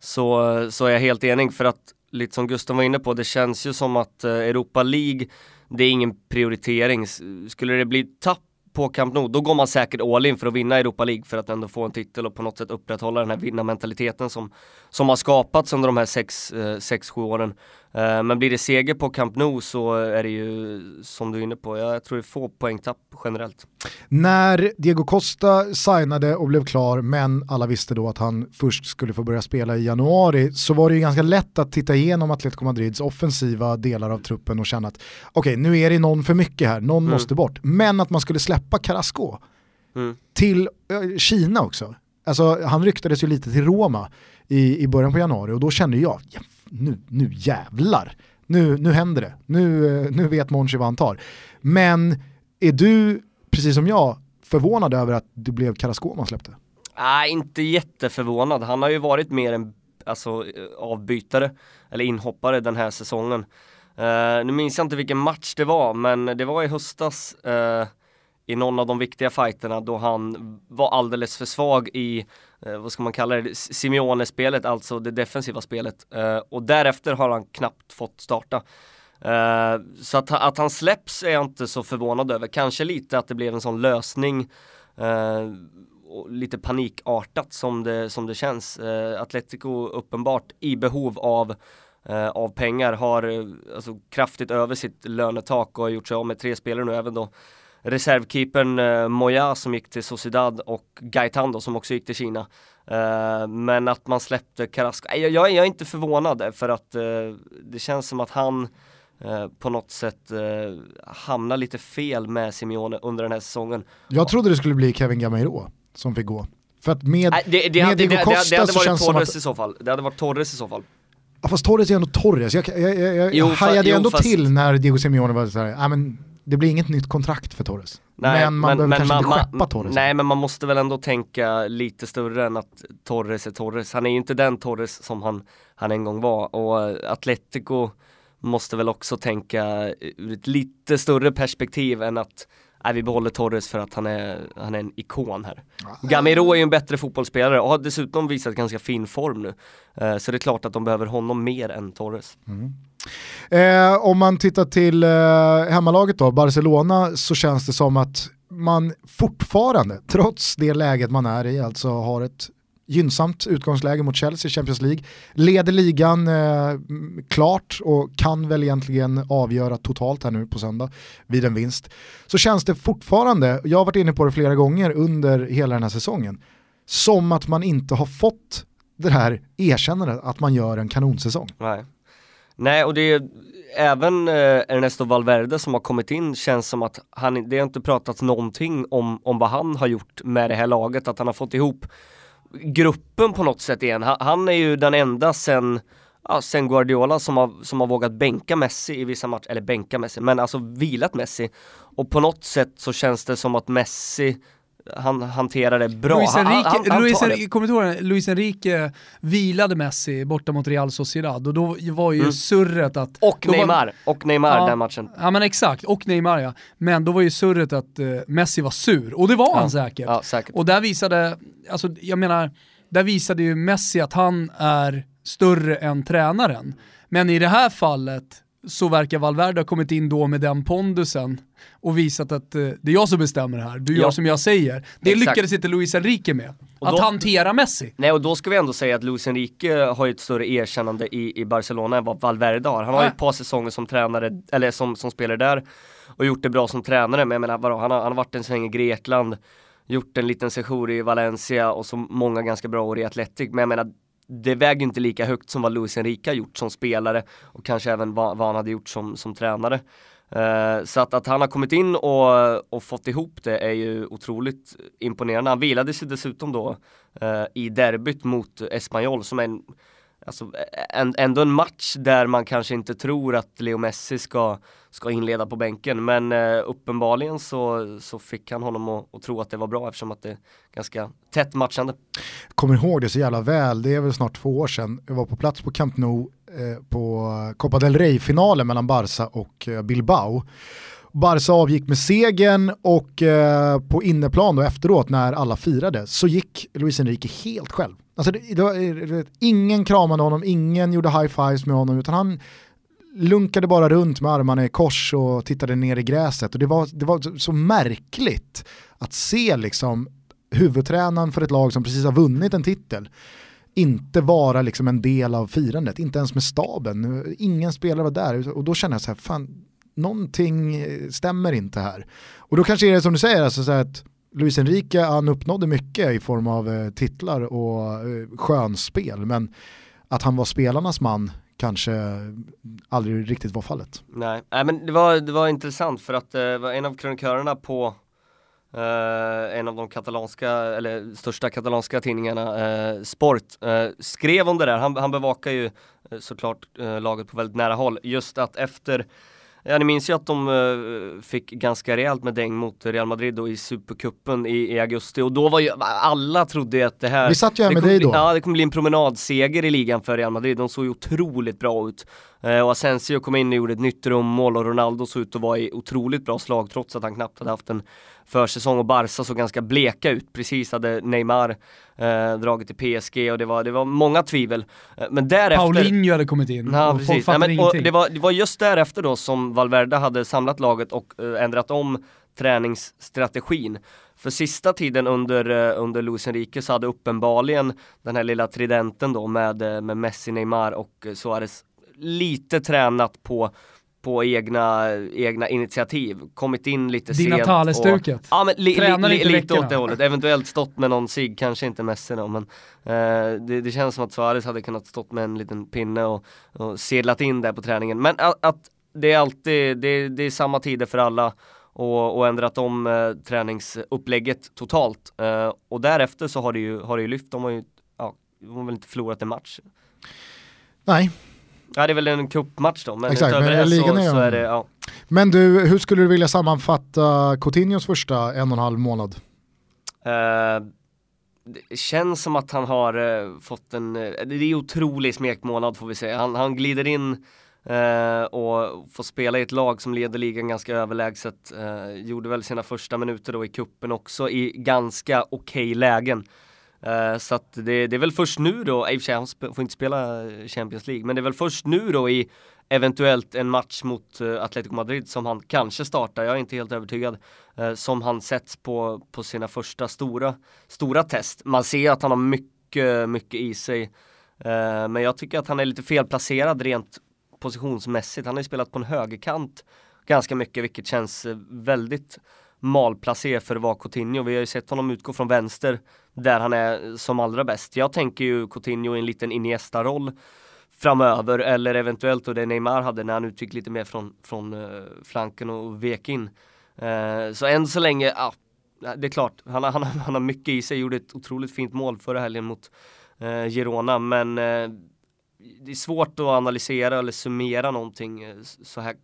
så, så är jag helt enig för att lite som Gustav var inne på, det känns ju som att eh, Europa League, det är ingen prioritering. Skulle det bli tapp på Camp Nou, då går man säkert all in för att vinna Europa League för att ändå få en titel och på något sätt upprätthålla den här vinnarmentaliteten som, som har skapats under de här 6-7 eh, åren. Eh, men blir det seger på Camp Nou så är det ju som du är inne på, jag tror det är få poängtapp generellt. När Diego Costa signade och blev klar men alla visste då att han först skulle få börja spela i januari så var det ju ganska lätt att titta igenom Atletico Madrids offensiva delar av truppen och känna att okej okay, nu är det någon för mycket här, någon mm. måste bort. Men att man skulle släppa Carrasco mm. till Kina också. Alltså han ryktades ju lite till Roma i, i början på januari och då kände jag, ja, nu, nu jävlar, nu, nu händer det, nu, eh, nu vet Monchi vad han tar. Men är du, precis som jag, förvånad över att det blev Carrasco man släppte? Nej, inte jätteförvånad. Han har ju varit mer en alltså, eh, avbytare eller inhoppare den här säsongen. Uh, nu minns jag inte vilken match det var, men det var i höstas uh, i någon av de viktiga fighterna då han var alldeles för svag i, eh, vad ska man kalla det, Simeone-spelet, alltså det defensiva spelet. Eh, och därefter har han knappt fått starta. Eh, så att, att han släpps är jag inte så förvånad över. Kanske lite att det blev en sån lösning eh, lite panikartat som det, som det känns. Atletico uppenbart i behov av eh, av pengar har alltså, kraftigt över sitt lönetak och har gjort sig av med tre spelare nu, även då reservkeepern eh, Moya som gick till Sociedad och Gaetan då som också gick till Kina. Eh, men att man släppte Carrasco, jag, jag, jag är inte förvånad för att eh, det känns som att han eh, på något sätt eh, hamnar lite fel med Simeone under den här säsongen. Jag trodde det skulle bli Kevin Gameiro som fick gå. För att med, Nej, det, det, med det, Diego Costa det, det hade varit Torres att... i så fall. Det hade varit Torres i så fall. Ja, fast Torres är ändå Torres. Jag, jag, jag, jag hajade ju ändå fast... till när Diego Simeone var såhär, ja men det blir inget nytt kontrakt för Torres. Nej, men man men, behöver men, kanske man, inte skeppa Torres. Nej men man måste väl ändå tänka lite större än att Torres är Torres. Han är ju inte den Torres som han, han en gång var och Atletico måste väl också tänka ur ett lite större perspektiv än att nej, vi behåller Torres för att han är, han är en ikon här. Gamero är ju en bättre fotbollsspelare och har dessutom visat ganska fin form nu. Eh, så det är klart att de behöver honom mer än Torres. Mm. Eh, om man tittar till eh, hemmalaget då, Barcelona, så känns det som att man fortfarande, trots det läget man är i, alltså har ett gynnsamt utgångsläge mot Chelsea i Champions League. Leder ligan eh, klart och kan väl egentligen avgöra totalt här nu på söndag vid en vinst. Så känns det fortfarande, jag har varit inne på det flera gånger under hela den här säsongen, som att man inte har fått det här erkännandet att man gör en kanonsäsong. Nej, Nej och det är även eh, Ernesto Valverde som har kommit in känns som att han, det har inte pratats någonting om, om vad han har gjort med det här laget, att han har fått ihop gruppen på något sätt igen. Han är ju den enda sen, ja, sen Guardiola som har, som har vågat bänka Messi i vissa matcher, eller bänka Messi, men alltså vilat Messi. Och på något sätt så känns det som att Messi han hanterar det bra. Luis Enrique, han, han, Luis, Enrique, kommer du ihåg Luis Enrique vilade Messi borta mot Real Sociedad och då var ju mm. surret att... Och Neymar, var, och Neymar ja, den matchen. Ja men exakt, och Neymar ja. Men då var ju surret att uh, Messi var sur, och det var ja. han säkert. Ja, säkert. Och där visade, alltså jag menar, där visade ju Messi att han är större än tränaren. Men i det här fallet så verkar Valverde ha kommit in då med den pondusen och visat att uh, det är jag som bestämmer här, du gör ja. som jag säger. Det Exakt. lyckades inte Luis Enrique med. Och att hantera Messi. Nej och då ska vi ändå säga att Luis Enrique har ju ett större erkännande i, i Barcelona än vad Valverde har. Han har ju ett par säsonger som tränare, eller som, som spelare där och gjort det bra som tränare. Men jag menar vadå, han har, han har varit en sväng i Grekland, gjort en liten session i Valencia och så många ganska bra år i Atletic. Men jag menar det väger inte lika högt som vad Luis Enrique har gjort som spelare och kanske även vad, vad han hade gjort som, som tränare. Uh, så att, att han har kommit in och, och fått ihop det är ju otroligt imponerande. Han vilade sig dessutom då uh, i derbyt mot Espanyol som är en alltså, en, ändå en match där man kanske inte tror att Leo Messi ska, ska inleda på bänken. Men eh, uppenbarligen så, så fick han honom att, att, tro att det var bra eftersom att det är ganska tätt matchande. Kommer ihåg det så jävla väl, det är väl snart två år sedan. Jag var på plats på Camp Nou eh, på Copa del Rey-finalen mellan Barca och eh, Bilbao. Barca avgick med segern och eh, på inneplan då efteråt när alla firade så gick Luis Enrique helt själv. Alltså det, det var, eh, det, ingen kramade honom, ingen gjorde high-fives med honom utan han lunkade bara runt med armarna i kors och tittade ner i gräset och det var, det var så märkligt att se liksom huvudtränaren för ett lag som precis har vunnit en titel inte vara liksom en del av firandet, inte ens med staben. Ingen spelare var där och då kände jag så här, fan, någonting stämmer inte här. Och då kanske är det som du säger, alltså så att Luis Enrique han uppnådde mycket i form av eh, titlar och eh, skönspel, men att han var spelarnas man kanske aldrig riktigt var fallet. Nej, Nej men det var, det var intressant för att eh, det var en av krönikörerna på Uh, en av de katalanska, eller största katalanska tidningarna, uh, Sport, uh, skrev om det där. Han, han bevakar ju såklart laget på väldigt nära håll. Just att efter Ja ni minns ju att de uh, fick ganska rejält med däng mot Real Madrid då i Supercupen i, i, augusti och då var ju alla trodde att det här Vi satt ju här med dig bli, då. Ja det kommer bli en promenadseger i ligan för Real Madrid, de såg ju otroligt bra ut. Uh, och Asensio kom in och gjorde ett nytt drömmål och Ronaldo såg ut att vara i otroligt bra slag trots att han knappt hade haft en försäsong och Barca såg ganska bleka ut. Precis hade Neymar eh, dragit till PSG och det var, det var många tvivel. Eh, men därefter... Paulinho hade kommit in ja, och precis. folk Nej, men, ingenting. det, var, det var just därefter då som Valverde hade samlat laget och eh, ändrat om träningsstrategin. För sista tiden under, eh, under Luis Enrique så hade uppenbarligen den här lilla tridenten då med, eh, med Messi, Neymar och Suarez lite tränat på på egna, egna initiativ, kommit in lite Di sent. Natale-stuket. Och, ja men li, li, li, lite åt det hållet, eventuellt stått med någon sig, kanske inte Messi då men eh, det, det känns som att Suarez hade kunnat stått med en liten pinne och, och sedlat in där på träningen. Men att, att det är alltid, det, det är samma tider för alla och, och ändrat om eh, träningsupplägget totalt. Eh, och därefter så har det ju, har det ju lyft, de har ju, ja, de har väl inte förlorat en match. Nej, Ja det är väl en cupmatch då, men Exakt, utöver men det så, så är det, ja. men du, hur skulle du vilja sammanfatta Coutinhos första en och en halv månad? Eh, det känns som att han har eh, fått en, eh, det är otrolig smekmånad får vi säga. Han, han glider in och får spela i ett lag som leder ligan ganska överlägset. Gjorde väl sina första minuter då i kuppen också i ganska okej lägen. Eh, så att det, det är väl först nu då, i och för sig han får inte spela Champions League, men det är väl först nu då i eventuellt en match mot Atlético Atletico Madrid som han kanske startar, jag är inte helt övertygad, eh, som han sätts på, på sina första stora, stora test. Man ser att han har mycket, mycket i sig, men jag tycker att han är lite felplacerad rent positionsmässigt. Han har ju spelat på en högerkant ganska mycket, vilket känns väldigt malplacé för att vara Coutinho. Vi har ju sett honom utgå från vänster där han är som allra bäst. Jag tänker ju Coutinho i en liten Iniesta-roll framöver eller eventuellt och det Neymar hade när han utgick lite mer från, från uh, flanken och vek in. Uh, så än så länge, ja, det är klart, han, har- (laughs) han, han har mycket i sig, gjorde ett otroligt fint mål förra helgen mot uh, Girona men uh, det är svårt att analysera eller summera någonting eh, så här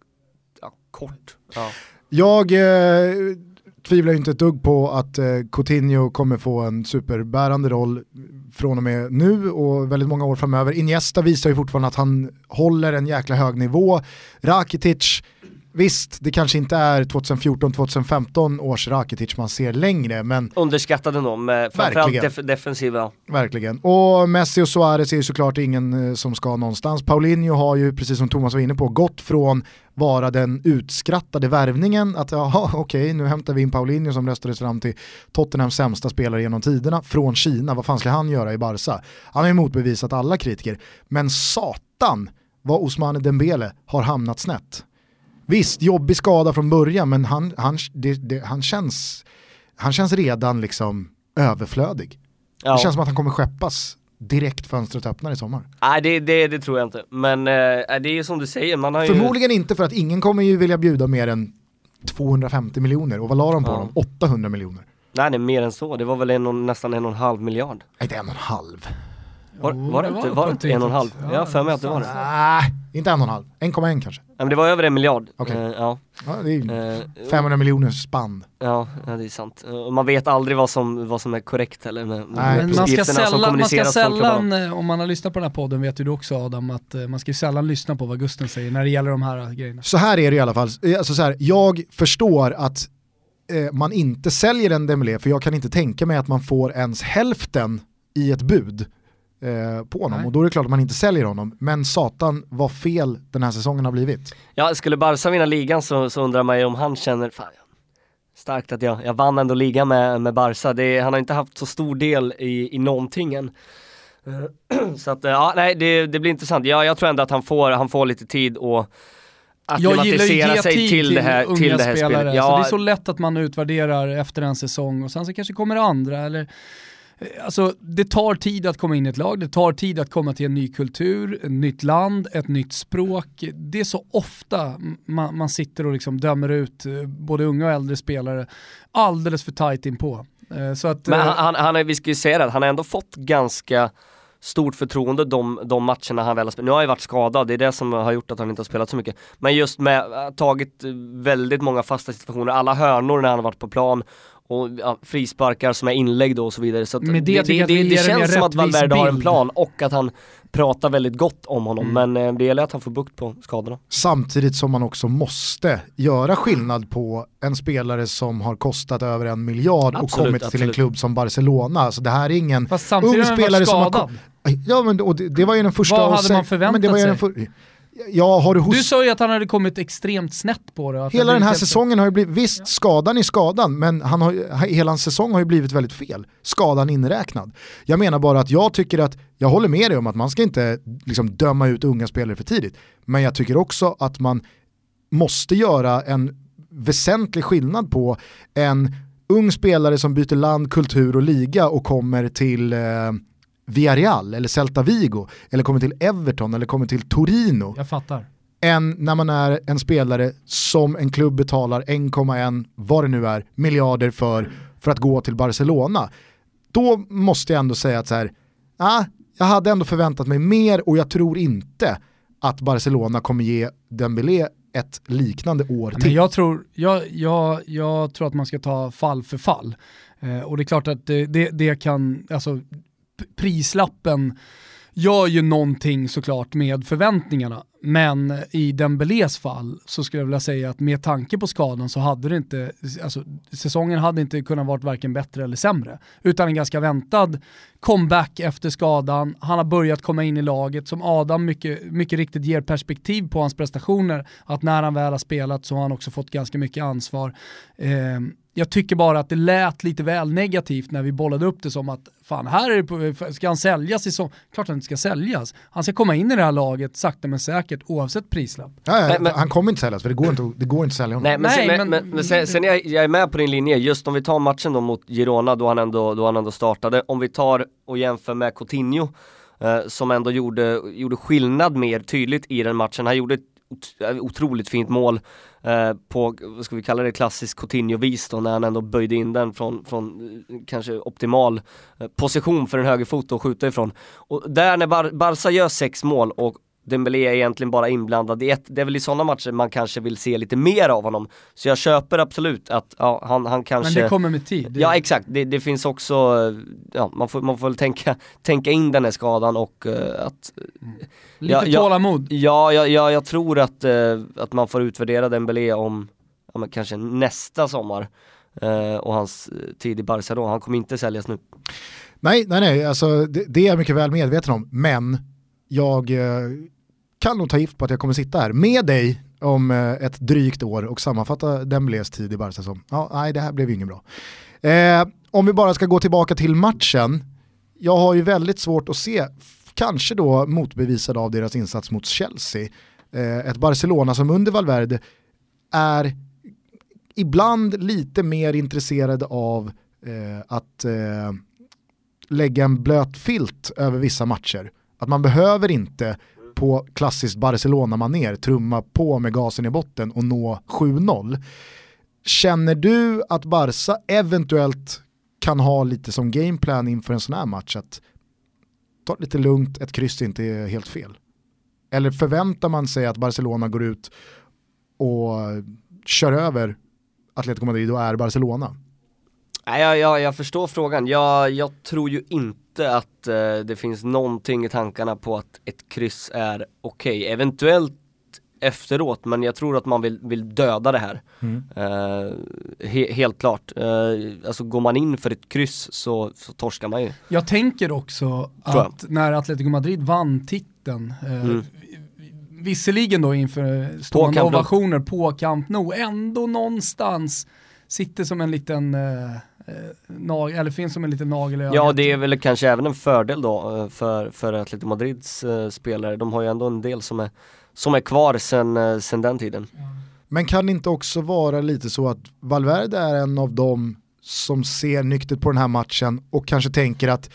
ja, kort. Ja. Jag eh, tvivlar ju inte ett dugg på att eh, Coutinho kommer få en superbärande roll från och med nu och väldigt många år framöver. Iniesta visar ju fortfarande att han håller en jäkla hög nivå. Rakitic, visst det kanske inte är 2014-2015 års Rakitic man ser längre men Underskattade med framförallt def defensiva. Verkligen. Och Messi och Suarez är ju såklart ingen eh, som ska någonstans. Paulinho har ju, precis som Thomas var inne på, gått från vara den utskrattade värvningen, att jaha okej nu hämtar vi in Paulinho som röstades fram till Tottenhams sämsta spelare genom tiderna från Kina, vad fan ska han göra i Barca? Han har ju motbevisat alla kritiker, men satan vad Ousmane Dembele har hamnat snett. Visst, jobbig skada från början, men han, han, det, det, han, känns, han känns redan liksom överflödig. Ja. Det känns som att han kommer skeppas direkt fönstret öppnar i sommar. Nej det, det, det tror jag inte. Men eh, det är ju som du säger, man har ju... Förmodligen inte för att ingen kommer ju vilja bjuda mer än 250 miljoner och vad la de på Ja. dem? 800 miljoner. Nej det är mer än så, det var väl en och, nästan en och en halv miljard. Nej, inte en och en halv. Var, Jo, var det inte, var var det inte en och en halv? Ja, Ja, för mig att det var det. Nej, inte en och en halv. 1,1 kanske. Nej, men det var över en miljard. Okej. Eh, ja. Ja, det är ju Eh, 500 miljoner spann. Ja, det är sant. Eh, Och man vet aldrig vad som, vad som är korrekt heller med, Nej, Men man ska sällan, man ska sällan om man har lyssnat på den här podden vet ju du också Adam, att man ska sällan lyssna på vad Gusten säger när det gäller de här grejerna. Så här är det i alla fall. Alltså så här, jag förstår att eh, man inte säljer en Dembélé för jag kan inte tänka mig att man får ens hälften i ett bud eh, på honom Nej. och då är det klart att man inte säljer honom. Men satan vad fel den här säsongen har blivit. Ja, skulle Barca vinna ligan så, så undrar man ju om han känner, fan, starkt att jag, jag vann ändå ligan med, med Barca. Det, han har inte haft så stor del i, i någonting än. (clears throat) Så att, eh, ja, nej, det, det blir intressant. Ja, jag tror ändå att han får, han får lite tid och Jag gillar ju akklimatisera sig tid till, det här, till det här spelare. spelet. Så Ja, det är så lätt att man utvärderar efter en säsong och sen så kanske kommer det andra. Eller, alltså, det tar tid att komma in i ett lag, det tar tid att komma till en ny kultur, ett nytt land, ett nytt språk. Det är så ofta man, man sitter och liksom dömer ut eh, både unga och äldre spelare alldeles för tajt inpå. Eh, Så att, Men eh, han, han, han är, vi ska ju säga det, han har ändå fått ganska stort förtroende de, de matcherna han väl har spelat. Nu har han ju varit skadad, det är det som har gjort att han inte har spelat så mycket. Men just med, tagit väldigt många fasta situationer, alla hörnor när han har varit på plan och ja, frisparkar som är inlägg då och så vidare. Så det, det, det, det, det känns som att Valverde har en plan och att han pratar väldigt gott om honom. Mm. Men eh, det gäller att han får bukt på skadorna. Samtidigt som man också måste göra skillnad på en spelare som har kostat över en miljard absolut, och kommit absolut. till en klubb som Barcelona. Alltså det här är ingen ung spelare som har... Ja men och det, det var ju den första... Vad hade man förväntat sig? Ja, har du, hos... du sa ju att han hade kommit extremt snett på det. Hela den här säsongen har ju blivit, visst skadan i skadan, men han har, hela hans säsong har ju blivit väldigt fel. Skadan inräknad. Jag menar bara att jag tycker att, jag håller med dig om att man ska inte liksom döma ut unga spelare för tidigt. Men jag tycker också att man måste göra en väsentlig skillnad på en ung spelare som byter land, kultur och liga och kommer till eh, Villarreal eller Celta Vigo eller kommer till Everton eller kommer till Torino. Jag fattar. Än när man är en spelare som en klubb betalar 1,1, vad det nu är, miljarder för, för att gå till Barcelona. Då måste jag ändå säga att så här, ah, jag hade ändå förväntat mig mer och jag tror inte att Barcelona kommer ge Dembélé ett liknande år till. Men jag, tror, jag, jag, jag tror att man ska ta fall för fall. Eh, och det är klart att det, det, det kan, alltså prislappen gör ju någonting såklart med förväntningarna. Men i Dembélés fall så skulle jag vilja säga att med tanke på skadan så hade det inte, alltså säsongen hade inte kunnat vara varken bättre eller sämre. Utan en ganska väntad comeback efter skadan, han har börjat komma in i laget som Adam mycket, mycket riktigt ger perspektiv på hans prestationer. Att när han väl har spelat så har han också fått ganska mycket ansvar. Eh, jag tycker bara att det lät lite väl negativt när vi bollade upp det som att fan, här är det på, ska han säljas i så? Klart han inte ska säljas. Han ska komma in i det här laget sakta men säkert oavsett prislapp. Ja, ja, men, han kommer inte säljas för det går inte, det går inte att sälja honom. Nej, men, Nej, sen, men, men sen, sen jag, jag är med på din linje, just om vi tar matchen då mot Girona då han ändå, då han ändå startade. Om vi tar och jämför med Coutinho eh, som ändå gjorde, gjorde skillnad mer tydligt i den matchen. Han gjorde ett otroligt fint mål eh, på, vad ska vi kalla det, klassisk Coutinho-vis då när han ändå böjde in den från, från eh, kanske optimal eh, position för en högerfot att skjuta ifrån. Och där när Bar Barca gör sex mål och Dembélé är egentligen bara inblandad i ett. Det är väl i sådana matcher man kanske vill se lite mer av honom. Så jag köper absolut att ja, han, han kanske... Men det kommer med tid. Ja exakt, det, det finns också, ja man får, man får väl tänka, tänka in den här skadan och uh, att... Mm. Lite ja, tålamod. Ja, ja, ja, jag tror att, uh, att man får utvärdera Dembélé om, ja, men kanske nästa sommar. Uh, och hans tid i Barcelona, han kommer inte säljas nu. Nej, nej, nej, alltså det, det är jag mycket väl medveten om, men jag kan nog ta gift på att jag kommer sitta här med dig om eh, ett drygt år och sammanfatta Dembélés tid i Barca som, ja, nej det här blev ju inget bra. Eh, om vi bara ska gå tillbaka till matchen, jag har ju väldigt svårt att se, kanske då motbevisad av deras insats mot Chelsea, eh, ett Barcelona som under Valverde är ibland lite mer intresserade av eh, att eh, lägga en blöt filt över vissa matcher. Att man behöver inte på klassiskt Barcelona-manér trumma på med gasen i botten och nå 7-0. Känner du att Barca eventuellt kan ha lite som gameplan inför en sån här match att ta det lite lugnt, ett kryss inte är helt fel? Eller förväntar man sig att Barcelona går ut och kör över Atletico Madrid och är Barcelona? Nej, jag, jag, jag förstår frågan. Jag, jag tror ju inte att eh, det finns någonting i tankarna på att ett kryss är okej. Okay. Eventuellt efteråt, men jag tror att man vill, vill döda det här. Mm. Eh, he, helt klart. Eh, alltså går man in för ett kryss så, så torskar man ju. Jag tänker också att när Atletico Madrid vann titeln, eh, mm. visserligen då inför stående ovationer på Camp Nou, ändå någonstans sitter som en liten eh, Eh, nag, eller finns som en liten nagel i ögat. Ja det är väl kanske även en fördel då eh, för, för Atletico Madrids uh, spelare. De har ju ändå en del som är, som är kvar sen, uh, sen den tiden. Men kan det inte också vara lite så att Valverde är en av dem som ser nyktert på den här matchen och kanske tänker att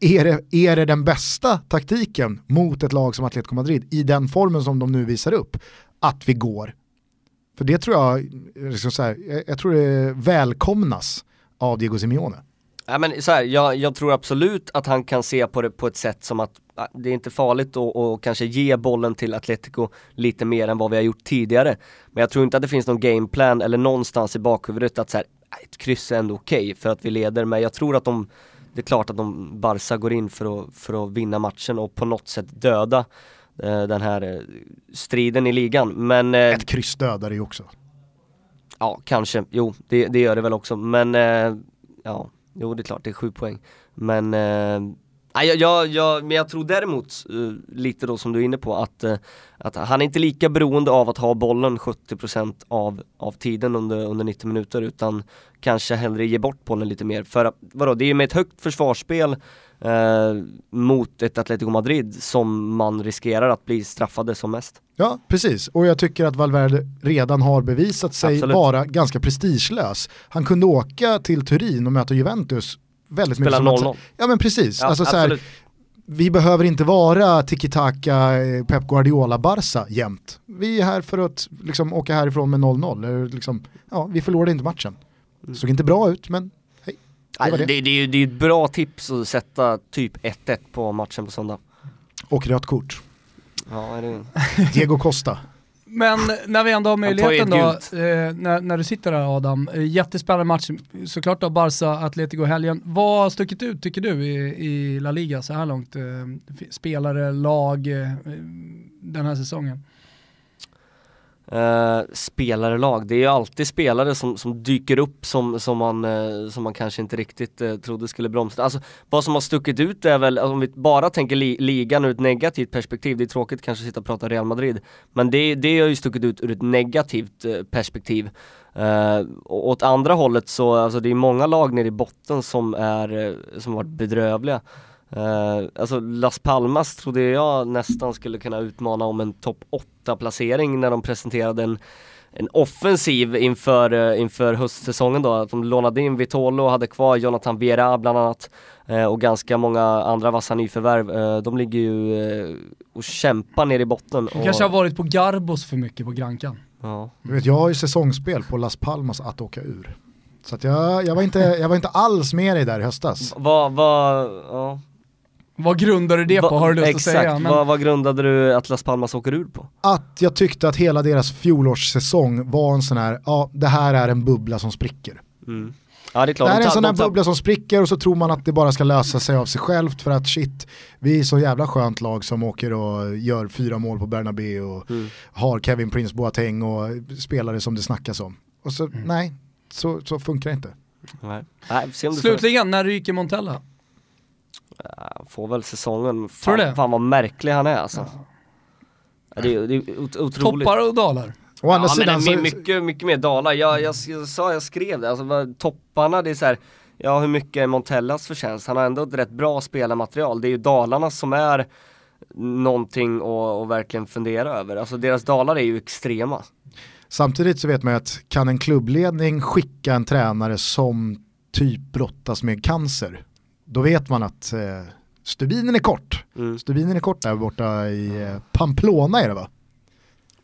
är det, är det den bästa taktiken mot ett lag som Atletico Madrid i den formen som de nu visar upp? Att vi går. För det tror jag, liksom så här, jag tror det välkomnas av Diego Simeone. Ja, men så här, jag, jag, tror absolut att han kan se på det på ett sätt som att det är inte farligt att, att kanske ge bollen till Atletico lite mer än vad vi har gjort tidigare. Men jag tror inte att det finns någon gameplan eller någonstans i bakhuvudet att så här, ett kryss är ändå okej okay för att vi leder. Men jag tror att de, det är klart att de, Barca går in för att, för att vinna matchen och på något sätt döda eh, den här eh, striden i ligan. Men, eh, ett kryss dödar ju också. Ja, kanske. Jo, det, det gör det väl också. Men eh, ja, jo det är klart, det är sju poäng. Men eh, jag, jag, jag, men jag tror däremot, eh, lite då som du är inne på, att, eh, att han är inte lika beroende av att ha bollen 70% av, av tiden under, under 90 minuter utan kanske hellre ge bort bollen lite mer. För vadå, det är ju med ett högt försvarsspel uh, mot ett Atletico Madrid som man riskerar att bli straffade som mest. Ja, precis. Och jag tycker att Valverde redan har bevisat sig Absolut. vara ganska prestigelös. Han kunde åka till Turin och möta Juventus väldigt Spela mycket som 0-0. Ja men precis. Ja, alltså, vi behöver inte vara tiki-taka eh, Pep Guardiola-Barca jämt. Vi är här för att liksom, åka härifrån med 0-0. Liksom, ja, vi förlorade inte matchen. Det såg inte bra ut men hej. Det, det. det, det, är ju det är ett bra tips att sätta typ 1-1 på matchen på söndag. Och rött kort. Ja, är det... Diego Costa. Men när vi ändå har möjligheten då, eh, när, när du sitter där Adam, eh, jättespännande match, såklart då Barca, Atletico helgen. Vad har stuckit ut tycker du i, i La Liga så här långt? Eh, spelare, lag, eh, den här säsongen? Uh, det är ju alltid spelare som, som dyker upp som, som, man, uh, som man kanske inte riktigt uh, trodde skulle bromsa. Alltså vad som har stuckit ut är väl, alltså, om vi bara tänker li ligan ur ett negativt perspektiv, det är tråkigt kanske att sitta och prata Real Madrid, men det, det har ju stuckit ut ur ett negativt perspektiv. och åt andra hållet så, alltså det är många lag nere i botten som är, som varit bedrövliga. Uh, alltså Las Palmas trodde jag nästan skulle kunna utmana om en topp 8 placering när de presenterade en, en offensiv inför, uh, inför höstsäsongen då. Att de lånade in Vitolo och hade kvar Jonathan Viera bland annat uh, och ganska många andra vassa nyförvärv. de ligger ju och kämpar ner i botten. De kanske har varit på Garbos för mycket på Grankan. Ja. Du vet, jag har ju säsongsspel på Las Palmas att åka ur. Så att jag, jag, var inte, jag var inte alls med dig där i höstas. Vad, vad, ja. Vad grundade du det på? Har du lust exakt, att säga? Men... Vad, vad grundade du att Las Palmas åker ur på? Att jag tyckte att hela deras fjolårssäsong var en sån här, ja det här är en bubbla som spricker. Mm. Ja, det, är klart. det här är en sån här bubbla som spricker och så tror man att det bara ska lösa sig av sig självt för att shit, vi är så jävla skönt lag som åker och gör fyra mål på Bernabéu och mm. har Kevin Prince Boateng och spelare som det snackas om. Och så mm. nej, så, så funkar det inte. Nej. Nej, Slutligen, när ryker Montella? Får väl säsongen. Fan, det? fan vad märklig han är alltså. Ja. Det, är, det är otroligt. Toppar och dalar. Å andra ja, sidan men mycket, mycket mer dalar. Jag, jag, jag sa, jag skrev det, alltså topparna det är så här, ja hur mycket är Montellas förtjänst? Han har ändå ett rätt bra spelarmaterial. Det är ju dalarna som är någonting att verkligen fundera över. Alltså deras dalar är ju extrema. Samtidigt så vet man ju att kan en klubbledning skicka en tränare som typ brottas med cancer då vet man att eh, stubinen är kort. Mm. Stubinen är kort där borta i eh, Pamplona är det va?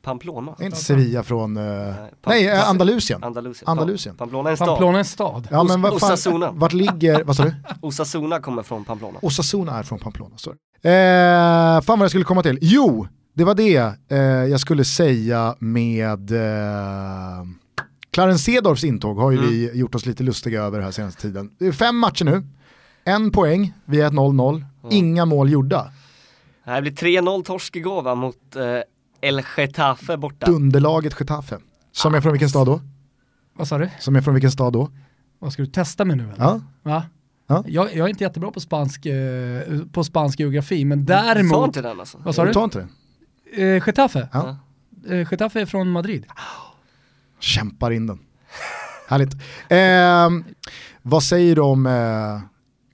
Pamplona? Inte Sevilla från, eh, nej, nej eh, Andalusien. Andalusien. Andalusien. Pamplona är en stad. Pamplona är en stad. Ja, men vad Osasuna. Vart ligger, vad sa du? (laughs) Osasuna kommer från Pamplona. Osasuna är från Pamplona, sorry. Eh, fan vad jag skulle komma till. Jo, det var det eh, jag skulle säga med eh, Clarence Sedorfs intåg har ju mm. vi gjort oss lite lustiga över här senaste tiden. Det är fem matcher nu, en poäng via ett 0-0, mm. inga mål gjorda. Det blir 3-0 torsk igår va, mot eh, El Getafe borta. Dunderlaget Getafe. Som är från vilken stad då? Vad sa du? Som är från vilken stad då? Vad ska du testa med nu eller? Ja. Va? Ja. Jag, jag, är inte jättebra på spansk, eh, på spansk geografi, men däremot... Du tar inte den alltså? Vad sa du? Du tar inte den? Eh, Getafe? Ja. Eh, Getafe är från Madrid. Kämpar in den. Härligt. Eh, vad säger du om eh,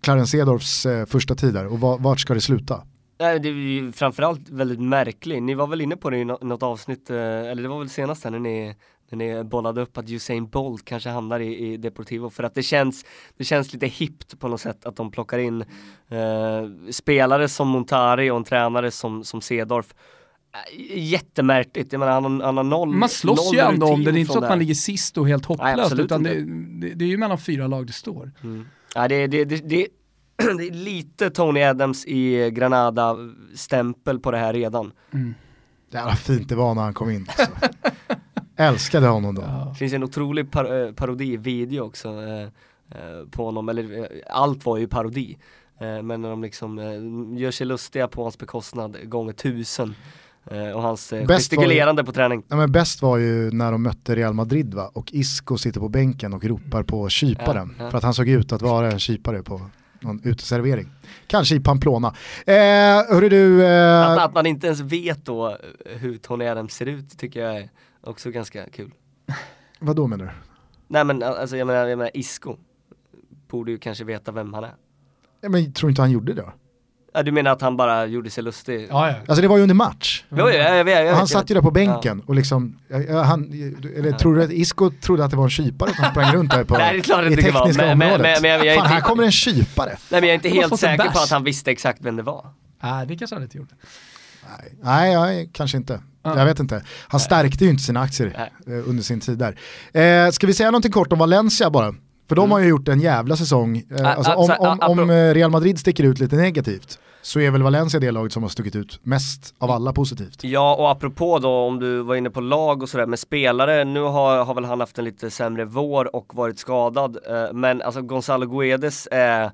Clarence Edorfs eh, första tid där och vart ska det sluta? Nej, det är ju framförallt väldigt märkligt. Ni var väl inne på det i något avsnitt, eh, eller det var väl senast när ni, när ni bollade upp att Usain Bolt kanske hamnar i, i Deportivo för att det känns, det känns lite hippt på något sätt att de plockar in eh, spelare som Montari och en tränare som, som Cedorf eh, jättemärkligt, jag menar han, han har noll Man slåss noll ju ändå om det, det är inte så att man ligger sist och helt hopplöst Nej, utan det, det, det, är ju mellan fyra lag det står. Mm. Ja, det, det, det, det, (clears throat) det är lite Tony Adams i Granada-stämpel på det här redan. Mm. Jävla fint det var när han kom in. Alltså. (laughs) Älskade honom då. Ja. Det finns en otrolig par eh, parodi-video också eh, eh, på honom, eller eh, allt var ju parodi. Eh, men när de liksom eh, gör sig lustiga på hans bekostnad gånger tusen. Och hans gestikulerande på träning. Ja, men bäst var ju när de mötte Real Madrid va? och Isco sitter på bänken och ropar på kyparen. Ja, ja. För att han såg ut att vara en kypare på någon uteservering. Kanske i Pamplona. Eh, hörru du... Eh... Att, att, man inte ens vet då hur Tony Adams ser ut tycker jag är också ganska kul. Vad då menar du? Nej men alltså jag menar, jag menar Isco borde ju kanske veta vem han är. Ja, men tror inte han gjorde det då? Ja, du menar att han bara gjorde sig lustig? Ja, ja. Alltså det var ju under match. Mm. Jo, jag, jag, jag, han satt ju där på bänken och liksom, han, eller tror du att Isco trodde att det var en kypare som sprang runt där på, Nej, det är klart i tekniska men, området? Men, men, men, Fan, här kommer en kypare. Nej men jag är inte helt säker på att han visste exakt vem det var. Nej, det kanske han inte gjorde. Nej, nej kanske inte. Jag vet inte. Han stärkte ju inte sina aktier Nej. Eh, under sin tid där. Eh, ska vi säga någonting kort om Valencia bara? För de mm. har ju gjort en jävla säsong. Eh, alltså, om, om, om, eh, Real Madrid sticker ut lite negativt så är väl Valencia det laget som har stuckit ut mest av alla positivt. Ja, och apropå då om du var inne på lag och sådär med spelare, nu har, har väl han haft en lite sämre vår och varit skadad, eh, men alltså Gonzalo Guedes är,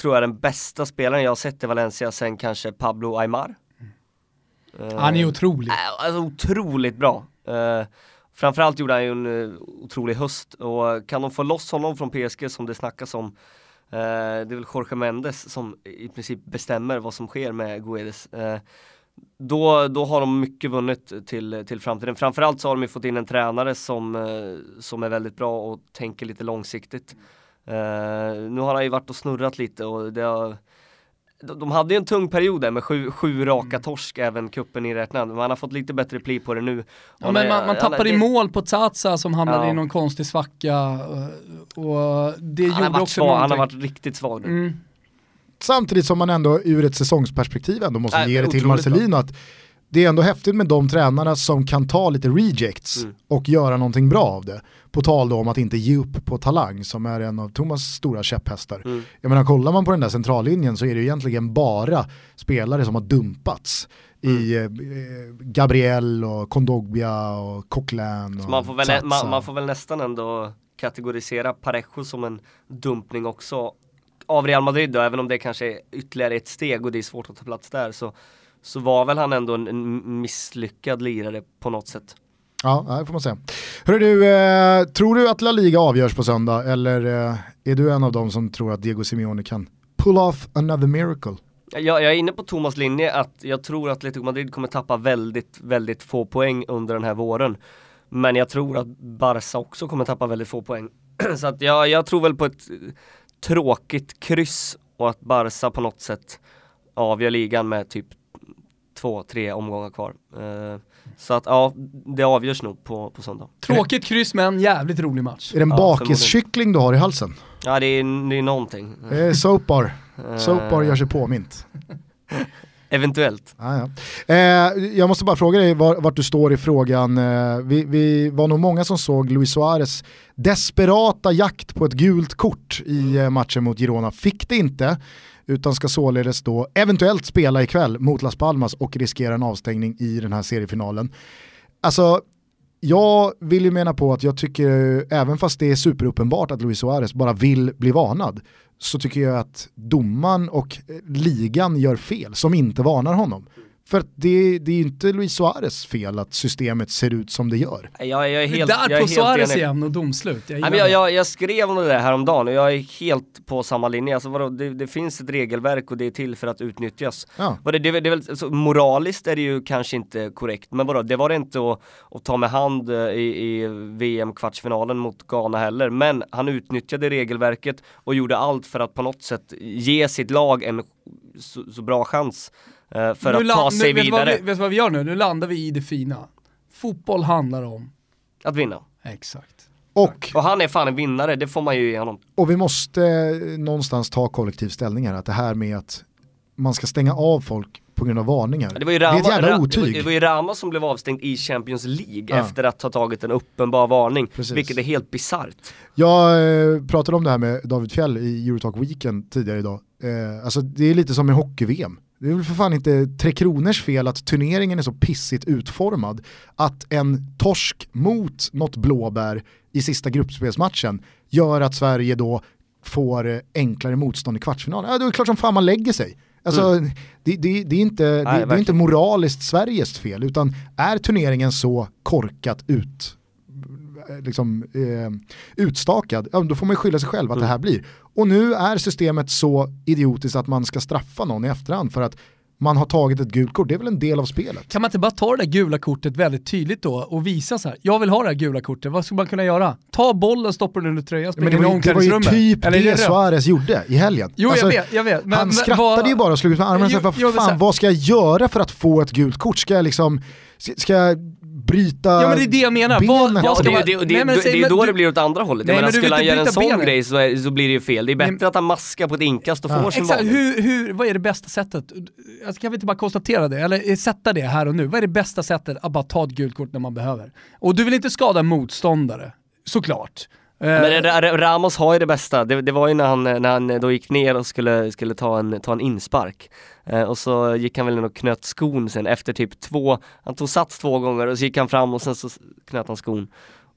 tror jag, den bästa spelaren jag har sett i Valencia sen kanske Pablo Aymar. Mm. Han är otrolig. Alltså otroligt bra. Framförallt gjorde han ju en eh, otrolig höst och kan de få loss honom från PSG som det snackas om Eh, det är väl Jorge Mendes som i princip bestämmer vad som sker med Guedes. Eh, då, då har de mycket vunnit till, till framtiden. Framförallt så har de ju fått in en tränare som, eh, som är väldigt bra och tänker lite långsiktigt. Eh, nu har han ju varit och snurrat lite och det har de hade ju en tung period där med sju, sju raka mm. torsk även kuppen i räknad. Man har fått lite bättre pli på det nu. Ja, men man, man tappade i mål på Tsatsa som hamnade ja. i någon konstig svacka. Och det han gjorde också svag, Han har varit riktigt svag nu. Mm. Samtidigt som man ändå ur ett säsongsperspektiv ändå måste äh, ge det till Marcelino att det är ändå häftigt med de tränarna som kan ta lite rejects mm. och göra någonting bra av det. På tal då om att inte ge upp på talang som är en av Thomas stora käpphästar. Mm. Jag menar kollar man på den där centrallinjen så är det egentligen bara spelare som har dumpats mm. i eh, Gabriel och Kondogbia och Coquelin. Och man, får väl, man, man, får väl nästan ändå kategorisera Parejo som en dumpning också av Real Madrid då, även om det kanske är ytterligare ett steg och det är svårt att ta plats där så så var väl han ändå en, en misslyckad lirare på något sätt. Ja, det får man säga. Hörru du, eh, tror du att La Liga avgörs på söndag eller eh, är du en av dem som tror att Diego Simeone kan pull off another miracle? Jag, jag är inne på Thomas linje att jag tror att Atletico Madrid kommer tappa väldigt, väldigt få poäng under den här våren. Men jag tror att Barca också kommer tappa väldigt få poäng. (clears throat) Så att jag, jag tror väl på ett tråkigt kryss och att Barca på något sätt avgör ligan med typ två, tre omgångar kvar. Uh, så att ja, det avgörs nog på, på söndag. Tråkigt kryss men jävligt rolig match. Är det en ja, bakiskyckling du har i halsen? Ja det är, det är någonting. Det är soapbar. Soapbar gör sig påmint. (laughs) Eventuellt. Ah, ja. eh, jag måste bara fråga dig var, vart du står i frågan. Eh, vi, vi, var nog många som såg Luis Suarez desperata jakt på ett gult kort i eh, matchen mot Girona. Fick det inte utan ska således då eventuellt spela ikväll mot Las Palmas och riskera en avstängning i den här seriefinalen. Alltså, jag vill ju mena på att jag tycker, även fast det är superuppenbart att Luis Suarez bara vill bli varnad, så tycker jag att domaren och eh, ligan gör fel som inte varnar honom. För det, det är ju inte Luis Suarez fel att systemet ser ut som det gör. Jag, jag är helt, där jag på Suarez igen och domslut. Jag, Nej, jag, jag, jag, skrev om det där häromdagen och jag är helt på samma linje. Alltså, vadå, det, det, finns ett regelverk och det är till för att utnyttjas. Ja. Det, det, det, alltså, moraliskt är det ju kanske inte korrekt, men vadå, det var det inte att, att ta med hand eh, i, i VM-kvartsfinalen mot Ghana heller. Men han utnyttjade regelverket och gjorde allt för att på något sätt ge sitt lag en så, så bra chans för nu att ta sig nu, vidare. Vet du, vad vi gör nu? Nu landar vi i det fina. Fotboll handlar om... Att vinna. Exakt. Och, och han är fan en vinnare, det får man ju ge honom. Och vi måste någonstans ta kollektiv ställning här, att det här med att man ska stänga av folk på grund av varningar. Det var ju det är Rama, ett jävla otyg. det var, det var ju Rama som blev avstängd i Champions League Ja. efter att ha tagit en uppenbar varning. Precis. Vilket är helt bisarrt. Jag eh, pratade om det här med David Fjell i Eurotalk Weekend tidigare idag. Eh, alltså det är lite som med hockey-VM. Det är väl för fan inte Tre Kronors fel att turneringen är så pissigt utformad att en torsk mot något blåbär i sista gruppspelsmatchen gör att Sverige då får enklare motstånd i kvartsfinalen. Ja, det är klart som fan man lägger sig. Alltså, det, det, det, är inte, det, det är inte moraliskt Sveriges fel, utan är turneringen så korkat ut, liksom, eh, utstakad, ja, då får man ju skylla sig själv att det här blir. Och nu är systemet så idiotiskt att man ska straffa någon i efterhand för att man har tagit ett gult kort, det är väl en del av spelet. Kan man inte bara ta det där gula kortet väldigt tydligt då och visa så här, jag vill ha det här gula kortet, vad ska man kunna göra? Ta bollen, stoppa den under tröjan, Ja, springa det, in i ju, det var ju omklädningsrummet. typ Eller det rött? Suarez gjorde i helgen. Jo Alltså, jag vet, jag vet. Men, han men skrattade vad- ju bara och slog ut med armarna Jo, vad jo, men så fan, här- vad ska jag göra för att få ett gult kort? Ska jag liksom, ska jag bryta Ja men det är det jag menar. Vad, ska det, det, det, Nej, men det, säg- det är men då du- det blir åt andra hållet. Nej, jag men menar, du skulle vill han göra en bryta sån benet. grej så, är, så blir det ju fel. Det är bättre Nej, att han maskar på ett inkast och får sin Exakt, hur, hur, vad är det bästa sättet? Alltså, kan vi inte bara konstatera det, eller sätta det här och nu? Vad är det bästa sättet att bara ta ett gult kort när man behöver? Och du vill inte skada motståndare, såklart. Eh, Men Ramos har ju det bästa, det, det var ju när han, när han då gick ner och skulle, skulle ta, en, ta en inspark. Eh, och så gick han väl in och knöt skon sen efter typ två, han tog sats två gånger och så gick han fram och sen så knöt han skon.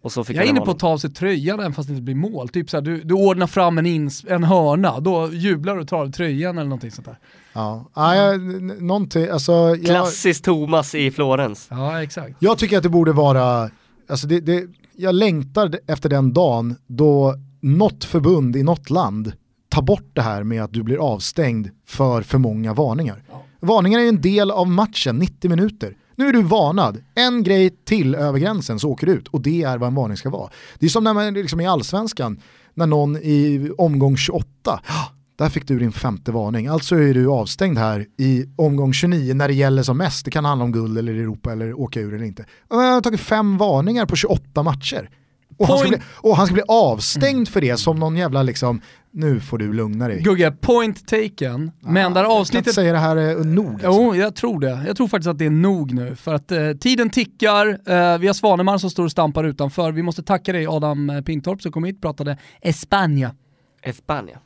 Och så fick jag är inne på att ta av sig tröjan även fast det inte blir mål. Typ såhär, du, du ordnar fram en, ins, en hörna, då jublar du och tar av tröjan eller någonting sånt där. Ja, ja, jag, n- någonting, alltså, jag, Klassiskt Thomas i Florens. Ja, exakt. jag tycker att det borde vara, alltså det, det, jag längtar efter den dagen då något förbund i något land tar bort det här med att du blir avstängd för för många varningar. Varningar är ju en del av matchen, 90 minuter. Nu är du varnad, en grej till över gränsen så åker du ut och det är vad en varning ska vara. Det är som när man liksom i allsvenskan, när någon i omgång 28, "Ah, där fick du din femte varning, alltså är du avstängd här i omgång 29 när det gäller som mest, det kan handla om guld eller Europa eller åka ur eller inte. Jag har tagit fem varningar på 28 matcher. Och han, ska bli, och han ska bli avstängd för det som någon jävla liksom, nu får du lugna dig. Gugge, point taken. men där Jag kan inte avsnittet... säga det här är nog. Alltså. Jo, jag tror det. Jag tror faktiskt att det är nog nu. För att eh, tiden tickar, eh, vi har Svanemar som står och stampar utanför. Vi måste tacka dig Adam eh, Pintorp som kom hit och pratade Espanja. Espanja.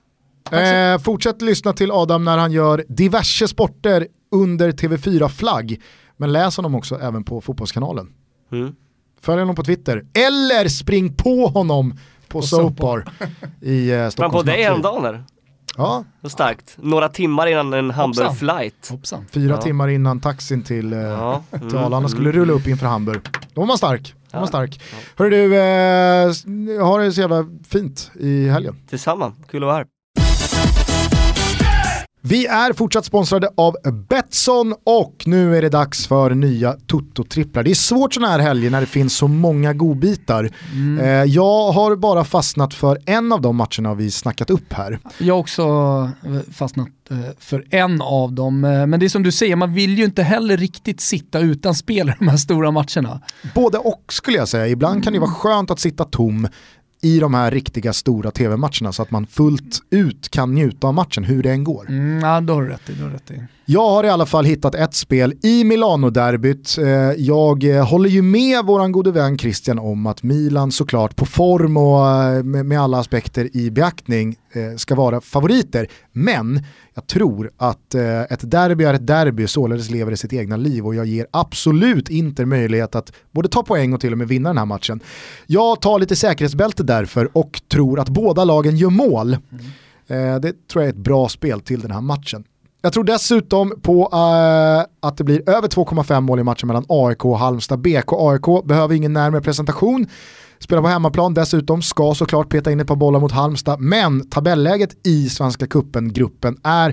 Eh, fortsätt lyssna till Adam när han gör diverse sporter under TV4-flagg. Men läs honom också även på Fotbollskanalen. Mm. Följ honom på Twitter. Eller spring på honom på Soapbar i eh, Fram på Stockholms dig häromdagen där. Ja, Så starkt. Några timmar innan en Hamburg Hoppsan. flight. Hoppsan. fyra Ja. timmar innan taxin till, eh, Ja. till Arlanda skulle rulla upp inför Hamburg. Då var man stark. Då var man Ja. stark. Hörru du, eh, ha det så jävla fint i helgen. Tillsammans, kul att vara här. Vi är fortsatt sponsrade av Betsson och nu är det dags för nya Toto-tripplar. Det är svårt sådana här helger när det finns så många godbitar. Eh, jag har bara fastnat för en av de matcherna vi snackat upp här. Jag har också fastnat eh, för en av dem. Eh, Men det är som du säger, man vill ju inte heller riktigt sitta utan spel i de här stora matcherna. Både och skulle jag säga. Ibland kan det vara skönt att sitta tom i de här riktiga stora tv-matcherna så att man fullt ut kan njuta av matchen hur det än går. Mm, ja, då har du rätt i. Då rätt i. Jag har i alla fall hittat ett spel i Milano-derbyt. Eh, Jag eh, håller ju med våran gode vän Christian om att Milan såklart på form och eh, med alla aspekter i beaktning ska vara favoriter. Men jag tror att eh, ett derby är ett derby, således lever det sitt egna liv och jag ger absolut inte möjlighet att både ta poäng och till och med vinna den här matchen. Jag tar lite säkerhetsbälte därför och tror att båda lagen gör mål. Eh, Det tror jag är ett bra spel till den här matchen. Jag tror dessutom på eh, att det blir över 2,5 mål i matchen mellan AIK och Halmstad BK. AIK behöver ingen närmare presentation. Spelar på hemmaplan dessutom, ska såklart peta in ett par bollar mot Halmstad, men tabelläget i Svenska Cupen-gruppen är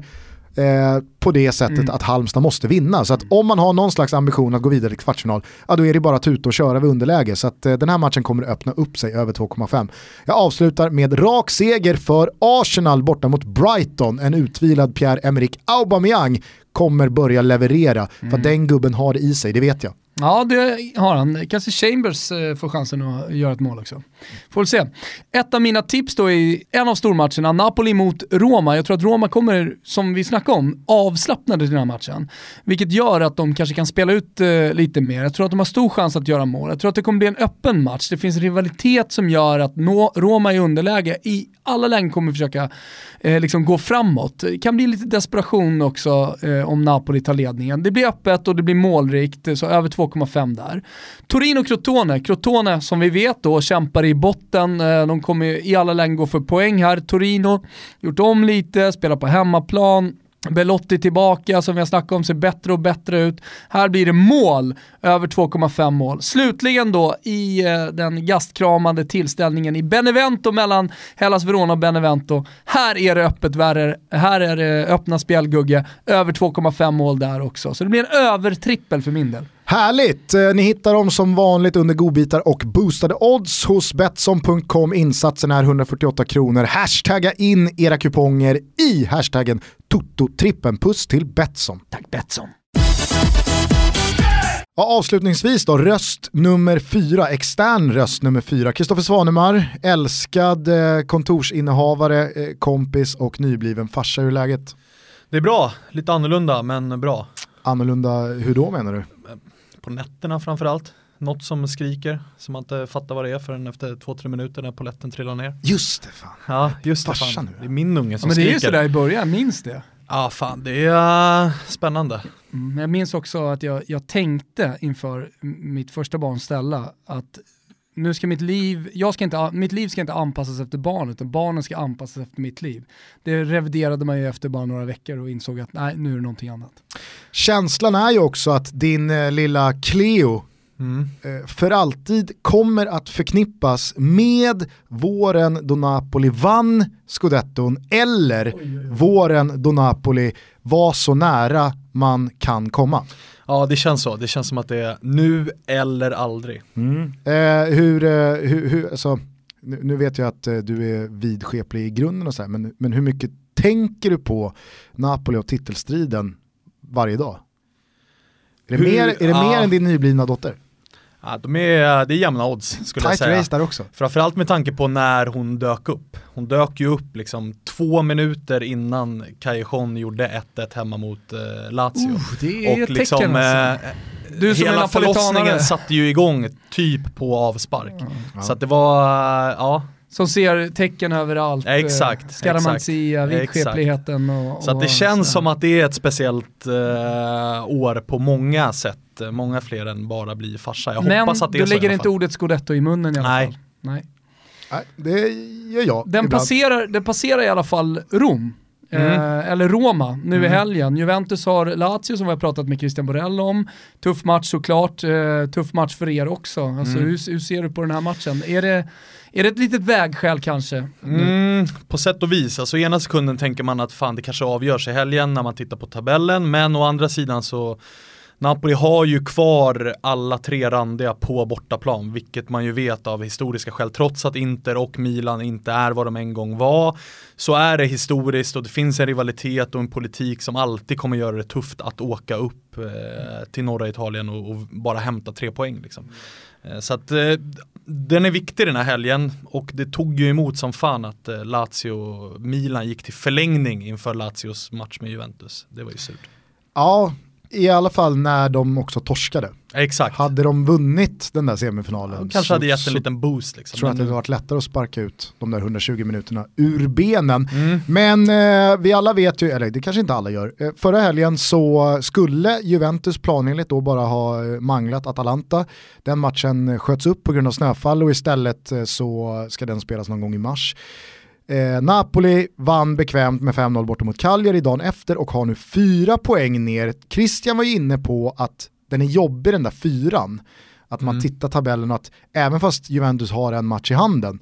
eh, på det sättet att Halmstad måste vinna. Så att om man har någon slags ambition att gå vidare till kvartsfinal, ja då är det bara att tuta och köra vid underläge. Så att eh, den här matchen kommer att öppna upp sig över 2,5. Jag avslutar med rak seger för Arsenal borta mot Brighton. En utvilad Pierre-Emerick Aubameyang kommer börja leverera. För att den gubben har det i sig, det vet jag. Ja, det har han. Kanske Chambers eh, får chansen att göra ett mål också. Får väl se. Ett av mina tips då i en av stormatcherna, Napoli mot Roma. Jag tror att Roma kommer, som vi snackade om, avslappnade till den här matchen. Vilket gör att de kanske kan spela ut eh, lite mer. Jag tror att de har stor chans att göra mål. Jag tror att det kommer bli en öppen match. Det finns rivalitet som gör att nå, Roma i underläge i alla lägen kommer försöka eh, liksom gå framåt. Det kan bli lite desperation också eh, om Napoli tar ledningen. Det blir öppet och det blir målrikt, så över 2,5 där. Torino-Crotone, Crotone som vi vet då kämpar i i botten. Eh, de kommer i alla lägen gå för poäng här. Torino, gjort om lite, spelar på hemmaplan. Belotti tillbaka, som vi har snackat om, ser bättre och bättre ut. Här blir det mål, över 2,5 mål. Slutligen då i eh, den gastkramande tillställningen i Benevento mellan Hellas Verona och Benevento. Här är det öppet värre, här är det öppna spelgugge, över 2,5 mål där också. Så det blir en övertrippel för min del. Härligt! Eh, ni hittar dem som vanligt under godbitar och boostade odds hos Betsson.com. Insatsen är 148 kronor. Hashtagga in era kuponger i hashtaggen Toto-trippen. Puss till Betsson. Tack Betsson. Ja, avslutningsvis då, röst nummer fyra, extern röst nummer fyra. Kristoffer Svanemar, älskad eh, kontorsinnehavare, eh, kompis och nybliven farsa. Hur är läget? Det är bra, lite annorlunda men bra. Annorlunda, hur då menar du? På nätterna framförallt. Något som skriker, som man inte fattar vad det är förrän efter två-tre minuter när poletten trillar ner. Just det, fan. Ja, just det. Fan. nu. Det är min unge som Ja, men det är ju skriker. sådär i början, minns det. Ja, fan det är uh, spännande. Mm, men jag minns också att jag, jag tänkte inför mitt första barn Stella att nu ska mitt liv, jag ska inte, mitt liv ska inte anpassas efter barnet, utan barnen ska anpassas efter mitt liv. Det reviderade man ju efter bara några veckor och insåg att nej, nu är det någonting annat. Känslan är ju också att din eh, lilla Cleo Mm. för alltid kommer att förknippas med våren då Napoli vann scudetton eller våren då Napoli var så nära man kan komma. Ja, det känns så. Det känns som att det är nu eller aldrig. Eh, hur, eh, hur, hur, alltså, nu, nu vet jag att eh, du är vidskeplig i grunden och så här, men, men hur mycket tänker du på Napoli och titelstriden varje dag? Är det, Hur- mer, är det ja. mer än din nyblivna dotter? Ja, de är, det är jämna odds skulle jag Tight säga. race där också. Framförallt med tanke på när hon dök upp. Hon dök ju upp liksom två minuter innan Callejon gjorde 1-1 hemma mot eh, Lazio. det är och ett liksom tecken alltså. eh, Du som hela förlossningen satte ju igång typ på avspark. Ja. Så att det var, eh, ja, Som ser tecken överallt. Ja, exakt, eh, exakt. vidskepligheten och... så att det och känns så. som att det är ett speciellt eh, år på många sätt. Många fler än bara bli farsa. Jag Men hoppas att det är du så i lägger inte ordet scudetto i munnen i alla Nej. fall. Nej. Nej, det gör jag. Den ibland. passerar, den passerar i alla fall Rom. Mm. Eh, eller Roma nu i Mm. helgen. Juventus har Lazio som vi har pratat med Christian Borrell om. Tuff match såklart, eh, tuff match för er också. Alltså, Mm. hur, hur ser du på den här matchen? Är det, är det ett litet vägskäl kanske? Mm, på sätt och vis, alltså ena sekunden tänker man att fan det kanske avgörs i helgen när man tittar på tabellen, men å andra sidan så Napoli har ju kvar alla tre randiga på bortaplan, vilket man ju vet av historiska skäl. Trots att Inter och Milan inte är vad de en gång var, så är det historiskt och det finns en rivalitet och en politik som alltid kommer göra det tufft att åka upp eh, till norra Italien och, och bara hämta tre poäng. Liksom. Eh, så att eh, den är viktig den här helgen och det tog ju emot som fan att eh, Lazio, Milan gick till förlängning inför Lazios match med Juventus. Det var ju surt. Ja, i alla fall när de också torskade. Exakt. Hade de vunnit den där semifinalen De kanske så, hade gett en liten boost liksom. tror jag att det hade varit lättare att sparka ut de där 120 minuterna ur benen. Mm. Men eh, vi alla vet ju, eller det kanske inte alla gör, eh, förra helgen så skulle Juventus planenligt då bara ha eh, manglat Atalanta. Den matchen sköts upp på grund av snöfall och istället eh, så ska den spelas någon gång i mars. Eh, Napoli vann bekvämt med 5-0 borta mot Cagliari dagen efter och har nu fyra poäng ner. Christian var ju inne på att den är jobbig den där fyran. Att man Mm. tittar tabellen och att även fast Juventus har en match i handen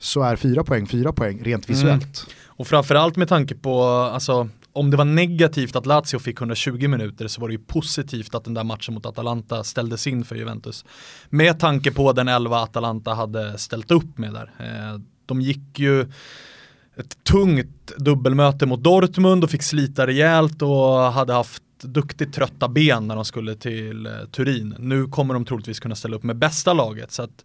så är fyra poäng fyra poäng rent Mm. visuellt. Och framförallt med tanke på, alltså om det var negativt att Lazio fick 120 minuter så var det ju positivt att den där matchen mot Atalanta ställdes in för Juventus. Med tanke på den 11 Atalanta hade ställt upp med där. Eh, de gick ju ett tungt dubbelmöte mot Dortmund och fick slita rejält och hade haft duktigt trötta ben när de skulle till eh, Turin. Nu kommer de troligtvis kunna ställa upp med bästa laget så att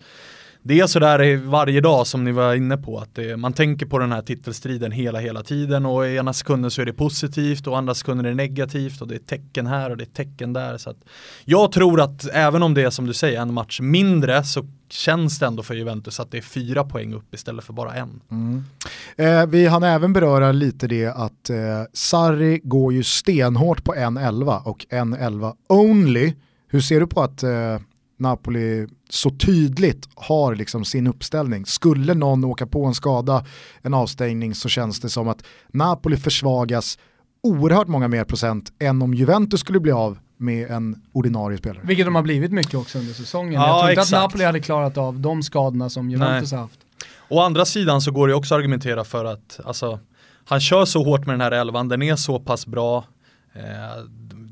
det är sådär varje dag som ni var inne på, att det, man tänker på den här titelstriden hela, hela tiden och i ena sekunden så är det positivt och andra sekunden är det negativt och det är tecken här och det är tecken där. Så att jag tror att även om det är som du säger en match mindre så känns det ändå för Juventus att det är fyra poäng upp istället för bara en. Mm. Eh, vi hann även beröra lite det att eh, Sarri går ju stenhårt på 1-11 och 1-11 only. Hur ser du på att eh, Napoli så tydligt har liksom sin uppställning. Skulle någon åka på en skada, en avstängning så känns det som att Napoli försvagas oerhört många mer procent än om Juventus skulle bli av med en ordinarie spelare. Vilket de har blivit mycket också under säsongen. Ja, jag tror inte exakt. att Napoli hade klarat av de skadorna som Juventus Nej. har haft. Å andra sidan så går det också att argumentera för att alltså, han kör så hårt med den här elvan, den är så pass bra. Eh,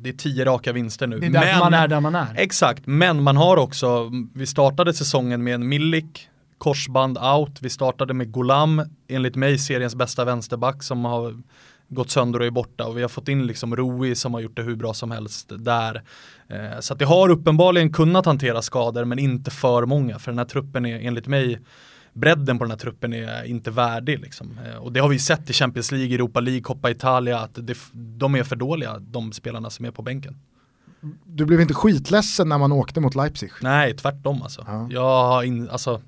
det är tio raka vinster nu. Det är därför men, man är där man är. Exakt, men man har också, vi startade säsongen med en Milik, korsband out, vi startade med Golam, enligt mig seriens bästa vänsterback som har gått sönder och är borta och vi har fått in liksom Rui som har gjort det hur bra som helst där. Eh, så att det har uppenbarligen kunnat hantera skador men inte för många för den här truppen är enligt mig bredden på den här truppen är inte värdig. Liksom. Eh, och det har vi sett i Champions League, Europa League, Coppa Italia, att det, de är för dåliga, de spelarna som är på bänken. Du blev inte skitledsen när man åkte mot Leipzig? Nej, tvärtom alltså. Ja. Jag har in, alltså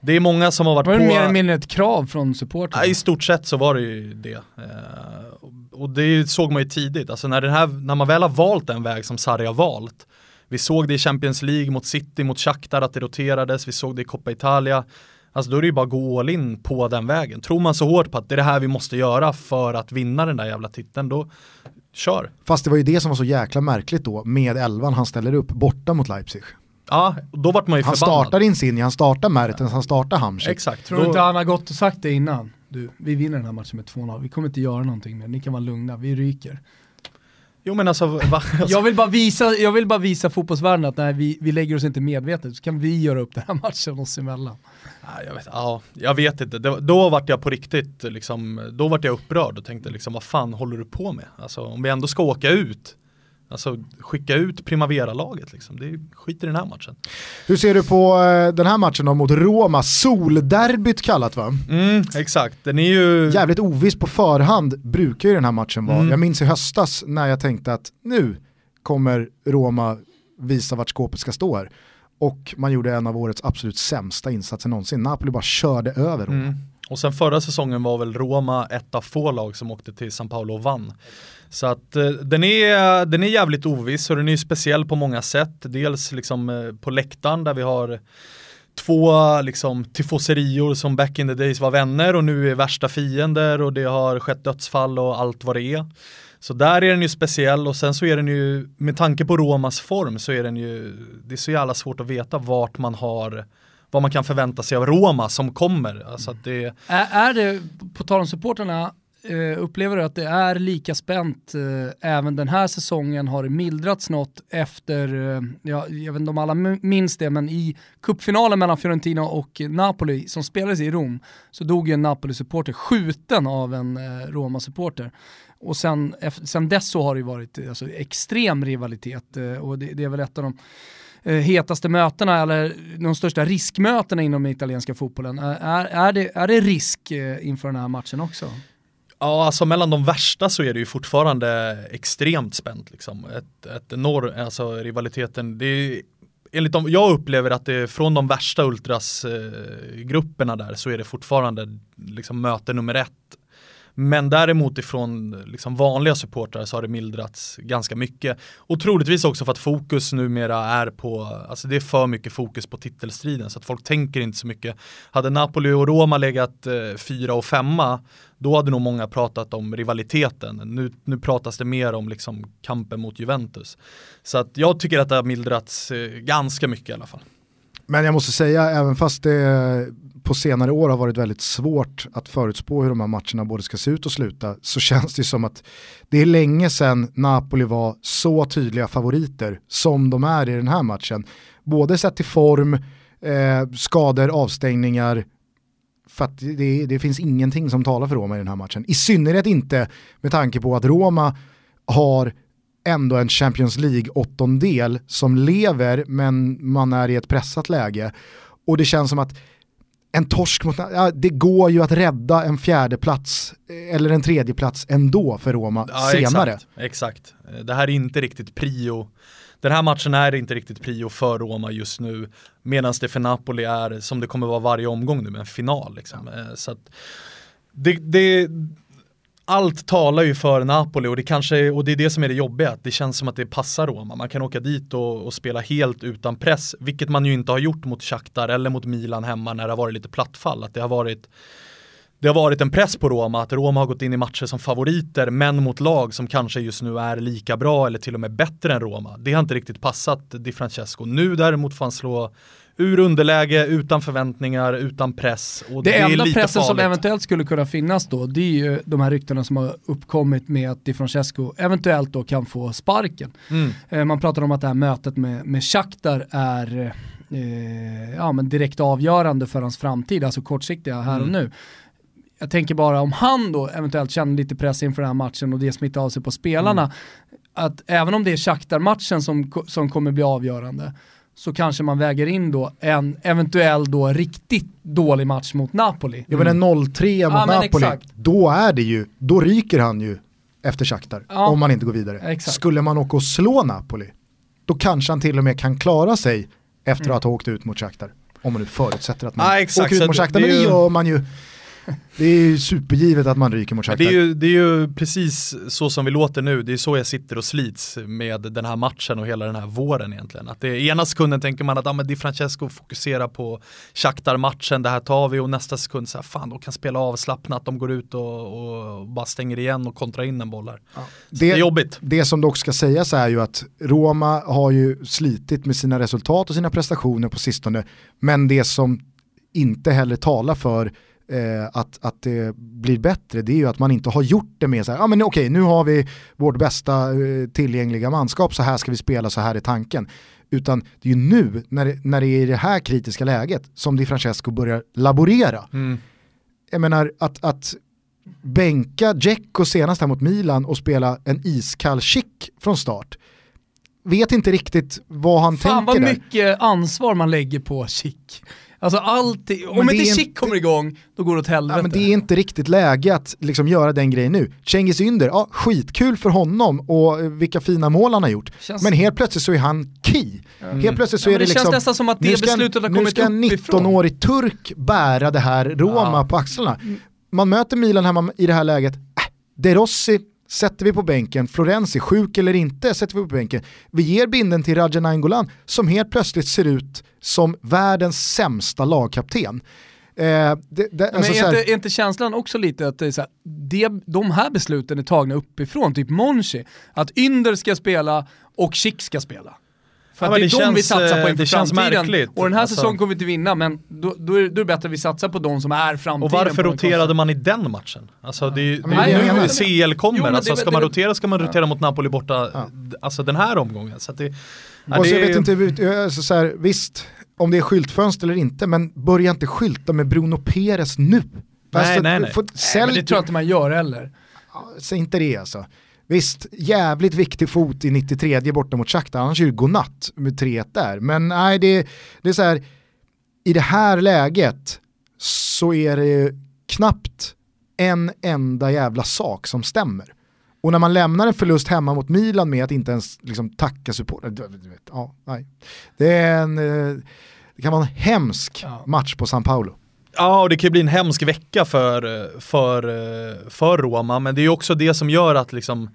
det är många som har varit var på... Var det mer eller mindre ett krav från supportrarna? Ja, I stort sett så var det ju det. Eh, och det såg man ju tidigt, alltså när, den här, när man väl har valt den väg som Sarri har valt, vi såg det i Champions League mot City, mot Shakhtar att det roterades, vi såg det i Coppa Italia. Alltså då är det ju bara att gå all in på den vägen. Tror man så hårt på att det är det här vi måste göra för att vinna den där jävla titeln, då kör. Fast det var ju det som var så jäkla märkligt då med elvan han ställer upp borta mot Leipzig. Ja, då vart man ju han förbannad. Han startar Insigne, han startar Mertens, han startar Hamsik. Exakt. Tror du inte han har gått och sagt det innan? Du, vi vinner den här matchen med 2-0, vi kommer inte göra någonting mer, ni kan vara lugna, vi ryker. Jo men alltså, va, (laughs) alltså. Jag, vill bara visa, jag vill bara visa fotbollsvärlden att nej, vi, vi lägger oss inte medvetet, så kan vi göra upp den här matchen oss emellan. Ja, jag vet, ja, jag vet inte, det, då vart jag på riktigt, liksom, då vart jag upprörd och tänkte liksom, vad fan håller du på med? Alltså om vi ändå ska åka ut, Alltså skicka ut Primavera-laget liksom. Det är skit i den här matchen. Hur ser du på eh, den här matchen då mot Roma? Solderbyt kallat va? Mm, exakt, den är ju... Jävligt oviss på förhand brukar ju den här matchen vara. Mm. Jag minns i höstas när jag tänkte att nu kommer Roma visa vart skåpet ska stå här. Och man gjorde en av årets absolut sämsta insatser någonsin. Napoli bara körde över Roma. Mm. Och sen förra säsongen var väl Roma ett av få lag som åkte till San Paolo och vann. Så att eh, den, är, den är jävligt oviss och den är speciell på många sätt. Dels liksom eh, på läktaren där vi har två liksom tifoserior som back in the days var vänner och nu är värsta fiender och det har skett dödsfall och allt vad det är. Så där är den ju speciell och sen så är den ju, med tanke på Romas form så är den ju, det är så jävla svårt att veta vart man har vad man kan förvänta sig av Roma som kommer. Alltså det... Är, är det, på tal om supporterna, Eh, upplever du att det är lika spänt eh, även den här säsongen? Har det mildrats något efter, eh, ja, jag vet inte om alla minns det, men i kuppfinalen mellan Fiorentina och Napoli som spelades i Rom så dog en Napoli-supporter skjuten av en Roma-supporter. Och sen, sen dess så har det varit alltså, extrem rivalitet och det, det är väl ett av de hetaste mötena eller de största riskmötena inom den italienska fotbollen. Är, är, det, är det risk inför den här matchen också? Ja, alltså mellan de värsta så är det ju fortfarande extremt spänt liksom. Ett, ett norr, alltså rivaliteten, det är, enligt dem, jag upplever att det är från de värsta ultrasgrupperna eh, där så är det fortfarande liksom möte nummer ett men däremot ifrån liksom vanliga supportrar så har det mildrats ganska mycket. Och troligtvis också för att fokus numera är på, alltså det är för mycket fokus på titelstriden så att folk tänker inte så mycket. Hade Napoli och Roma legat eh, fyra och femma då hade nog många pratat om rivaliteten. Nu, nu pratas det mer om liksom kampen mot Juventus. Så att jag tycker att det har mildrats eh, ganska mycket i alla fall. Men jag måste säga, även fast det på senare år har varit väldigt svårt att förutspå hur de här matcherna både ska se ut och sluta, så känns det som att det är länge sedan Napoli var så tydliga favoriter som de är i den här matchen. Både sett till form, eh, skador, avstängningar, för att det, det, finns ingenting som talar för Roma i den här matchen. I synnerhet inte med tanke på att Roma har ändå en Champions League åttondel som lever men man är i ett pressat läge. Och det känns som att en torsk mot, ja, det går ju att rädda en fjärde plats eh, eller en tredje plats ändå för Roma Ja, senare. Exakt, exakt. Det här är inte riktigt prio. Den här matchen är inte riktigt prio för Roma just nu. Medan det för Napoli är, som det kommer vara varje omgång nu, med en final. Liksom. Eh, Så att det, det, allt talar ju för Napoli och det, kanske, och det är det som är det jobbiga. Att det känns som att det passar Roma. Man kan åka dit och, och spela helt utan press, vilket man ju inte har gjort mot Shakhtar eller mot Milan hemma när det har varit lite plattfall. Att det har varit det har varit en press på Roma, att Roma har gått in i matcher som favoriter, men mot lag som kanske just nu är lika bra eller till och med bättre än Roma. Det har inte riktigt passat Di Francesco. Nu däremot får han slå ur underläge, utan förväntningar, utan press. Och Det, det, enda pressen som farligt. eventuellt skulle kunna finnas då, det är ju de här ryktena som har uppkommit med att Di Francesco eventuellt då kan få sparken. Mm. Eh, Man pratar om att det här mötet med, med Shakhtar är eh, ja, men direkt avgörande för hans framtid, alltså kortsiktiga här och Mm. nu. Jag tänker bara om han då eventuellt känner lite press inför den här matchen och det smittar av sig på spelarna, Mm. att även om det är Shakhtar-matchen som, som kommer bli avgörande, så kanske man väger in då en eventuell då riktigt dålig match mot Napoli. Ja men en 0-3 mot Ja, Napoli, då är det ju, då ryker han ju efter Shakhtar. Ja. Om man inte går vidare. Exakt. Skulle man åka och slå Napoli, då kanske han till och med kan klara sig efter Mm. att ha åkt ut mot Shakhtar. Om man nu förutsätter att man exakt, åker ut mot Shakhtar, men det gör man ju. (laughs) Det är ju supergivet att man ryker mot Shakhtar. Det är, ju, det är ju precis så som vi låter nu, det är så jag sitter och slits med den här matchen och hela den här våren egentligen. Att det, ena sekunden tänker man att ah, men Di Francesco fokuserar på Shakhtar-matchen, det här tar vi och nästa sekund så här, fan de kan spela avslappnat, de går ut och, och bara stänger igen och kontrar in en boll här. Så det, är jobbigt. Det som dock ska sägas är ju att Roma har ju slitit med sina resultat och sina prestationer på sistone. Men det som inte heller talar för eh, att, att det blir bättre det är ju att man inte har gjort det med så här, ja men okej nu har vi vårt bästa eh, tillgängliga manskap, så här ska vi spela, så här är tanken. Utan det är ju nu, när det, när det är i det här kritiska läget, som Di Francesco börjar laborera. Mm. Jag menar att, att bänka Dzeko senast här mot Milan och spela en iskall chick från start. Vet inte riktigt vad han Fan vad tänker där. mycket ansvar man lägger på Chic. Alltså alltid, om inte Chic inte- kommer igång, då går det åt helvete. Ja, men det är inte riktigt läge att liksom göra den grejen nu. Cengiz Ynder, ja, skitkul för honom och eh, vilka fina mål han har gjort. Känns- Men helt plötsligt så är han key. Helt plötsligt så Ja, är det, det känns liksom, nästan som att det nu ska, beslutet har nu kommit ska en uppifrån. 19-årig turk bära det här Roma på axlarna. Man möter Milan hemma i det här läget, äh, De Rossi sätter vi på bänken, Florenzi, sjuk eller inte, sätter vi på bänken. Vi ger binden till Raja Nainggolan som helt plötsligt ser ut som världens sämsta lagkapten. Eh, det, det, Men alltså är, så här- inte, är inte känslan också lite att det är så här, det, de här besluten är tagna uppifrån, typ Monchi, att Ynder ska spela och Chic ska spela. För Ja, men det är det de vi känns, satsar på eh, inför det känns framtiden. märkligt. Och den här Alltså- säsongen kommer vi inte vinna, men då, då, är, då är det bättre att vi satsar på de som är framtiden. Och varför roterade man i den matchen? Alltså det är ju det det det nu CL kommer, Jo, alltså det- ska det- man det- rotera ska man rotera mot Napoli borta, Ja. alltså den här omgången. Så att det, ja, Och så det jag vet inte, alltså så här, visst, om det är skyltfönster eller inte, men börja inte skylta med Bruno Perez nu. Nej, nej, nej. Nej, sälj, men det tror jag inte man gör heller. Säg inte det alltså. Visst, jävligt viktig fot i 93 borta mot Shakhtar, annars är det godnatt med 3-1 där. Men nej, det, det är så här, i det här läget så är det knappt en enda jävla sak som stämmer. Och när man lämnar en förlust hemma mot Milan med att inte ens liksom, tacka supporter, ja, nej. Det, är en, eh, det kan vara en hemsk match på San Paolo. Ja, och det kan ju bli en hemsk vecka för, för, för Roma, men det är ju också det som gör att liksom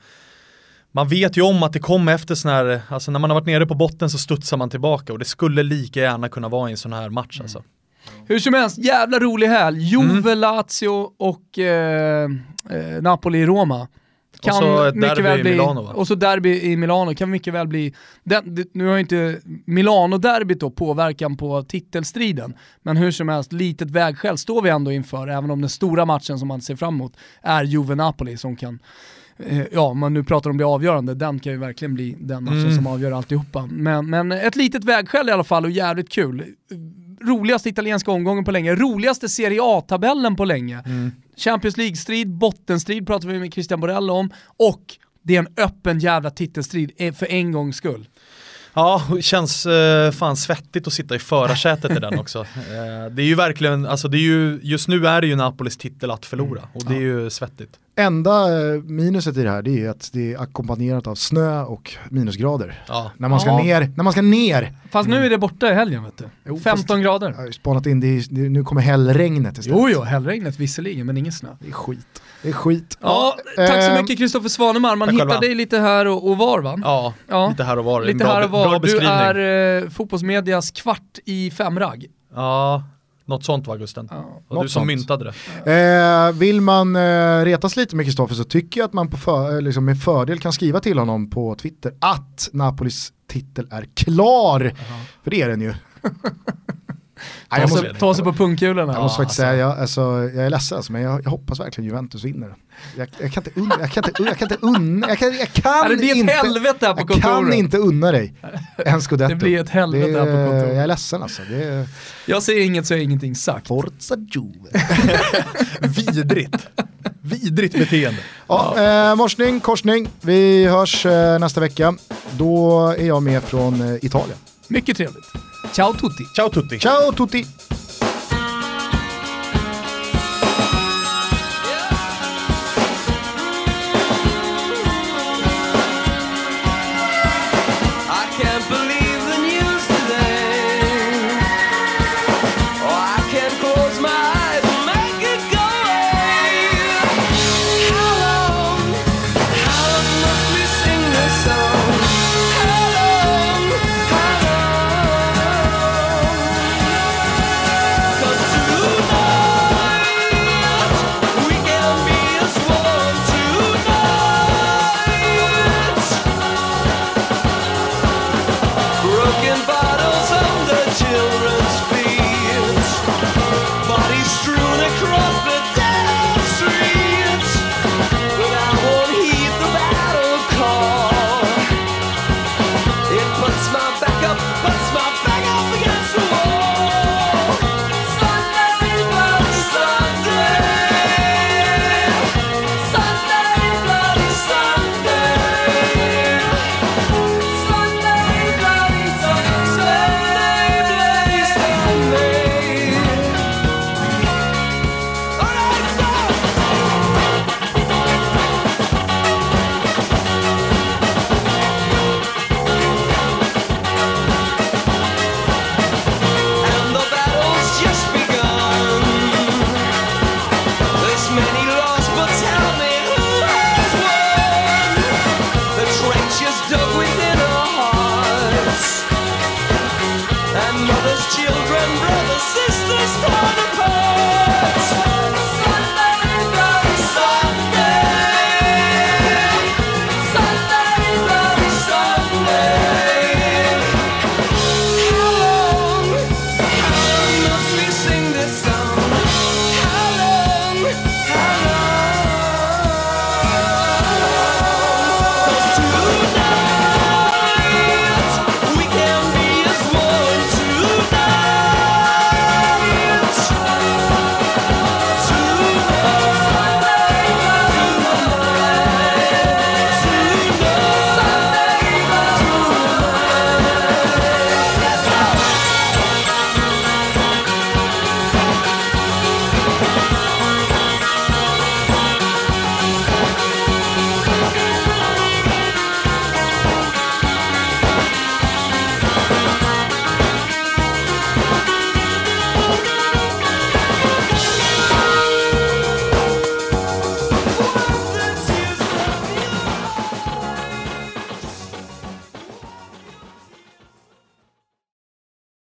man vet ju om att det kommer efter sån här, alltså när man har varit nere på botten så studsar man tillbaka och det skulle lika gärna kunna vara i en sån här match alltså. Hur som helst, jävla rolig helg. Juve, Mm. Lazio och eh, eh, Napoli Roma. Och så ett derby i Milano, va? Och så derby i Milano kan mycket väl bli, den, nu har ju inte Milano-derbyt då påverkan på titelstriden, men hur som helst, litet vägskäl står vi ändå inför, även om den stora matchen som man ser fram emot är Juve-Napoli som kan eh, Ja, man nu pratar om det avgörande, den kan ju verkligen bli den matchen Mm. som avgör alltihopa. Men, men ett litet vägskäl i alla fall och jävligt kul roligaste italienska omgången på länge, roligaste Serie A-tabellen på länge. Mm. Champions League-strid, bottenstrid pratar vi med Christian Borell om och det är en öppen jävla titelstrid eh, för en gångs skull. Ja, det känns eh, fan svettigt att sitta i förarsätet i den också. (laughs) Eh, det är ju verkligen, alltså det är ju, just nu är det ju Napolis titel att förlora och det är ju svettigt. Enda eh, minuset i det här det är att det är ackompanjerat av snö och minusgrader. Ja. När man ska Ja. ner, när man ska ner. Fast nu är det borta i helgen vet du. Jo, 15 fast- grader. Jag har spanat in, det, är- nu kommer hällregnet istället. Jo, jo, hällregnet visserligen, men ingen snö. Det är skit. Det är skit. Ja, tack så eh, mycket Kristoffer Svanemar. Man hittar själva. dig lite här och, och var va? Ja, Ja. lite här och var. Lite bra, här och var. Du är eh, fotbollsmedias kvart i fem-ragg. Ja, något sånt var Gusten. Ja. Och du som sånt. myntade det. Eh, vill man eh, retas lite med Kristoffer så tycker jag att man på för, eh, liksom med fördel kan skriva till honom på Twitter att Napolis titel är klar. För det är den ju. (laughs) Ta måste, sig, ta sig på pungkulorna. jag måste faktiskt säga, jag, alltså, jag är ledsen alltså, men jag, jag hoppas verkligen Juventus vinner. Jag, jag kan inte unna, jag kan inte, jag kan inte unna, jag kan, jag kan det blir ett helvete här på jag kan kontoret. inte unna dig (laughs) en scudetto. Det blir ett helvete här på kontoret. Jag är ledsen alltså. Det är Jag säger inget så är ingenting sagt. Forza Juve. (laughs) Vidrigt. Vidrigt beteende. Ja, eh, morsning, korsning. Vi hörs eh, nästa vecka. Då är jag med från eh, Italien. Mycket trevligt. Ciao tutti! Ciao tutti. Ciao tutti!